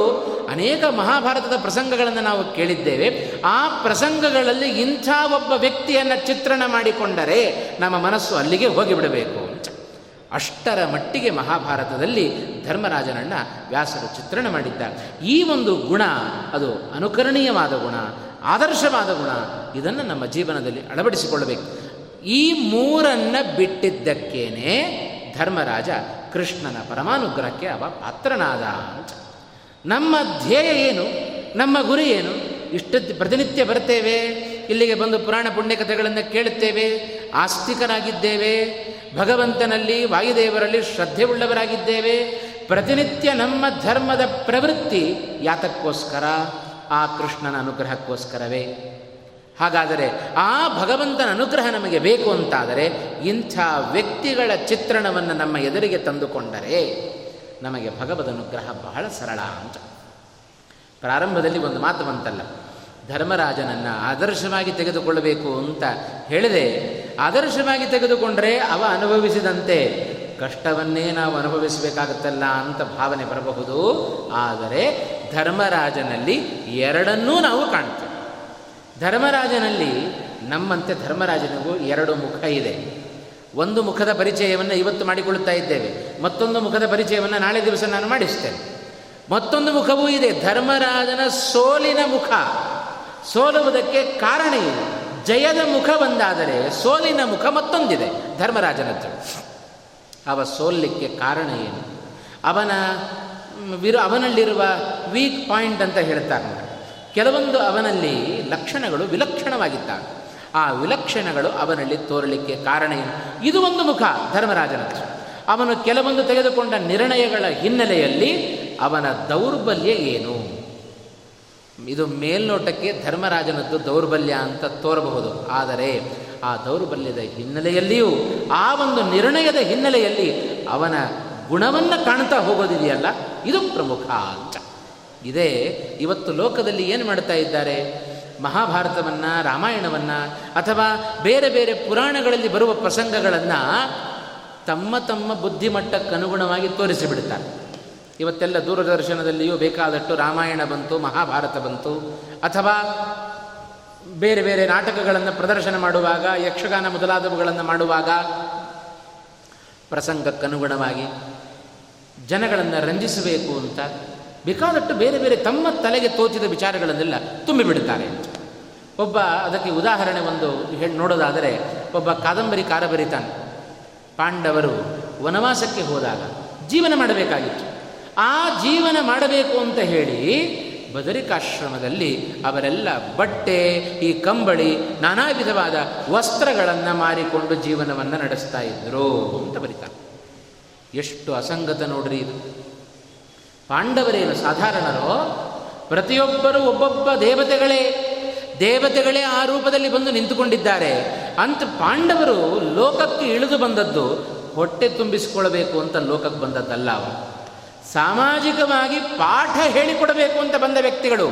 ಅನೇಕ ಮಹಾಭಾರತದ ಪ್ರಸಂಗಗಳನ್ನು ನಾವು ಕೇಳಿದ್ದೇವೆ. ಆ ಪ್ರಸಂಗಗಳಲ್ಲಿ ಇಂಥ ಒಬ್ಬ ವ್ಯಕ್ತಿಯನ್ನು ಚಿತ್ರಣ ಮಾಡಿಕೊಂಡರೆ ನಮ್ಮ ಮನಸ್ಸು ಅಲ್ಲಿಗೆ ಹೋಗಿಬಿಡಬೇಕು. ಅಷ್ಟರ ಮಟ್ಟಿಗೆ ಮಹಾಭಾರತದಲ್ಲಿ ಧರ್ಮರಾಜನನ್ನ ವ್ಯಾಸರು ಚಿತ್ರಣ ಮಾಡಿದ್ದಾರೆ. ಈ ಒಂದು ಗುಣ ಅದು ಅನುಕರಣೀಯವಾದ ಗುಣ, ಆದರ್ಶವಾದ ಗುಣ, ಇದನ್ನು ನಮ್ಮ ಜೀವನದಲ್ಲಿ ಅಳವಡಿಸಿಕೊಳ್ಳಬೇಕು. ಈ ಮೂರನ್ನ ಬಿಟ್ಟಿದ್ದಕ್ಕೇನೆ ಧರ್ಮರಾಜ ಕೃಷ್ಣನ ಪರಮಾನುಗ್ರಹಕ್ಕೆ ಅವ ಪಾತ್ರನಾದ ಅಂತ. ನಮ್ಮ ಧ್ಯೇಯ ಏನು? ನಮ್ಮ ಗುರಿ ಏನು? ಇಷ್ಟ ಪ್ರತಿನಿತ್ಯ ಬರ್ತೇವೆ. ಇಲ್ಲಿಗೆ ಬಂದು ಪುರಾಣ ಪುಣ್ಯ ಕಥೆಗಳನ್ನು ಕೇಳುತ್ತೇವೆ. ಆಸ್ತಿಕರಾಗಿದ್ದೇವೆ ಭಗವಂತನಲ್ಲಿ, ವಾಯುದೇವರಲ್ಲಿ ಶ್ರದ್ಧೆ ಉಳ್ಳವರಾಗಿದ್ದೇವೆ ಪ್ರತಿನಿತ್ಯ ನಮ್ಮ ಧರ್ಮದ ಪ್ರವೃತ್ತಿ ಯಾತಕ್ಕೋಸ್ಕರ? ಆ ಕೃಷ್ಣನ ಅನುಗ್ರಹಕ್ಕೋಸ್ಕರವೇ. ಹಾಗಾದರೆ ಆ ಭಗವಂತನ ಅನುಗ್ರಹ ನಮಗೆ ಬೇಕು ಅಂತಾದರೆ ಇಂಥ ವ್ಯಕ್ತಿಗಳ ಚಿತ್ರಣವನ್ನು ನಮ್ಮ ಎದುರಿಗೆ ತಂದುಕೊಂಡರೆ ನಮಗೆ ಭಗವದ ಅನುಗ್ರಹ ಬಹಳ ಸರಳ ಅಂತ. ಪ್ರಾರಂಭದಲ್ಲಿ ಒಂದು ಮಾತು ಬಂತಲ್ಲ ಧರ್ಮರಾಜನನ್ನು ಆದರ್ಶವಾಗಿ ತೆಗೆದುಕೊಳ್ಳಬೇಕು ಅಂತ ಹೇಳಿದೆ. ಆದರ್ಶವಾಗಿ ತೆಗೆದುಕೊಂಡರೆ ಅವ ಅನುಭವಿಸಿದಂತೆ ಕಷ್ಟವನ್ನೇ ನಾವು ಅನುಭವಿಸಬೇಕಾಗುತ್ತಲ್ಲ ಅಂತ ಭಾವನೆ ಬರಬಹುದು. ಆದರೆ ಧರ್ಮರಾಜನಲ್ಲಿ ಎರಡನ್ನೂ ನಾವು ಕಾಣ್ತೇವೆ. ಧರ್ಮರಾಜನಲ್ಲಿ ನಮ್ಮಂತೆ ಧರ್ಮರಾಜನಿಗೂ ಎರಡು ಮುಖ ಇದೆ. ಒಂದು ಮುಖದ ಪರಿಚಯವನ್ನು ಇವತ್ತು ಮಾಡಿಕೊಳ್ಳುತ್ತಾ ಇದ್ದೇವೆ. ಮತ್ತೊಂದು ಮುಖದ ಪರಿಚಯವನ್ನು ನಾಳೆ ದಿವಸ ನಾನು ಮಾಡಿಸ್ತೇನೆ. ಮತ್ತೊಂದು ಮುಖವೂ ಇದೆ. ಧರ್ಮರಾಜನ ಸೋಲಿನ ಮುಖ. ಸೋಲುವುದಕ್ಕೆ ಕಾರಣ ಏನು? ಜಯದ ಮುಖ ಬಂದಾದರೆ ಸೋಲಿನ ಮುಖ ಮತ್ತೊಂದಿದೆ, ಧರ್ಮರಾಜನದ್ದು. ಅವ ಸೋಲಿಕ್ಕೆ ಕಾರಣ ಏನು? ಅವನ ವಿರು, ಅವನಲ್ಲಿರುವ ವೀಕ್ ಪಾಯಿಂಟ್ ಅಂತ ಹೇಳ್ತಾರೆ. ಕೆಲವೊಂದು ಅವನಲ್ಲಿ ಲಕ್ಷಣಗಳು ವಿಲಕ್ಷಣವಾಗಿದ್ದಾವೆ. ಆ ವಿಲಕ್ಷಣಗಳು ಅವನಲ್ಲಿ ತೋರಲಿಕ್ಕೆ ಕಾರಣ ಏನು? ಇದು ಒಂದು ಮುಖ, ಧರ್ಮರಾಜನದ್ದು. ಅವನು ಕೆಲವೊಂದು ತೆಗೆದುಕೊಂಡ ನಿರ್ಣಯಗಳ ಹಿನ್ನೆಲೆಯಲ್ಲಿ ಅವನ ದೌರ್ಬಲ್ಯ ಏನು? ಇದು ಮೇಲ್ನೋಟಕ್ಕೆ ಧರ್ಮರಾಜನದ್ದು ದೌರ್ಬಲ್ಯ ಅಂತ ತೋರಬಹುದು. ಆದರೆ ಆ ದೌರ್ಬಲ್ಯದ ಹಿನ್ನೆಲೆಯಲ್ಲಿಯೂ, ಆ ಒಂದು ನಿರ್ಣಯದ ಹಿನ್ನೆಲೆಯಲ್ಲಿ ಅವನ ಗುಣವನ್ನು ಕಾಣ್ತಾ ಹೋಗೋದಿದೆಯಲ್ಲ? ಇದು ಪ್ರಮುಖ ಅಂತ ಇದೇ ಇವತ್ತು ಲೋಕದಲ್ಲಿ ಏನು ಮಾಡ್ತಾ ಇದ್ದಾರೆ? ಮಹಾಭಾರತವನ್ನು, ರಾಮಾಯಣವನ್ನು, ಅಥವಾ ಬೇರೆ ಬೇರೆ ಪುರಾಣಗಳಲ್ಲಿ ಬರುವ ಪ್ರಸಂಗಗಳನ್ನು ತಮ್ಮ ತಮ್ಮ ಬುದ್ಧಿಮಟ್ಟಕ್ಕನುಗುಣವಾಗಿ ತೋರಿಸಿಬಿಡ್ತಾರೆ. ಇವತ್ತೆಲ್ಲ ದೂರದರ್ಶನದಲ್ಲಿಯೂ ಬೇಕಾದಷ್ಟು ರಾಮಾಯಣ ಬಂತು, ಮಹಾಭಾರತ ಬಂತು. ಅಥವಾ ಬೇರೆ ಬೇರೆ ನಾಟಕಗಳನ್ನು ಪ್ರದರ್ಶನ ಮಾಡುವಾಗ, ಯಕ್ಷಗಾನ ಮೊದಲಾದವುಗಳನ್ನು ಮಾಡುವಾಗ ಪ್ರಸಂಗಕ್ಕನುಗುಣವಾಗಿ ಜನಗಳನ್ನು ರಂಜಿಸಬೇಕು ಅಂತ ಬೇಕಾದಷ್ಟು ಬೇರೆ ಬೇರೆ ತಮ್ಮ ತಲೆಗೆ ತೋಚಿದ ವಿಚಾರಗಳನ್ನೆಲ್ಲ ತುಂಬಿಬಿಡುತ್ತಾರೆ ಒಬ್ಬ ಅದಕ್ಕೆ ಉದಾಹರಣೆ ಒಂದು ಹೇಳಿ ನೋಡೋದಾದರೆ ಒಬ್ಬ ಕಾದಂಬರಿಕಾರ ಬರೀತಾನೆ ಪಾಂಡವರು ವನವಾಸಕ್ಕೆ ಹೋದಾಗ ಜೀವನ ಮಾಡಬೇಕಾಗಿತ್ತು. ಆ ಜೀವನ ಮಾಡಬೇಕು ಅಂತ ಹೇಳಿ ಬದರಿಕಾಶ್ರಮದಲ್ಲಿ ಅವರೆಲ್ಲ ಬಟ್ಟೆ, ಈ ಕಂಬಳಿ, ನಾನಾ ವಿಧವಾದ ವಸ್ತ್ರಗಳನ್ನು ಮಾರಿಕೊಂಡು ಜೀವನವನ್ನು ನಡೆಸ್ತಾ ಇದ್ದರು ಅಂತ ಬರೀತಾರೆ. ಎಷ್ಟು ಅಸಂಗತ ನೋಡ್ರಿ ಇದು. ಪಾಂಡವರೇನು ಸಾಧಾರಣರೋ, ಪ್ರತಿಯೊಬ್ಬರು ಒಬ್ಬೊಬ್ಬ ದೇವತೆಗಳೇ ದೇವತೆಗಳೇ ಆ ರೂಪದಲ್ಲಿ ಬಂದು ನಿಂತುಕೊಂಡಿದ್ದಾರೆ. ಅಂತ ಪಾಂಡವರು ಲೋಕಕ್ಕೆ ಇಳಿದು ಬಂದದ್ದು ಹೊಟ್ಟೆ ತುಂಬಿಸಿಕೊಳ್ಳಬೇಕು ಅಂತ ಲೋಕಕ್ಕೆ ಬಂದದ್ದಲ್ಲ ಅವರು. ಸಾಮಾಜಿಕವಾಗಿ ಪಾಠ ಹೇಳಿಕೊಡಬೇಕು ಅಂತ ಬಂದ ವ್ಯಕ್ತಿಗಳು,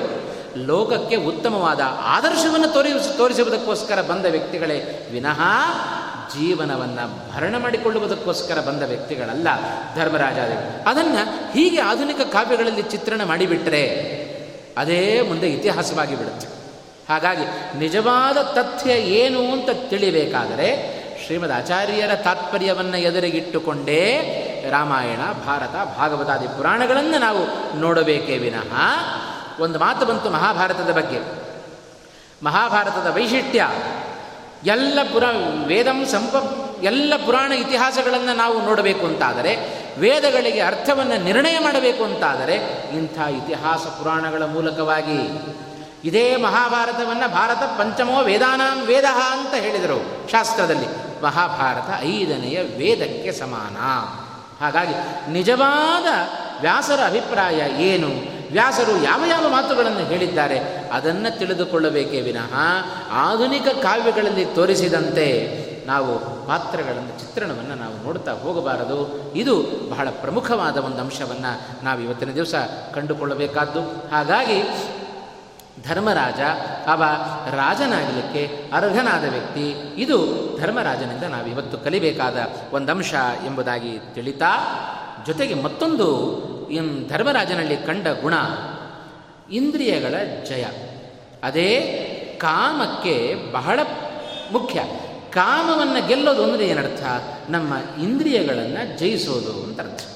ಲೋಕಕ್ಕೆ ಉತ್ತಮವಾದ ಆದರ್ಶವನ್ನು ತೋರಿಸ ತೋರಿಸುವುದಕ್ಕೋಸ್ಕರ ಬಂದ ವ್ಯಕ್ತಿಗಳೇ, ವಿನಃ ಜೀವನವನ್ನು ಭರಣ ಮಾಡಿಕೊಳ್ಳುವುದಕ್ಕೋಸ್ಕರ ಬಂದ ವ್ಯಕ್ತಿಗಳಲ್ಲ ಧರ್ಮರಾಜಾದಿಗಳು. ಅದನ್ನು ಹೀಗೆ ಆಧುನಿಕ ಕಾವ್ಯಗಳಲ್ಲಿ ಚಿತ್ರಣ ಮಾಡಿಬಿಟ್ರೆ ಅದೇ ಮುಂದೆ ಇತಿಹಾಸವಾಗಿ ಬಿಡುತ್ತೆ. ಹಾಗಾಗಿ ನಿಜವಾದ ತಥ್ಯ ಏನು ಅಂತ ತಿಳಿಬೇಕಾದರೆ ಶ್ರೀಮದ್ ಆಚಾರ್ಯರ ತಾತ್ಪರ್ಯವನ್ನು ಎದುರಿಗಿಟ್ಟುಕೊಂಡೇ ರಾಮಾಯಣ, ಭಾರತ, ಭಾಗವತಾದಿ ಪುರಾಣಗಳನ್ನು ನಾವು ನೋಡಬೇಕೇ ವಿನಃ. ಒಂದು ಮಾತು ಬಂತು ಮಹಾಭಾರತದ ಬಗ್ಗೆ. ಮಹಾಭಾರತದ ವೈಶಿಷ್ಟ್ಯ, ಎಲ್ಲ ಪುರ, ವೇದಂ ಸಂಪ, ಎಲ್ಲ ಪುರಾಣ ಇತಿಹಾಸಗಳನ್ನು ನಾವು ನೋಡಬೇಕು ಅಂತಾದರೆ, ವೇದಗಳಿಗೆ ಅರ್ಥವನ್ನು ನಿರ್ಣಯ ಮಾಡಬೇಕು ಅಂತಾದರೆ, ಇಂಥ ಇತಿಹಾಸ ಪುರಾಣಗಳ ಮೂಲಕವಾಗಿ ಇದೇ ಮಹಾಭಾರತವನ್ನು ಭಾರತ ಪಂಚಮೋ ವೇದಾನಾಂ ವೇದ ಅಂತ ಹೇಳಿದರು ಶಾಸ್ತ್ರದಲ್ಲಿ. ಮಹಾಭಾರತ ಐದನೆಯ ವೇದಕ್ಕೆ ಸಮಾನ. ಹಾಗಾಗಿ ನಿಜವಾದ ವ್ಯಾಸರ ಅಭಿಪ್ರಾಯ ಏನು? ವ್ಯಾಸರು ಯಾವ ಯಾವ ಮಾತುಗಳನ್ನು ಹೇಳಿದ್ದಾರೆ? ಅದನ್ನು ತಿಳಿದುಕೊಳ್ಳಬೇಕೇ ವಿನಃ ಆಧುನಿಕ ಕಾವ್ಯಗಳಲ್ಲಿ ತೋರಿಸಿದಂತೆ ನಾವು ಪಾತ್ರಗಳನ್ನು, ಚಿತ್ರಣವನ್ನು ನಾವು ನೋಡ್ತಾ ಹೋಗಬಾರದು. ಇದು ಬಹಳ ಪ್ರಮುಖವಾದ ಒಂದು ಅಂಶವನ್ನು ನಾವು ಇವತ್ತಿನ ದಿವಸ ಕಂಡುಕೊಳ್ಳಬೇಕಾದ್ದು. ಹಾಗಾಗಿ ಧರ್ಮರಾಜ. ಅವ ರಾಜನಾಗಲಿಕ್ಕೆ ಅರ್ಹನಾದ ವ್ಯಕ್ತಿ. ಇದು ಧರ್ಮರಾಜನಿಂದ ನಾವು ಇವತ್ತು ಕಲಿಬೇಕಾದ ಒಂದು ಅಂಶ ಎಂಬುದಾಗಿ ತಿಳಿತಾ, ಜೊತೆಗೆ ಮತ್ತೊಂದು ಧರ್ಮರಾಜನಲ್ಲಿ ಕಂಡ ಗುಣ, ಇಂದ್ರಿಯಗಳ ಜಯ. ಅದೇ ಕಾಮಕ್ಕೆ ಬಹಳ ಮುಖ್ಯ. ಕಾಮವನ್ನು ಗೆಲ್ಲೋದು ಅಂದರೆ ಏನರ್ಥ? ನಮ್ಮ ಇಂದ್ರಿಯಗಳನ್ನು ಜಯಿಸೋದು ಅಂತ ಅರ್ಥ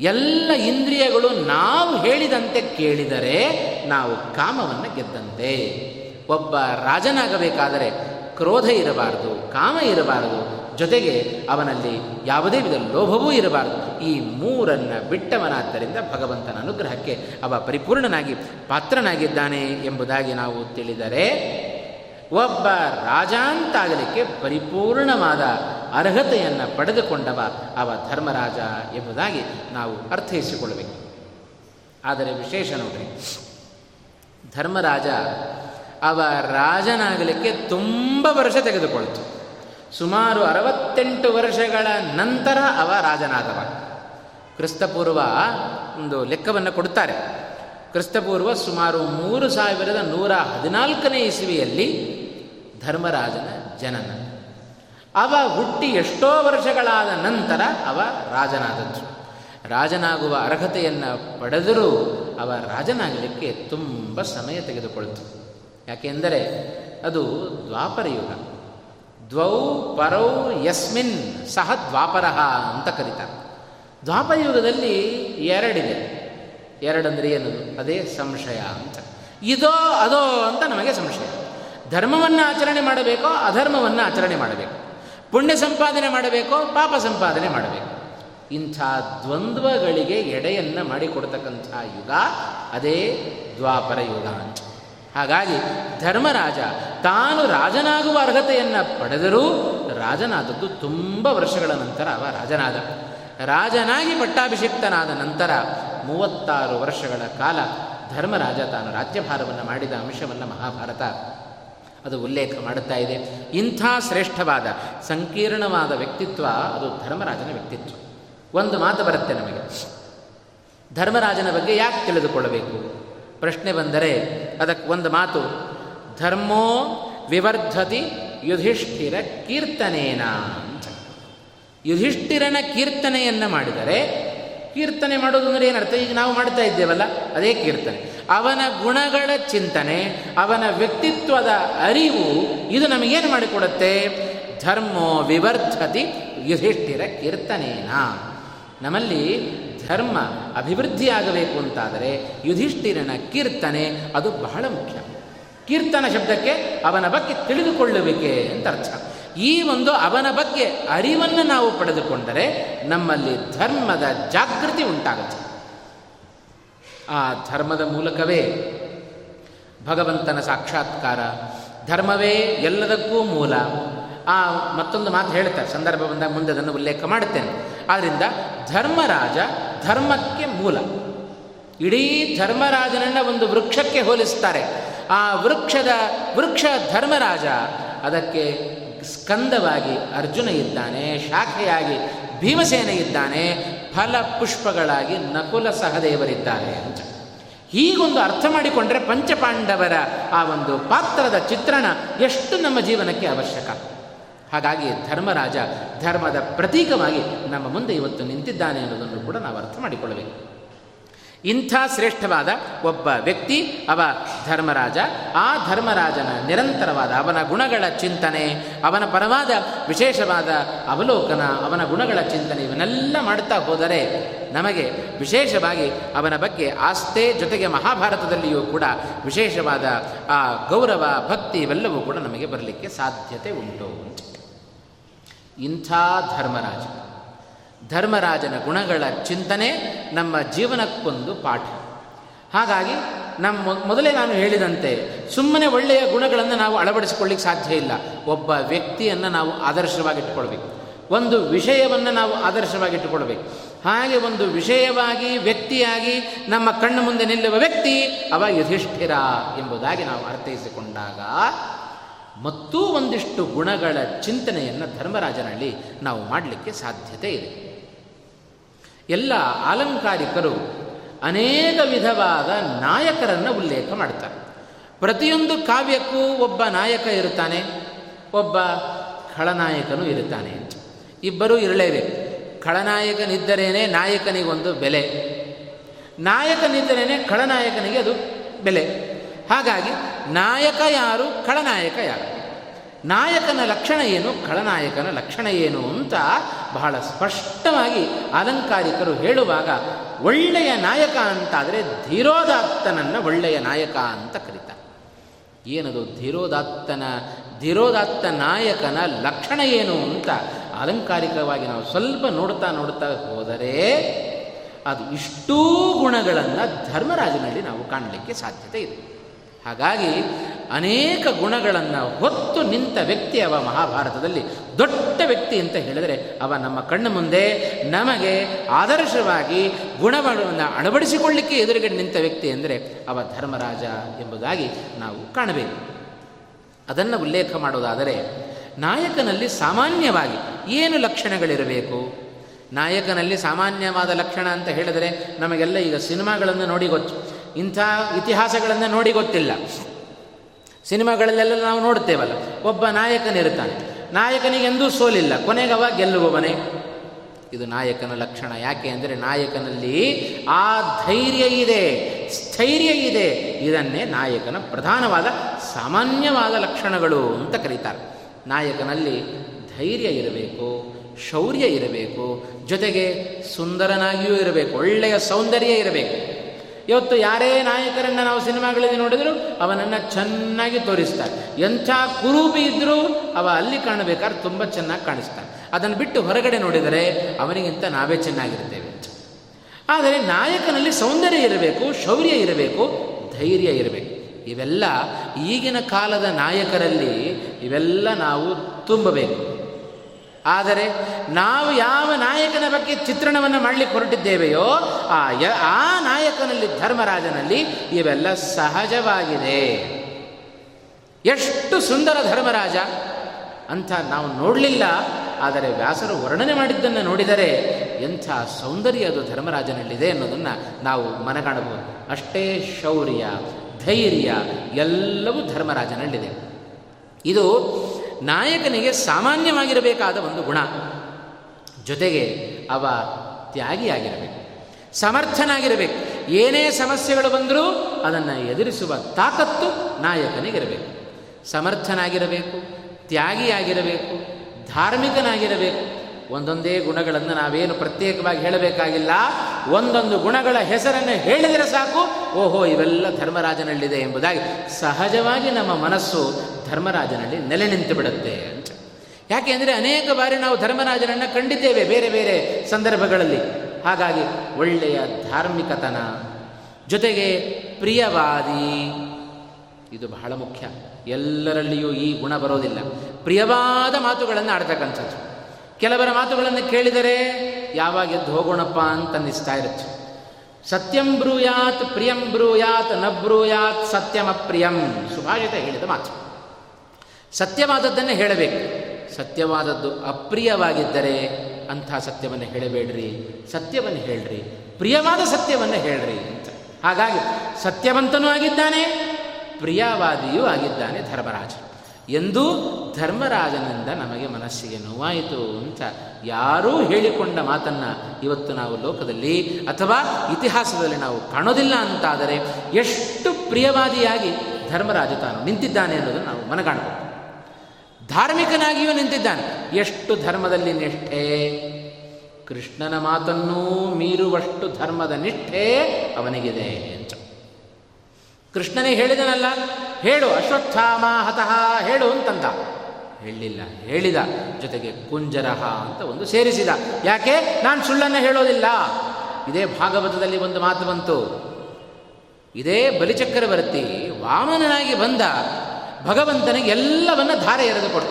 ಎಲ್ಲ ಇಂದ್ರಿಯಗಳು ನಾವು ಹೇಳಿದಂತೆ ಕೇಳಿದರೆ ನಾವು ಕಾಮವನ್ನು ಗೆದ್ದಂತೆ. ಒಬ್ಬ ರಾಜನಾಗಬೇಕಾದರೆ ಕ್ರೋಧ ಇರಬಾರದು, ಕಾಮ ಇರಬಾರದು, ಜೊತೆಗೆ ಅವನಲ್ಲಿ ಯಾವುದೇ ವಿಧ ಲೋಭವೂ ಇರಬಾರದು. ಈ ಮೂರನ್ನು ಬಿಟ್ಟವನಾದ್ದರಿಂದ ಭಗವಂತನ ಅನುಗ್ರಹಕ್ಕೆ ಅವ ಪರಿಪೂರ್ಣನಾಗಿ ಪಾತ್ರನಾಗಿದ್ದಾನೆ ಎಂಬುದಾಗಿ ನಾವು ತಿಳಿದರೆ ಒಬ್ಬ ರಾಜ ಅಂತಾಗಲಿಕ್ಕೆ ಪರಿಪೂರ್ಣವಾದ ಅರ್ಹತೆಯನ್ನು ಪಡೆದುಕೊಂಡವ ಅವ ಧರ್ಮರಾಜ ಎಂಬುದಾಗಿ ನಾವು ಅರ್ಥೈಸಿಕೊಳ್ಳಬೇಕು. ಆದರೆ ವಿಶೇಷ ನೋಡ್ರಿ, ಧರ್ಮರಾಜ ಅವ ರಾಜನಾಗಲಿಕ್ಕೆ ತುಂಬ ವರ್ಷ ತೆಗೆದುಕೊಳ್ತು. ಸುಮಾರು ಅರವತ್ತೆಂಟು ವರ್ಷಗಳ ನಂತರ ಅವ ರಾಜನಾದವ. ಕ್ರಿಸ್ತಪೂರ್ವ ಒಂದು ಲೆಕ್ಕವನ್ನು ಕೊಡುತ್ತಾರೆ. ಕ್ರಿಸ್ತಪೂರ್ವ ಸುಮಾರು ಮೂರು ಸಾವಿರದ ನೂರ ಹದಿನಾಲ್ಕನೇ ಇಸವಿಯಲ್ಲಿ ಧರ್ಮರಾಜನ ಜನನ. ಅವ ಹುಟ್ಟಿ ಎಷ್ಟೋ ವರ್ಷಗಳಾದ ನಂತರ ಅವ ರಾಜನಾದದ್ದು. ರಾಜನಾಗುವ ಅರ್ಹತೆಯನ್ನು ಪಡೆದರೂ ಅವ ರಾಜನಾಗಲಿಕ್ಕೆ ತುಂಬ ಸಮಯ ತೆಗೆದುಕೊಳ್ತು. ಯಾಕೆಂದರೆ ಅದು ದ್ವಾಪರ ಯುಗ. ದ್ವೌ ಪರೌ ಯಸ್ಮಿನ್ ಸಹ ದ್ವಾಪರ ಅಂತ ಕರೀತಾರೆ. ದ್ವಾಪರ ಯುಗದಲ್ಲಿ ಎರಡಿದೆ. ಎರಡಂದ್ರೆ ಏನು ಅದೇ ಸಂಶಯ ಅಂತ. ಇದೋ ಅದೋ ಅಂತ ನಮಗೆ ಸಂಶಯ. ಧರ್ಮವನ್ನು ಆಚರಣೆ ಮಾಡಬೇಕೋ, ಅಧರ್ಮವನ್ನು ಆಚರಣೆ ಮಾಡಬೇಕು. ಪುಣ್ಯ ಸಂಪಾದನೆ ಮಾಡಬೇಕೋ, ಪಾಪ ಸಂಪಾದನೆ ಮಾಡಬೇಕು. ಇಂಥ ದ್ವಂದ್ವಗಳಿಗೆ ಎಡೆಯನ್ನು ಮಾಡಿಕೊಡ್ತಕ್ಕಂಥ ಯುಗ, ಅದೇ ದ್ವಾಪರ ಯುಗ ಅಂತ. ಹಾಗಾಗಿ ಧರ್ಮರಾಜ ತಾನು ರಾಜನಾಗುವ ಅರ್ಹತೆಯನ್ನು ಪಡೆದರೂ ರಾಜನಾದದ್ದು ತುಂಬ ವರ್ಷಗಳ ನಂತರ ಅವ ರಾಜನಾದ. ರಾಜನಾಗಿ ಪಟ್ಟಾಭಿಷಿಕ್ತನಾದ ನಂತರ ಮೂವತ್ತಾರು ವರ್ಷಗಳ ಕಾಲ ಧರ್ಮರಾಜ ತಾನು ರಾಜ್ಯಭಾರವನ್ನು ಮಾಡಿದ ಅಂಶವನ್ನು ಮಹಾಭಾರತ. ಅದು ಉಲ್ಲೇಖ ಮಾಡುತ್ತಾ ಇದೆ. ಇಂಥ ಶ್ರೇಷ್ಠವಾದ, ಸಂಕೀರ್ಣವಾದ ವ್ಯಕ್ತಿತ್ವ ಅದು ಧರ್ಮರಾಜನ ವ್ಯಕ್ತಿತ್ವ. ಒಂದು ಮಾತು ಬರುತ್ತೆ ನಮಗೆ. ಧರ್ಮರಾಜನ ಬಗ್ಗೆ ಯಾಕೆ ತಿಳಿದುಕೊಳ್ಳಬೇಕು? ಪ್ರಶ್ನೆ ಬಂದರೆ ಅದಕ್ಕೆ ಒಂದು ಮಾತು. ಧರ್ಮೋ ವಿವರ್ಧತಿ ಯುಧಿಷ್ಠಿರ ಕೀರ್ತನೇನ ಅಂತ. ಯುಧಿಷ್ಠಿರನ ಕೀರ್ತನೆಯನ್ನು ಮಾಡಿದರೆ, ಕೀರ್ತನೆ ಮಾಡೋದು ಅಂದರೆ ಏನರ್ಥ? ಈಗ ನಾವು ಮಾಡ್ತಾ ಇದ್ದೇವಲ್ಲ, ಅದೇ ಕೀರ್ತನೆ. ಅವನ ಗುಣಗಳ ಚಿಂತನೆ, ಅವನ ವ್ಯಕ್ತಿತ್ವದ ಅರಿವು, ಇದು ನಮಗೇನು ಮಾಡಿಕೊಡುತ್ತೆ? ಧರ್ಮೋ ವಿವರ್ಧತಿ ಯುಧಿಷ್ಠಿರ ಕೀರ್ತನೇನ. ನಮ್ಮಲ್ಲಿ ಧರ್ಮ ಅಭಿವೃದ್ಧಿಯಾಗಬೇಕು ಅಂತಾದರೆ ಯುಧಿಷ್ಠಿರನ ಕೀರ್ತನೆ ಅದು ಬಹಳ ಮುಖ್ಯ. ಕೀರ್ತನ ಶಬ್ದಕ್ಕೆ ಅವನ ಬಗ್ಗೆ ತಿಳಿದುಕೊಳ್ಳುವಿಕೆ ಅಂತ ಅರ್ಥ. ಈ ಒಂದು ಅವನ ಬಗ್ಗೆ ಅರಿವನ್ನು ನಾವು ಪಡೆದುಕೊಂಡರೆ ನಮ್ಮಲ್ಲಿ ಧರ್ಮದ ಜಾಗೃತಿ ಉಂಟಾಗುತ್ತೆ. ಆ ಧರ್ಮದ ಮೂಲಕವೇ ಭಗವಂತನ ಸಾಕ್ಷಾತ್ಕಾರ, ಧರ್ಮವೇ ಎಲ್ಲದಕ್ಕೂ ಮೂಲ. ಆ ಮತ್ತೊಂದು ಮಾತು ಹೇಳ್ತಾರೆ, ಸಂದರ್ಭ ಬಂದಾಗ ಮುಂದೆ ಅದನ್ನು ಉಲ್ಲೇಖ ಮಾಡುತ್ತೇನೆ. ಆದ್ದರಿಂದ ಧರ್ಮರಾಜ ಧರ್ಮಕ್ಕೆ ಮೂಲ. ಇಡೀ ಧರ್ಮರಾಜನನ್ನು ಒಂದು ವೃಕ್ಷಕ್ಕೆ ಹೋಲಿಸ್ತಾರೆ. ಆ ವೃಕ್ಷದ ವೃಕ್ಷ ಧರ್ಮರಾಜ, ಅದಕ್ಕೆ ಸ್ಕಂದವಾಗಿ ಅರ್ಜುನ ಇದ್ದಾನೆ, ಶಾಖೆಯಾಗಿ ಭೀಮಸೇನ ಇದ್ದಾನೆ, ಫಲ ಪುಷ್ಪಗಳಾಗಿ ನಕುಲ ಸಹದೇವರಿದ್ದಾರೆ ಅಂತ. ಹೀಗೊಂದು ಅರ್ಥ ಮಾಡಿಕೊಂಡ್ರೆ ಪಂಚಪಾಂಡವರ ಆ ಒಂದು ಪಾತ್ರದ ಚಿತ್ರಣ ಎಷ್ಟು ನಮ್ಮ ಜೀವನಕ್ಕೆ ಅವಶ್ಯಕ. ಹಾಗಾಗಿ ಧರ್ಮರಾಜ ಧರ್ಮದ ಪ್ರತೀಕವಾಗಿ ನಮ್ಮ ಮುಂದೆ ಇವತ್ತು ನಿಂತಿದ್ದಾನೆ ಅನ್ನೋದನ್ನು ಕೂಡ ನಾವು ಅರ್ಥ ಮಾಡಿಕೊಳ್ಳಬೇಕು. ಇಂಥ ಶ್ರೇಷ್ಠವಾದ ಒಬ್ಬ ವ್ಯಕ್ತಿ, ಅವ ಧರ್ಮರಾಜ. ಆ ಧರ್ಮರಾಜನ ನಿರಂತರವಾದ ಅವನ ಗುಣಗಳ ಚಿಂತನೆ, ಅವನ ಪರವಾದ ವಿಶೇಷವಾದ ಅವಲೋಕನ, ಅವನ ಗುಣಗಳ ಚಿಂತನೆ ಇವನ್ನೆಲ್ಲ ಮಾಡ್ತಾ ಹೋದರೆ ನಮಗೆ ವಿಶೇಷವಾಗಿ ಅವನ ಬಗ್ಗೆ ಆಸ್ತೆ ಜೊತೆಗೆ ಮಹಾಭಾರತದಲ್ಲಿಯೂ ಕೂಡ ವಿಶೇಷವಾದ ಆ ಗೌರವ, ಭಕ್ತಿ ಇವೆಲ್ಲವೂ ಕೂಡ ನಮಗೆ ಬರಲಿಕ್ಕೆ ಸಾಧ್ಯತೆ ಉಂಟು. ಇಂಥ ಧರ್ಮರಾಜ. ಧರ್ಮರಾಜನ ಗುಣಗಳ ಚಿಂತನೆ ನಮ್ಮ ಜೀವನಕ್ಕೊಂದು ಪಾಠ. ಹಾಗಾಗಿ ನಮ್ಮ ಮೊದಲೇ ನಾನು ಹೇಳಿದಂತೆ ಸುಮ್ಮನೆ ಒಳ್ಳೆಯ ಗುಣಗಳನ್ನು ನಾವು ಅಳವಡಿಸಿಕೊಳ್ಳಿಕ್ಕೆ ಸಾಧ್ಯ ಇಲ್ಲ. ಒಬ್ಬ ವ್ಯಕ್ತಿಯನ್ನು ನಾವು ಆದರ್ಶವಾಗಿಟ್ಟುಕೊಳ್ಬೇಕು ಒಂದು ವಿಷಯವನ್ನು ನಾವು ಆದರ್ಶವಾಗಿಟ್ಟುಕೊಳ್ಬೇಕು ಹಾಗೆ ಒಂದು ವಿಷಯವಾಗಿ, ವ್ಯಕ್ತಿಯಾಗಿ ನಮ್ಮ ಕಣ್ಣು ಮುಂದೆ ನಿಲ್ಲುವ ವ್ಯಕ್ತಿ ಅವ ಯುಧಿಷ್ಠಿರ ಎಂಬುದಾಗಿ ನಾವು ಅರ್ಥೈಸಿಕೊಂಡಾಗ ಮತ್ತೂ ಒಂದಿಷ್ಟು ಗುಣಗಳ ಚಿಂತನೆಯನ್ನು ಧರ್ಮರಾಜನಲ್ಲಿ ನಾವು ಮಾಡಲಿಕ್ಕೆ ಸಾಧ್ಯತೆ ಇದೆ. ಎಲ್ಲ ಅಲಂಕಾರಿಕರು ಅನೇಕ ವಿಧವಾದ ನಾಯಕರನ್ನು ಉಲ್ಲೇಖ ಮಾಡ್ತಾರೆ. ಪ್ರತಿಯೊಂದು ಕಾವ್ಯಕ್ಕೂ ಒಬ್ಬ ನಾಯಕ ಇರುತ್ತಾನೆ, ಒಬ್ಬ ಖಳನಾಯಕನೂ ಇರುತ್ತಾನೆ. ಇಬ್ಬರೂ ಇರಲೇಬೇಕು. ಖಳನಾಯಕನಿದ್ದರೇನೆ ನಾಯಕನಿಗೊಂದು ಬೆಲೆ. ನಾಯಕನಿದ್ದರೇನೆ ಖಳನಾಯಕನಿಗೆ ಅದು ಬೆಲೆ. ಹಾಗಾಗಿ ನಾಯಕ ಯಾರು, ಖಳನಾಯಕ ಯಾರು? ನಾಯಕನ ಲಕ್ಷಣ ಏನು, ಖಳನಾಯಕನ ಲಕ್ಷಣ ಏನು ಅಂತ ಬಹಳ ಸ್ಪಷ್ಟವಾಗಿ ಅಲಂಕಾರಿಕರು ಹೇಳುವಾಗ ಒಳ್ಳೆಯ ನಾಯಕ ಅಂತಾದರೆ ಧೀರೋದಾತ್ತನನ್ನು ಒಳ್ಳೆಯ ನಾಯಕ ಅಂತ ಕರೀತಾರೆ ಏನದು ಧೀರೋದಾತ್ತನ, ಧೀರೋದಾತ್ತ ನಾಯಕನ ಲಕ್ಷಣ ಏನು ಅಂತ ಅಲಂಕಾರಿಕವಾಗಿ ನಾವು ಸ್ವಲ್ಪ ನೋಡ್ತಾ ನೋಡ್ತಾ ಹೋದರೆ ಅದು ಇಷ್ಟೂ ಗುಣಗಳನ್ನು ಧರ್ಮರಾಜನಲ್ಲಿ ನಾವು ಕಾಣಲಿಕ್ಕೆ ಸಾಧ್ಯತೆ ಇದೆ. ಹಾಗಾಗಿ ಅನೇಕ ಗುಣಗಳನ್ನು ಹೊತ್ತು ನಿಂತ ವ್ಯಕ್ತಿ ಅವ ಮಹಾಭಾರತದಲ್ಲಿ. ದೊಡ್ಡ ವ್ಯಕ್ತಿ ಅಂತ ಹೇಳಿದರೆ ಅವ ನಮ್ಮ ಕಣ್ಣು ಮುಂದೆ ನಮಗೆ ಆದರ್ಶವಾಗಿ ಗುಣವನ್ನು ಅಳವಡಿಸಿಕೊಳ್ಳಿಕ್ಕೆ ಎದುರುಗಡೆ ನಿಂತ ವ್ಯಕ್ತಿ ಅಂದರೆ ಅವ ಧರ್ಮರಾಜ ಎಂಬುದಾಗಿ ನಾವು ಕಾಣಬೇಕು. ಅದನ್ನು ಉಲ್ಲೇಖ ಮಾಡೋದಾದರೆ, ನಾಯಕನಲ್ಲಿ ಸಾಮಾನ್ಯವಾಗಿ ಏನು ಲಕ್ಷಣಗಳಿರಬೇಕು? ನಾಯಕನಲ್ಲಿ ಸಾಮಾನ್ಯವಾದ ಲಕ್ಷಣ ಅಂತ ಹೇಳಿದರೆ ನಮಗೆಲ್ಲ ಈಗ ಸಿನಿಮಾಗಳನ್ನು ನೋಡಿ ಗೊತ್ತು. ಇಂಥ ಇತಿಹಾಸಗಳನ್ನು ನೋಡಿ ಗೊತ್ತಿಲ್ಲ. ಸಿನಿಮಾಗಳಲ್ಲೆಲ್ಲ ನಾವು ನೋಡ್ತೇವಲ್ಲ, ಒಬ್ಬ ನಾಯಕನಿರುತ್ತಾನೆ. ನಾಯಕನಿಗೆ ಎಂದೂ ಸೋಲಿಲ್ಲ ಕೊನೆಗವ ಗೆಲ್ಲುವವನೇ. ಇದು ನಾಯಕನ ಲಕ್ಷಣ. ಯಾಕೆ ಅಂದರೆ ನಾಯಕನಲ್ಲಿ ಆ ಧೈರ್ಯ ಇದೆ, ಸ್ಥೈರ್ಯ ಇದೆ. ಇದನ್ನೇ ನಾಯಕನ ಪ್ರಧಾನವಾದ, ಸಾಮಾನ್ಯವಾದ ಲಕ್ಷಣಗಳು ಅಂತ ಕರೀತಾರೆ. ನಾಯಕನಲ್ಲಿ ಧೈರ್ಯ ಇರಬೇಕು, ಶೌರ್ಯ ಇರಬೇಕು, ಜೊತೆಗೆ ಸುಂದರನಾಗಿಯೂ ಇರಬೇಕು, ಒಳ್ಳೆಯ ಸೌಂದರ್ಯ ಇರಬೇಕು. ಇವತ್ತು ಯಾರೇ ನಾಯಕರನ್ನು ನಾವು ಸಿನಿಮಾಗಳಲ್ಲಿ ನೋಡಿದರೂ ಅವನನ್ನು ಚೆನ್ನಾಗಿ ತೋರಿಸ್ತಾರೆ. ಎಂಥ ಕುರೂಪಿ ಇದ್ದರೂ ಅವ ಅಲ್ಲಿ ಕಾಣಬೇಕಾದ್ರೆ ತುಂಬ ಚೆನ್ನಾಗಿ ಕಾಣಿಸ್ತಾನೆ ಅದನ್ನು ಬಿಟ್ಟು ಹೊರಗಡೆ ನೋಡಿದರೆ ಅವನಿಗಿಂತ ನಾವೇ ಚೆನ್ನಾಗಿರ್ತೇವೆ. ಆದರೆ ನಾಯಕನಲ್ಲಿ ಸೌಂದರ್ಯ ಇರಬೇಕು, ಶೌರ್ಯ ಇರಬೇಕು, ಧೈರ್ಯ ಇರಬೇಕು. ಇವೆಲ್ಲ ಈಗಿನ ಕಾಲದ ನಾಯಕರಲ್ಲಿ ಇವೆಲ್ಲ ನಾವು ತುಂಬಬೇಕು. ಆದರೆ ನಾವು ಯಾವ ನಾಯಕನ ಬಗ್ಗೆ ಚಿತ್ರಣವನ್ನು ಮಾಡಲಿಕ್ಕೆ ಹೊರಟಿದ್ದೇವೆಯೋ ಆ ಯ ಆ ನಾಯಕನಲ್ಲಿ, ಧರ್ಮರಾಜನಲ್ಲಿ ಇವೆಲ್ಲ ಸಹಜವಾಗಿದೆ. ಎಷ್ಟು ಸುಂದರ ಧರ್ಮರಾಜ ಅಂತ ನಾವು ನೋಡಲಿಲ್ಲ, ಆದರೆ ವ್ಯಾಸರು ವರ್ಣನೆ ಮಾಡಿದ್ದನ್ನು ನೋಡಿದರೆ ಎಂಥ ಸೌಂದರ್ಯ ಅದು ಧರ್ಮರಾಜನಲ್ಲಿದೆ ಅನ್ನೋದನ್ನು ನಾವು ಮನಗಾಣಬಹುದು. ಅಷ್ಟೇ ಶೌರ್ಯ, ಧೈರ್ಯ, ಎಲ್ಲವೂ ಧರ್ಮರಾಜನಲ್ಲಿದೆ. ಇದು ನಾಯಕನಿಗೆ ಸಾಮಾನ್ಯವಾಗಿರಬೇಕಾದ ಒಂದು ಗುಣ. ಜೊತೆಗೆ ಅವ ತ್ಯಾಗಿಯಾಗಿರಬೇಕು. ಸಮರ್ಥನಾಗಿರಬೇಕು. ಏನೇ ಸಮಸ್ಯೆಗಳು ಬಂದರೂ ಅದನ್ನು ಎದುರಿಸುವ ತಾಕತ್ತು ನಾಯಕನಿಗಿರಬೇಕು. ಸಮರ್ಥನಾಗಿರಬೇಕು, ತ್ಯಾಗಿಯಾಗಿರಬೇಕು, ಧಾರ್ಮಿಕನಾಗಿರಬೇಕು. ಒಂದೊಂದೇ ಗುಣಗಳನ್ನು ನಾವೇನು ಪ್ರತ್ಯೇಕವಾಗಿ ಹೇಳಬೇಕಾಗಿಲ್ಲ. ಒಂದೊಂದು ಗುಣಗಳ ಹೆಸರನ್ನು ಹೇಳಿದರೆ ಸಾಕು. ಓಹೋ, ಇವೆಲ್ಲ ಧರ್ಮರಾಜನಲ್ಲಿದೆ ಎಂಬುದಾಗಿ ಸಹಜವಾಗಿ ನಮ್ಮ ಮನಸ್ಸು ಧರ್ಮರಾಜನಲ್ಲಿ ನೆಲೆ ನಿಂತು ಬಿಡುತ್ತೆ. ಅಂತ ಯಾಕೆ ಅಂದರೆ ಅನೇಕ ಬಾರಿ ನಾವು ಧರ್ಮರಾಜನನ್ನು ಕಂಡಿದ್ದೇವೆ ಬೇರೆ ಬೇರೆ ಸಂದರ್ಭಗಳಲ್ಲಿ. ಹಾಗಾಗಿ ಒಳ್ಳೆಯ ಧಾರ್ಮಿಕತನ, ಜೊತೆಗೆ ಪ್ರಿಯವಾದಿ, ಇದು ಬಹಳ ಮುಖ್ಯ. ಎಲ್ಲರಲ್ಲಿಯೂ ಈ ಗುಣ ಬರೋದಿಲ್ಲ. ಪ್ರಿಯವಾದ ಮಾತುಗಳನ್ನು ಆಡ್ತಕ್ಕಂಥದ್ದು. ಕೆಲವರ ಮಾತುಗಳನ್ನು ಕೇಳಿದರೆ ಯಾವಾಗ ಎದ್ದು ಹೋಗೋಣಪ್ಪ ಅಂತ ಅನ್ನಿಸ್ತಾ ಇರುತ್ತೆ. ಸತ್ಯಂ ಬ್ರೂಯಾತ್, ಪ್ರಿಯಂ ಬ್ರೂಯಾತ್, ನ ಬ್ರೂಯಾತ್, ಸತ್ಯಮ ಪ್ರಿಯಂ. ಸುಭಾಷಿತ ಹೇಳಿದ ಮಾತು. ಸತ್ಯವಾದದ್ದನ್ನೇ ಹೇಳಬೇಕು. ಸತ್ಯವಾದದ್ದು ಅಪ್ರಿಯವಾಗಿದ್ದರೆ ಅಂಥ ಸತ್ಯವನ್ನು ಹೇಳಬೇಡ್ರಿ. ಸತ್ಯವನ್ನು ಹೇಳ್ರಿ. ಪ್ರಿಯವಾದ ಸತ್ಯವನ್ನು ಹೇಳ್ರಿ ಅಂತ. ಹಾಗಾಗಿ ಸತ್ಯವಂತನೂ ಆಗಿದ್ದಾನೆ, ಪ್ರಿಯವಾದಿಯೂ ಆಗಿದ್ದಾನೆ ಧರ್ಮರಾಜ ಎಂದೂ ಧರ್ಮರಾಜನಿಂದ ನಮಗೆ ಮನಸ್ಸಿಗೆ ನೋವಾಯಿತು ಅಂತ ಯಾರೂ ಹೇಳಿಕೊಂಡ ಮಾತನ್ನು ಇವತ್ತು ನಾವು ಲೋಕದಲ್ಲಿ ಅಥವಾ ಇತಿಹಾಸದಲ್ಲಿ ನಾವು ಕಾಣೋದಿಲ್ಲ ಅಂತಾದರೆ ಎಷ್ಟು ಪ್ರಿಯವಾದಿಯಾಗಿ ಧರ್ಮರಾಜ ತಾನು ನಿಂತಿದ್ದಾನೆ ಅನ್ನೋದನ್ನು ನಾವು ಮನಗಾಣಬಹುದು. ಧಾರ್ಮಿಕನಾಗಿಯೂ ನಿಂತಿದ್ದಾನೆ. ಎಷ್ಟು ಧರ್ಮದಲ್ಲಿ ನಿಷ್ಠೆ, ಕೃಷ್ಣನ ಮಾತನ್ನೂ ಮೀರುವಷ್ಟು ಧರ್ಮದ ನಿಷ್ಠೆ ಅವನಿಗಿದೆ ಅಂತ. ಕೃಷ್ಣನೇ ಹೇಳಿದನಲ್ಲ, ಹೇಳು, ಅಶ್ವತ್ಥಾಮ ಹತಃ ಹೇಳು ಅಂತಂದ. ಹೇಳಲಿಲ್ಲ ಹೇಳಿದ. ಜೊತೆಗೆ ಕುಂಜರಹ ಅಂತ ಒಂದು ಸೇರಿಸಿದ. ಯಾಕೆ? ನಾನು ಸುಳ್ಳನ್ನು ಹೇಳೋದಿಲ್ಲ. ಇದೇ ಭಾಗವತದಲ್ಲಿ ಒಂದು ಮಾತು ಬಂತು. ಇದೇ ಬಲಿಚಕ್ರವರ್ತಿ ವಾಮನನಾಗಿ ಬಂದ ಭಗವಂತನಿಗೆ ಎಲ್ಲವನ್ನ ಧಾರೆ ಎರೆದು ಕೊಟ್ಟ.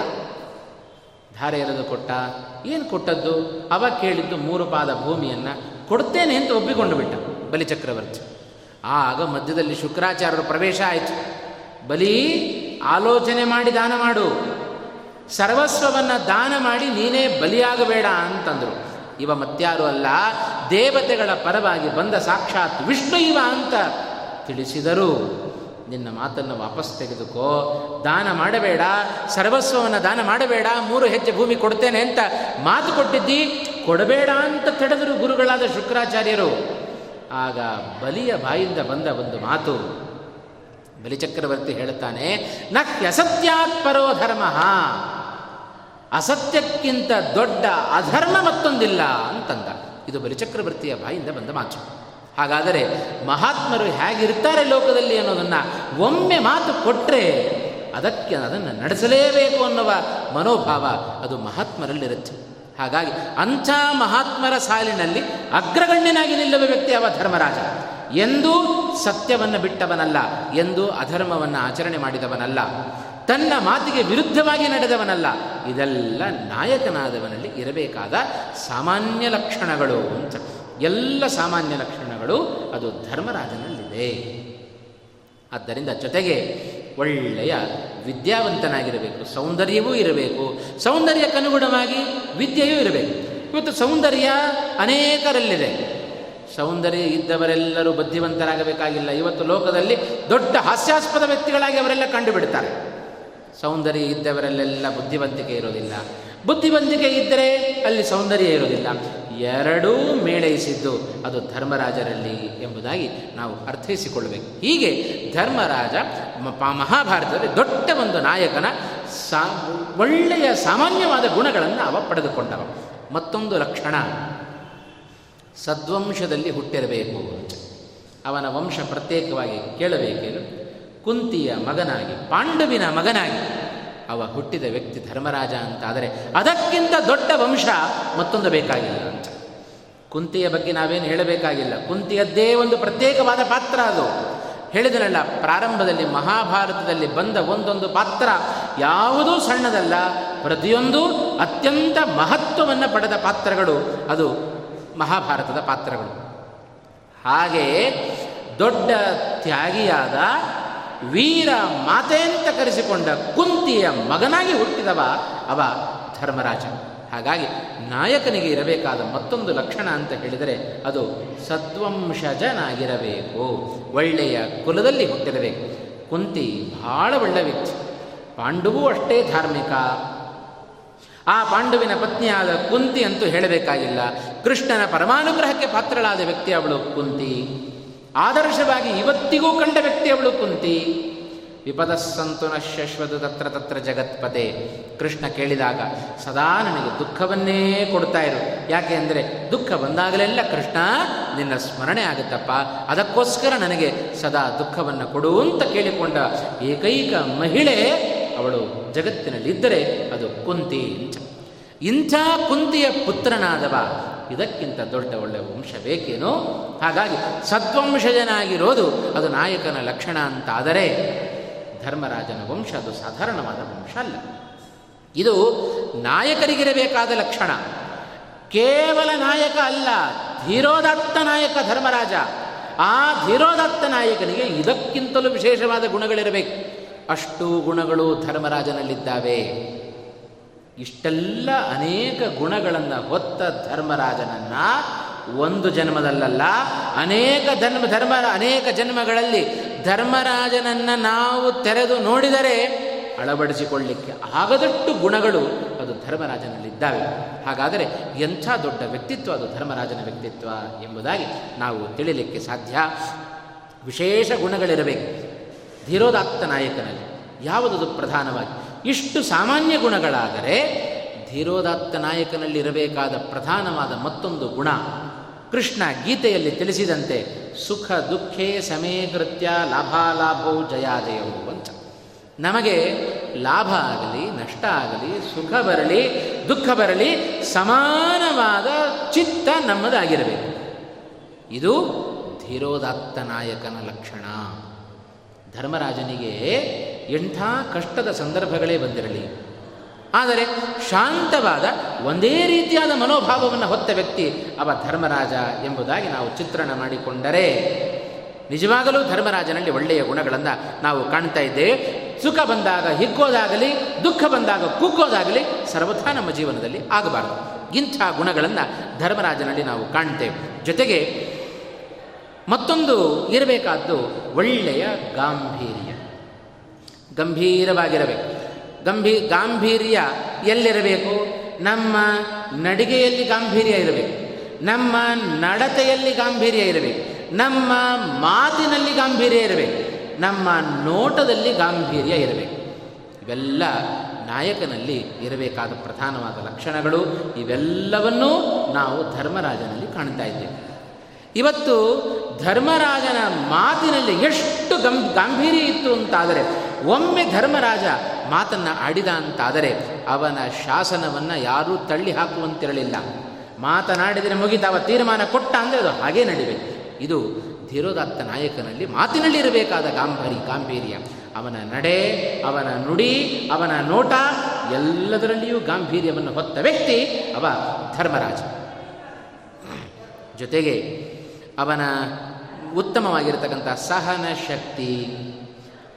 ಧಾರೆ ಎರೆದು ಕೊಟ್ಟ. ಏನು ಕೊಟ್ಟದ್ದು? ಅವ ಕೇಳಿದ್ದು ಮೂರು ಪಾದ ಭೂಮಿಯನ್ನು ಕೊಡ್ತೇನೆ ಅಂತ ಒಪ್ಪಿಕೊಂಡು ಬಿಟ್ಟ ಬಲಿಚಕ್ರವರ್ತಿ ಆಗ ಮಧ್ಯದಲ್ಲಿ ಶುಕ್ರಾಚಾರ್ಯರ ಪ್ರವೇಶ ಆಯಿತು. ಬಲಿ, ಆಲೋಚನೆ ಮಾಡಿ ದಾನ ಮಾಡು. ಸರ್ವಸ್ವವನ್ನು ದಾನ ಮಾಡಿ ನೀನೇ ಬಲಿಯಾಗಬೇಡ ಅಂತಂದರು. ಇವ ಮತ್ಯಾರು ಅಲ್ಲ, ದೇವತೆಗಳ ಪರವಾಗಿ ಬಂದ ಸಾಕ್ಷಾತ್ ವಿಷ್ಣು ಇವ ಅಂತ ತಿಳಿಸಿದರು. ನಿನ್ನ ಮಾತನ್ನು ವಾಪಸ್ ತೆಗೆದುಕೋ. ದಾನ ಮಾಡಬೇಡ, ಸರ್ವಸ್ವವನ್ನು ದಾನ ಮಾಡಬೇಡ, ಮೂರು ಹೆಜ್ಜೆ ಭೂಮಿ ಕೊಡ್ತೇನೆ ಅಂತ ಮಾತು ಕೊಟ್ಟಿದ್ದಿ. ಕೊಡಬೇಡ ಅಂತ ತಡೆದರು ಗುರುಗಳಾದ ಶುಕ್ರಾಚಾರ್ಯರು. ಆಗ ಬಲಿಯ ಬಾಯಿಂದ ಬಂದ ಒಂದು ಮಾತು. ಬಲಿಚಕ್ರವರ್ತಿ ಹೇಳುತ್ತಾನೆ ನ ಹ್ಯಸತ್ಯಾತ್ ಪರೋ ಧರ್ಮ. ಅಸತ್ಯಕ್ಕಿಂತ ದೊಡ್ಡ ಅಧರ್ಮ ಮತ್ತೊಂದಿಲ್ಲ ಅಂತಂದ. ಇದು ಬಲಿಚಕ್ರವರ್ತಿಯ ಬಾಯಿಂದ ಬಂದ ಮಾತು. ಹಾಗಾದರೆ ಮಹಾತ್ಮರು ಹೇಗಿರ್ತಾರೆ ಲೋಕದಲ್ಲಿ ಅನ್ನೋದನ್ನು ಒಮ್ಮೆ ಮಾತು ಕೊಟ್ಟರೆ ಅದಕ್ಕೆ ಅದನ್ನು ನಡೆಸಲೇಬೇಕು ಅನ್ನುವ ಮನೋಭಾವ ಅದು ಮಹಾತ್ಮರಲ್ಲಿರುತ್ತೆ. ಹಾಗಾಗಿ ಅಂಥ ಮಹಾತ್ಮರ ಸಾಲಿನಲ್ಲಿ ಅಗ್ರಗಣ್ಯನಾಗಿ ನಿಲ್ಲುವ ವ್ಯಕ್ತಿ ಅವ ಧರ್ಮರಾಜ? ಎಂದೂ ಸತ್ಯವನ್ನು ಬಿಟ್ಟವನಲ್ಲ, ಎಂದೂ ಅಧರ್ಮವನ್ನು ಆಚರಣೆ ಮಾಡಿದವನಲ್ಲ, ತನ್ನ ಮಾತಿಗೆ ವಿರುದ್ಧವಾಗಿ ನಡೆದವನಲ್ಲ, ಇದೆಲ್ಲ ನಾಯಕನಾದವನಲ್ಲಿ ಇರಬೇಕಾದ ಸಾಮಾನ್ಯ ಲಕ್ಷಣಗಳು ಅಂತ. ಎಲ್ಲ ಸಾಮಾನ್ಯ ಲಕ್ಷಣಗಳು ಅದು ಧರ್ಮರಾಜನಲ್ಲಿದೆ. ಆದ್ದರಿಂದ ಜೊತೆಗೆ ಒಳ್ಳೆಯ ವಿದ್ಯಾವಂತನಾಗಿರಬೇಕು, ಸೌಂದರ್ಯವೂ ಇರಬೇಕು ಸೌಂದರ್ಯಕ್ಕನುಗುಣವಾಗಿ ವಿದ್ಯೆಯೂ ಇರಬೇಕು. ಇವತ್ತು ಸೌಂದರ್ಯ ಅನೇಕರಲ್ಲಿದೆ. ಸೌಂದರ್ಯ ಇದ್ದವರೆಲ್ಲರೂ ಬುದ್ಧಿವಂತರಾಗಬೇಕಾಗಿಲ್ಲ. ಇವತ್ತು ಲೋಕದಲ್ಲಿ ದೊಡ್ಡ ಹಾಸ್ಯಾಸ್ಪದ ವ್ಯಕ್ತಿಗಳಾಗಿ ಅವರೆಲ್ಲ ಕಂಡುಬಿಡ್ತಾರೆ. ಸೌಂದರ್ಯ ಇದ್ದವರಲ್ಲೆಲ್ಲ ಬುದ್ಧಿವಂತಿಕೆ ಇರೋದಿಲ್ಲ. ಬುದ್ಧಿವಂತಿಕೆ ಇದ್ದರೆ ಅಲ್ಲಿ ಸೌಂದರ್ಯ ಇರೋದಿಲ್ಲ. ಎರಡೂ ಮೇಳೈಸಿದ್ದು ಅದು ಧರ್ಮರಾಜರಲ್ಲಿ ಎಂಬುದಾಗಿ ನಾವು ಅರ್ಥೈಸಿಕೊಳ್ಳಬೇಕು. ಹೀಗೆ ಧರ್ಮರಾಜ ಮಹಾಭಾರತದಲ್ಲಿ ದೊಡ್ಡ ಒಂದು ನಾಯಕನ ಸಾ ಒಳ್ಳೆಯ ಸಾಮಾನ್ಯವಾದ ಗುಣಗಳನ್ನು ಅವ ಪಡೆದುಕೊಂಡವ. ಮತ್ತೊಂದು ಲಕ್ಷಣ, ಸದ್ವಂಶದಲ್ಲಿ ಹುಟ್ಟಿರಬೇಕು. ಅವನ ವಂಶ ಪ್ರತ್ಯೇಕವಾಗಿ ಕೇಳಬೇಕೇನು? ಕುಂತಿಯ ಮಗನಾಗಿ, ಪಾಂಡವಿನ ಮಗನಾಗಿ. ಅವ ಹುಟ್ಟಿದ ವ್ಯಕ್ತಿ ಧರ್ಮರಾಜ ಅಂತಾದರೆ ಅದಕ್ಕಿಂತ ದೊಡ್ಡ ವಂಶ ಮತ್ತೊಂದು ಬೇಕಾಗಿಲ್ಲ ಅಂತ. ಕುಂತಿಯ ಬಗ್ಗೆ ನಾವೇನು ಹೇಳಬೇಕಾಗಿಲ್ಲ. ಕುಂತಿಯದ್ದೇ ಒಂದು ಪ್ರತ್ಯೇಕವಾದ ಪಾತ್ರ ಅದು. ಹೇಳಿದನಲ್ಲ, ಪ್ರಾರಂಭದಲ್ಲಿ ಮಹಾಭಾರತದಲ್ಲಿ ಬಂದ ಒಂದೊಂದು ಪಾತ್ರ ಯಾವುದೂ ಸಣ್ಣದಲ್ಲ, ಪ್ರತಿಯೊಂದು ಅತ್ಯಂತ ಮಹತ್ವವನ್ನು ಪಡೆದ ಪಾತ್ರಗಳು ಅದು ಮಹಾಭಾರತದ ಪಾತ್ರಗಳು. ಹಾಗೆಯೇ ದೊಡ್ಡ ತ್ಯಾಗಿಯಾದ ವೀರ ಮಾತೆ ಅಂತ ಕರೆಸಿಕೊಂಡ ಕುಂತಿಯ ಮಗನಾಗಿ ಹುಟ್ಟಿದವ ಅವ ಧರ್ಮರಾಜ. ಹಾಗಾಗಿ ನಾಯಕನಿಗೆ ಇರಬೇಕಾದ ಮತ್ತೊಂದು ಲಕ್ಷಣ ಅಂತ ಹೇಳಿದರೆ ಅದು ಸತ್ವಂಶಜನಾಗಿರಬೇಕು ಒಳ್ಳೆಯ ಕುಲದಲ್ಲಿ ಹುಟ್ಟಿರಬೇಕು. ಕುಂತಿ ಬಹಳ ಒಳ್ಳೆ ವ್ಯಕ್ತಿ. ಪಾಂಡವೂ ಅಷ್ಟೇ ಧಾರ್ಮಿಕ. ಆ ಪಾಂಡುವಿನ ಪತ್ನಿಯಾದ ಕುಂತಿ ಅಂತೂ ಹೇಳಬೇಕಾಗಿಲ್ಲ. ಕೃಷ್ಣನ ಪರಮಾನುಗ್ರಹಕ್ಕೆ ಪಾತ್ರಳಾದ ವ್ಯಕ್ತಿ ಅವಳು ಕುಂತಿ. ಆದರ್ಶವಾಗಿ ಇವತ್ತಿಗೂ ಕಂಡ ವ್ಯಕ್ತಿ ಅವಳು ಕುಂತಿ. ವಿಪದಸ್ಸಂತು ನಶ್ಯಶ್ವದು ತತ್ರ ತತ್ರ ಜಗತ್ಪತೆ. ಕೃಷ್ಣ ಕೇಳಿದಾಗ, ಸದಾ ನನಗೆ ದುಃಖವನ್ನೇ ಕೊಡ್ತಾ ಇರು. ಯಾಕೆ ಅಂದರೆ ದುಃಖ ಬಂದಾಗಲೆಲ್ಲ ಕೃಷ್ಣ ನಿನ್ನ ಸ್ಮರಣೆ ಆಗುತ್ತಪ್ಪ. ಅದಕ್ಕೋಸ್ಕರ ನನಗೆ ಸದಾ ದುಃಖವನ್ನು ಕೊಡು ಅಂತ ಕೇಳಿಕೊಂಡ ಏಕೈಕ ಮಹಿಳೆ ಅವಳು ಜಗತ್ತಿನಲ್ಲಿದ್ದರೆ ಅದು ಕುಂತಿ. ಇಂಥ ಕುಂತಿಯ ಪುತ್ರನಾದವ ಇದಕ್ಕಿಂತ ದೊಡ್ಡ ಒಳ್ಳೆಯ ವಂಶ ಬೇಕೇನೋ? ಹಾಗಾಗಿ ಸದ್ವಂಶಜನಾಗಿರೋದು ಅದು ನಾಯಕನ ಲಕ್ಷಣ ಅಂತಾದರೆ ಧರ್ಮರಾಜನ ವಂಶ ಅದು ಸಾಧಾರಣವಾದ ವಂಶ ಅಲ್ಲ. ಇದು ನಾಯಕರಿಗಿರಬೇಕಾದ ಲಕ್ಷಣ. ಕೇವಲ ನಾಯಕ ಅಲ್ಲ, ಧೀರೋದತ್ತ ನಾಯಕ ಧರ್ಮರಾಜ. ಆ ಧೀರೋದತ್ತ ನಾಯಕನಿಗೆ ಇದಕ್ಕಿಂತಲೂ ವಿಶೇಷವಾದ ಗುಣಗಳಿರಬೇಕು. ಅಷ್ಟು ಗುಣಗಳು ಧರ್ಮರಾಜನಲ್ಲಿದ್ದಾವೆ. ಇಷ್ಟೆಲ್ಲ ಅನೇಕ ಗುಣಗಳನ್ನು ಹೊತ್ತ ಧರ್ಮರಾಜನನ್ನ ಒಂದು ಜನ್ಮದಲ್ಲಲ್ಲ, ಅನೇಕ ಧರ್ಮ ಧರ್ಮ, ಅನೇಕ ಜನ್ಮಗಳಲ್ಲಿ ಧರ್ಮರಾಜನನ್ನು ನಾವು ತೆರೆದು ನೋಡಿದರೆ ಅಳವಡಿಸಿಕೊಳ್ಳಿಕ್ಕೆ ಆಗದಷ್ಟು ಗುಣಗಳು ಅದು ಧರ್ಮರಾಜನಲ್ಲಿದ್ದಾವೆ. ಹಾಗಾದರೆ ಎಂಥ ದೊಡ್ಡ ವ್ಯಕ್ತಿತ್ವ ಅದು ಧರ್ಮರಾಜನ ವ್ಯಕ್ತಿತ್ವ ಎಂಬುದಾಗಿ ನಾವು ತಿಳಿಲಿಕ್ಕೆ ಸಾಧ್ಯ. ವಿಶೇಷ ಗುಣಗಳಿರಬೇಕು. ಧೀರೋದಾತ್ತ ನಾಯಕನಲ್ಲಿ ಯಾವುದದು ಪ್ರಧಾನವಾಗಿ? ಇಷ್ಟು ಸಾಮಾನ್ಯ ಗುಣಗಳಾದರೆ ಧೀರೋದಾತ್ತ ನಾಯಕನಲ್ಲಿರಬೇಕಾದ ಪ್ರಧಾನವಾದ ಮತ್ತೊಂದು ಗುಣ ಕೃಷ್ಣ ಗೀತೆಯಲ್ಲಿ ತಿಳಿಸಿದಂತೆ ಸುಖ ದುಃಖೇ ಸಮೀಕೃತ್ಯ ಲಾಭಾಲಾಭೌ ಜಯಾಜಯವು ಅಂತ. ನಮಗೆ ಲಾಭ ಆಗಲಿ, ನಷ್ಟ ಆಗಲಿ, ಸುಖ ಬರಲಿ, ದುಃಖ ಬರಲಿ ಸಮಾನವಾದ ಚಿತ್ತ ನಮ್ಮದಾಗಿರಬೇಕು. ಇದು ಧೀರೋದಾತ್ತ ನಾಯಕನ ಲಕ್ಷಣ. ಧರ್ಮರಾಜನಿಗೆ ಎಂಥ ಕಷ್ಟದ ಸಂದರ್ಭಗಳೇ ಬಂದಿರಲಿ. ಆದರೆ ಶಾಂತವಾದ ಒಂದೇ ರೀತಿಯಾದ ಮನೋಭಾವವನ್ನು ಹೊತ್ತ ವ್ಯಕ್ತಿ ಅವ ಧರ್ಮರಾಜ ಎಂಬುದಾಗಿ ನಾವು ಚಿತ್ರಣ ಮಾಡಿಕೊಂಡರೆ ನಿಜವಾಗಲೂ ಧರ್ಮರಾಜನಲ್ಲಿ ಒಳ್ಳೆಯ ಗುಣಗಳನ್ನು ನಾವು ಕಾಣ್ತಾ ಇದ್ದೇವೆ. ಸುಖ ಬಂದಾಗ ಹಿಕ್ಕೋದಾಗಲಿ ದುಃಖ ಬಂದಾಗ ಕುಗ್ಗೋದಾಗಲಿ ಸರ್ವಥಾ ನಮ್ಮ ಜೀವನದಲ್ಲಿ ಆಗಬಾರದು. ಇಂಥ ಗುಣಗಳನ್ನು ಧರ್ಮರಾಜನಲ್ಲಿ ನಾವು ಕಾಣ್ತೇವೆ. ಜೊತೆಗೆ ಮತ್ತೊಂದು ಇರಬೇಕಾದ್ದು ಒಳ್ಳೆಯ ಗಾಂಭೀರ್ಯ. ಗಂಭೀರವಾಗಿರಬೇಕು. ಗಂಭೀ, ಗಾಂಭೀರ್ಯ ಎಲ್ಲಿರಬೇಕು? ನಮ್ಮ ನಡಿಗೆಯಲ್ಲಿ ಗಾಂಭೀರ್ಯ ಇರಬೇಕು. ನಮ್ಮ ನಡತೆಯಲ್ಲಿ ಗಾಂಭೀರ್ಯ ಇರಬೇಕು. ನಮ್ಮ ಮಾತಿನಲ್ಲಿ ಗಾಂಭೀರ್ಯ ಇರಬೇಕು. ನಮ್ಮ ನೋಟದಲ್ಲಿ ಗಾಂಭೀರ್ಯ ಇರಬೇಕು. ಇವೆಲ್ಲ ನಾಯಕನಲ್ಲಿ ಇರಬೇಕಾದ ಪ್ರಧಾನವಾದ ಲಕ್ಷಣಗಳು. ಇವೆಲ್ಲವನ್ನೂ ನಾವು ಧರ್ಮರಾಜನಲ್ಲಿ ಕಾಣ್ತಾ ಇದ್ದೇವೆ. ಇವತ್ತು ಧರ್ಮರಾಜನ ಮಾತಿನಲ್ಲಿ ಎಷ್ಟು ಗಂ, ಗಾಂಭೀರ್ಯ ಇತ್ತು ಅಂತಾದರೆ, ಒಮ್ಮೆ ಧರ್ಮರಾಜ ಮಾತನ್ನು ಆಡಿದ ಅಂತಾದರೆ, ಅವನ ಶಾಸನವನ್ನು ಯಾರೂ ತಳ್ಳಿ ಹಾಕುವಂತಿರಲಿಲ್ಲ. ಮಾತನಾಡಿದರೆ ಮುಗಿತ ಅವ ತೀರ್ಮಾನ ಕೊಟ್ಟ ಅಂದರೆ ಅದು ಹಾಗೇ ನಡಿಬೇಕು. ಇದು ಧೀರೋದಾತ್ತ ನಾಯಕನಲ್ಲಿ ಮಾತಿನಲ್ಲಿ ಇರಬೇಕಾದ ಗಾಂಭೀರಿ ಗಾಂಭೀರ್ಯ. ಅವನ ನಡೆ, ಅವನ ನುಡಿ, ಅವನ ನೋಟ, ಎಲ್ಲದರಲ್ಲಿಯೂ ಗಾಂಭೀರ್ಯವನ್ನು ಹೊತ್ತ ವ್ಯಕ್ತಿ ಅವ ಧರ್ಮರಾಜ. ಜೊತೆಗೆ ಅವನ ಉತ್ತಮವಾಗಿರತಕ್ಕಂಥ ಸಹನ ಶಕ್ತಿ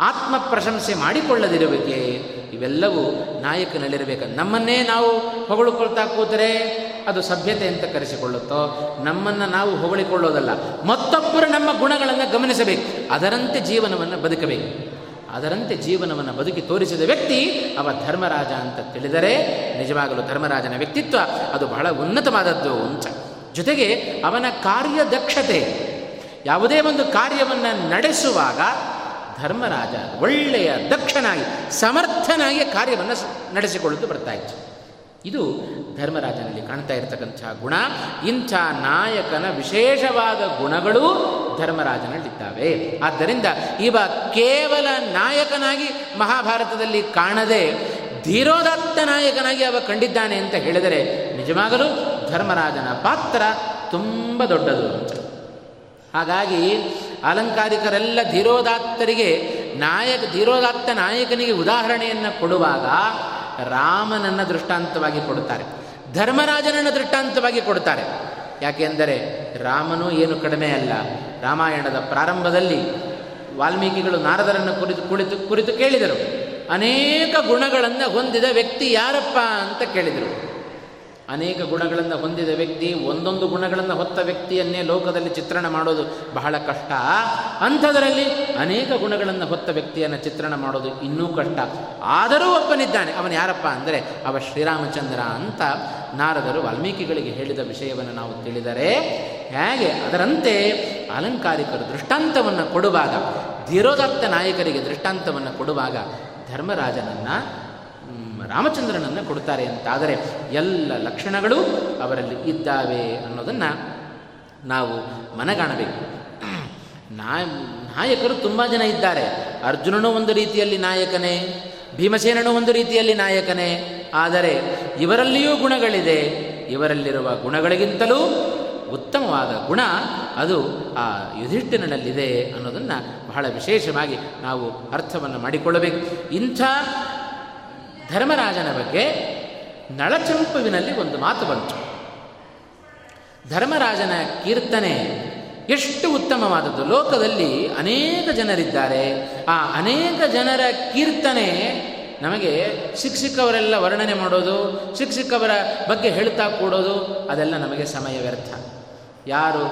ಆತ್ಮ ಪ್ರಶಂಸೆ ಮಾಡಿಕೊಳ್ಳದಿರುವಿಕೆ, ಇವೆಲ್ಲವೂ ನಾಯಕನಲ್ಲಿರಬೇಕು. ನಮ್ಮನ್ನೇ ನಾವು ಹೊಗಳಿಕೊಳ್ತಾ ಕೂತರೆ ಅದು ಸಭ್ಯತೆ ಅಂತ ಕರೆಸಿಕೊಳ್ಳುತ್ತೋ? ನಮ್ಮನ್ನು ನಾವು ಹೊಗಳಿಕೊಳ್ಳೋದಲ್ಲ. ಮತ್ತೊಬ್ಬರು ನಮ್ಮ ಗುಣಗಳನ್ನು ಗಮನಿಸಬೇಕು. ಅದರಂತೆ ಜೀವನವನ್ನು ಬದುಕಬೇಕು. ಅದರಂತೆ ಜೀವನವನ್ನು ಬದುಕಿ ತೋರಿಸಿದ ವ್ಯಕ್ತಿ ಅವ ಧರ್ಮರಾಜ ಅಂತ ತಿಳಿದರೆ ನಿಜವಾಗಲೂ ಧರ್ಮರಾಜನ ವ್ಯಕ್ತಿತ್ವ ಅದು ಬಹಳ ಉನ್ನತವಾದದ್ದು ಅಂತ. ಜೊತೆಗೆ ಅವನ ಕಾರ್ಯದಕ್ಷತೆ, ಯಾವುದೇ ಒಂದು ಕಾರ್ಯವನ್ನು ನಡೆಸುವಾಗ ಧರ್ಮರಾಜ ಒಳ್ಳೆಯ ದಕ್ಷನಾಗಿ, ಸಮರ್ಥನಾಗಿ ಕಾರ್ಯವನ್ನು ನಡೆಸಿಕೊಳ್ಳುತ್ತಾ ಬರ್ತಾ ಇತ್ತು. ಇದು ಧರ್ಮರಾಜನಲ್ಲಿ ಕಾಣ್ತಾ ಇರತಕ್ಕಂಥ ಗುಣ. ಇಂಥ ನಾಯಕನ ವಿಶೇಷವಾದ ಗುಣಗಳು ಧರ್ಮರಾಜನಲ್ಲಿದ್ದಾವೆ. ಆದ್ದರಿಂದ ಇವ ಕೇವಲ ನಾಯಕನಾಗಿ ಮಹಾಭಾರತದಲ್ಲಿ ಕಾಣದೆ, ಧೀರೋದತ್ತ ನಾಯಕನಾಗಿ ಅವ ಕಂಡಿದ್ದಾನೆ ಅಂತ ಹೇಳಿದರೆ ನಿಜವಾಗಲೂ ಧರ್ಮರಾಜನ ಪಾತ್ರ ತುಂಬ ದೊಡ್ಡದು. ಹಾಗಾಗಿ ಅಲಂಕಾರಿಕರೆಲ್ಲ ಧೀರೋದಾತ್ತರಿಗೆ ನಾಯಕ, ಧೀರೋದಾತ್ತ ನಾಯಕನಿಗೆ ಉದಾಹರಣೆಯನ್ನು ಕೊಡುವಾಗ ರಾಮನನ್ನು ದೃಷ್ಟಾಂತವಾಗಿ ಕೊಡುತ್ತಾರೆ. ಧರ್ಮರಾಜನನ್ನು ದೃಷ್ಟಾಂತವಾಗಿ ಕೊಡುತ್ತಾರೆ. ಯಾಕೆಂದರೆ ರಾಮನು ಏನು ಕಡಿಮೆ ಅಲ್ಲ. ರಾಮಾಯಣದ ಪ್ರಾರಂಭದಲ್ಲಿ ವಾಲ್ಮೀಕಿಗಳು ನಾರದರನ್ನು ಕುರಿತು ಕುಳಿತು ಕುರಿತು ಕೇಳಿದರು. ಅನೇಕ ಗುಣಗಳನ್ನು ಹೊಂದಿದ ವ್ಯಕ್ತಿ ಯಾರಪ್ಪ ಅಂತ ಕೇಳಿದರು. ಅನೇಕ ಗುಣಗಳನ್ನು ಹೊಂದಿದ ವ್ಯಕ್ತಿ, ಒಂದೊಂದು ಗುಣಗಳನ್ನು ಹೊತ್ತ ವ್ಯಕ್ತಿಯನ್ನೇ ಲೋಕದಲ್ಲಿ ಚಿತ್ರಣ ಮಾಡೋದು ಬಹಳ ಕಷ್ಟ. ಅಂಥದರಲ್ಲಿ ಅನೇಕ ಗುಣಗಳನ್ನು ಹೊತ್ತ ವ್ಯಕ್ತಿಯನ್ನು ಚಿತ್ರಣ ಮಾಡೋದು ಇನ್ನೂ ಕಷ್ಟ. ಆದರೂ ಒಬ್ಬನಿದ್ದಾನೆ. ಅವನು ಯಾರಪ್ಪ ಅಂದರೆ, ಅವ ಶ್ರೀರಾಮಚಂದ್ರ ಅಂತ ನಾರದರು ವಾಲ್ಮೀಕಿಗಳಿಗೆ ಹೇಳಿದ ವಿಷಯವನ್ನು ನಾವು ತಿಳಿದರೆ, ಹೇಗೆ? ಅದರಂತೆ ಅಲಂಕಾರಿಕರು ದೃಷ್ಟಾಂತವನ್ನು ಕೊಡುವಾಗ, ಧೀರೋದತ್ತ ನಾಯಕರಿಗೆ ದೃಷ್ಟಾಂತವನ್ನು ಕೊಡುವಾಗ ಧರ್ಮರಾಜನನ್ನು ರಾಮಚಂದ್ರನನ್ನು ಕೊಡ್ತಾರೆ ಅಂತಾದರೆ ಎಲ್ಲ ಲಕ್ಷಣಗಳು ಅವರಲ್ಲಿ ಇದ್ದಾವೆ ಅನ್ನೋದನ್ನು ನಾವು ಮನಗಾಣಬೇಕು. ನಾಯಕರು ತುಂಬ ಜನ ಇದ್ದಾರೆ. ಅರ್ಜುನನು ಒಂದು ರೀತಿಯಲ್ಲಿ ನಾಯಕನೇ, ಭೀಮಸೇನನು ಒಂದು ರೀತಿಯಲ್ಲಿ ನಾಯಕನೇ. ಆದರೆ ಇವರಲ್ಲಿಯೂ ಗುಣಗಳಿದೆ. ಇವರಲ್ಲಿರುವ ಗುಣಗಳಿಗಿಂತಲೂ ಉತ್ತಮವಾದ ಗುಣ ಅದು ಆ ಯುಧಿಷ್ಠಿರನಲ್ಲಿದೆ ಅನ್ನೋದನ್ನು ಬಹಳ ವಿಶೇಷವಾಗಿ ನಾವು ಅರ್ಥವನ್ನು ಮಾಡಿಕೊಳ್ಳಬೇಕು. ಇಂಥ ಧರ್ಮರಾಜನ ಬಗ್ಗೆ ನಳಚಂಪುವಿನಲ್ಲಿ ಒಂದು ಮಾತು ಬಂತು. ಧರ್ಮರಾಜನ ಕೀರ್ತನೆ ಎಷ್ಟು ಉತ್ತಮವಾದದ್ದು. ಲೋಕದಲ್ಲಿ ಅನೇಕ ಜನರಿದ್ದಾರೆ. ಆ ಅನೇಕ ಜನರ ಕೀರ್ತನೆ ನಮಗೆ ಶಿಕ್ಷಕವರೆಲ್ಲ ವರ್ಣನೆ ಮಾಡೋದು, ಶಿಕ್ಷಕವರ ಬಗ್ಗೆ ಹೇಳ್ತಾ ಕೂಡೋದು, ಅದೆಲ್ಲ ನಮಗೆ ಸಮಯ ವ್ಯರ್ಥ. ಯಾರು,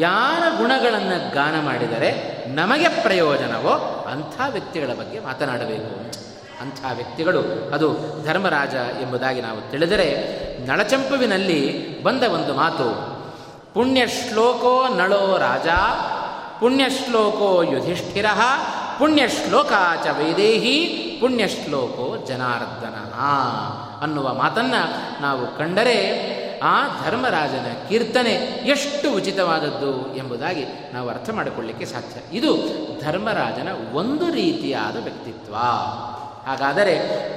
ಯಾರ ಗುಣಗಳನ್ನು ಗಾನ ಮಾಡಿದರೆ ನಮಗೆ ಪ್ರಯೋಜನವೋ ಅಂಥ ವ್ಯಕ್ತಿಗಳ ಬಗ್ಗೆ ಮಾತನಾಡಬೇಕು ಅಂತ. ಅಂಥ ವ್ಯಕ್ತಿಗಳು. ಅದು ಧರ್ಮರಾಜ ಎಂಬುದಾಗಿ ನಾವು ತಿಳಿದರೆ ನಳಚಂಪುವಿನಲ್ಲಿ ಬಂದ ಒಂದು ಮಾತು, ಪುಣ್ಯಶ್ಲೋಕೋ ನಳೋ ರಾಜ, ಪುಣ್ಯಶ್ಲೋಕೋ ಯುಧಿಷ್ಠಿರ, ಪುಣ್ಯಶ್ಲೋಕ ಚ ವೈದೇಹಿ, ಪುಣ್ಯಶ್ಲೋಕೋ ಜನಾರ್ದನ ಅನ್ನುವ ಮಾತನ್ನು ನಾವು ಕಂಡರೆ ಆ ಧರ್ಮರಾಜನ ಕೀರ್ತನೆ ಎಷ್ಟು ಉಚಿತವಾದದ್ದು ಎಂಬುದಾಗಿ ನಾವು ಅರ್ಥ ಮಾಡಿಕೊಳ್ಳಿಕ್ಕೆ ಸಾಧ್ಯ. ಇದು ಧರ್ಮರಾಜನ ಒಂದು ರೀತಿಯಾದ ವ್ಯಕ್ತಿತ್ವ. ಹಾಗಾದರೆ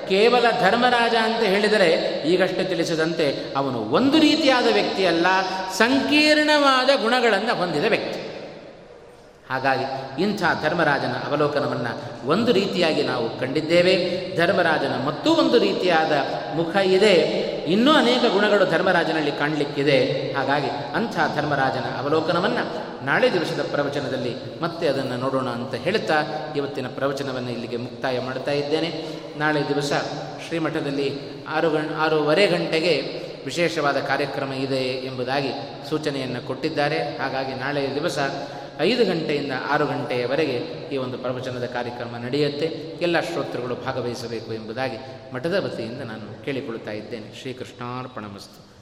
ಕೇವಲ ಧರ್ಮರಾಜ ಅಂತ ಹೇಳಿದರೆ ಈಗಷ್ಟೇ ತಿಳಿಸಿದಂತೆ ಅವನು ಒಂದು ರೀತಿಯಾದ ವ್ಯಕ್ತಿಯಲ್ಲ, ಸಂಕೀರ್ಣವಾದ ಗುಣಗಳನ್ನು ಹೊಂದಿದ ವ್ಯಕ್ತಿ. ಹಾಗಾಗಿ ಇಂಥ ಧರ್ಮರಾಜನ ಅವಲೋಕನವನ್ನು ಒಂದು ರೀತಿಯಾಗಿ ನಾವು ಕಂಡಿದ್ದೇವೆ. ಧರ್ಮರಾಜನ ಮತ್ತೂ ಒಂದು ರೀತಿಯಾದ ಮುಖ ಇದೆ. ಇನ್ನೂ ಅನೇಕ ಗುಣಗಳು ಧರ್ಮರಾಜನಲ್ಲಿ ಕಾಣಲಿಕ್ಕಿದೆ. ಹಾಗಾಗಿ ಅಂಥ ಧರ್ಮರಾಜನ ಅವಲೋಕನವನ್ನು ನಾಳೆ ದಿವಸದ ಪ್ರವಚನದಲ್ಲಿ ಮತ್ತೆ ಅದನ್ನು ನೋಡೋಣ ಅಂತ ಹೇಳುತ್ತಾ ಇವತ್ತಿನ ಪ್ರವಚನವನ್ನು ಇಲ್ಲಿಗೆ ಮುಕ್ತಾಯ ಮಾಡ್ತಾ ಇದ್ದೇನೆ. ನಾಳೆ ದಿವಸ ಶ್ರೀಮಠದಲ್ಲಿ ಆರು ಗಂ, ಆರೂವರೆ ಗಂಟೆಗೆ ವಿಶೇಷವಾದ ಕಾರ್ಯಕ್ರಮ ಇದೆ ಎಂಬುದಾಗಿ ಸೂಚನೆಯನ್ನು ಕೊಟ್ಟಿದ್ದಾರೆ. ಹಾಗಾಗಿ ನಾಳೆಯ ದಿವಸ ಐದು ಗಂಟೆಯಿಂದ ಆರು ಗಂಟೆಯವರೆಗೆ ಈ ಒಂದು ಪ್ರವಚನದ ಕಾರ್ಯಕ್ರಮ ನಡೆಯುತ್ತೆ. ಎಲ್ಲ ಶ್ರೋತೃಗಳು ಭಾಗವಹಿಸಬೇಕು ಎಂಬುದಾಗಿ ಮಠದ ವತಿಯಿಂದ ನಾನು ಕೇಳಿಕೊಳ್ಳುತ್ತಾ ಇದ್ದೇನೆ. ಶ್ರೀಕೃಷ್ಣಾರ್ಪಣಮಸ್ತು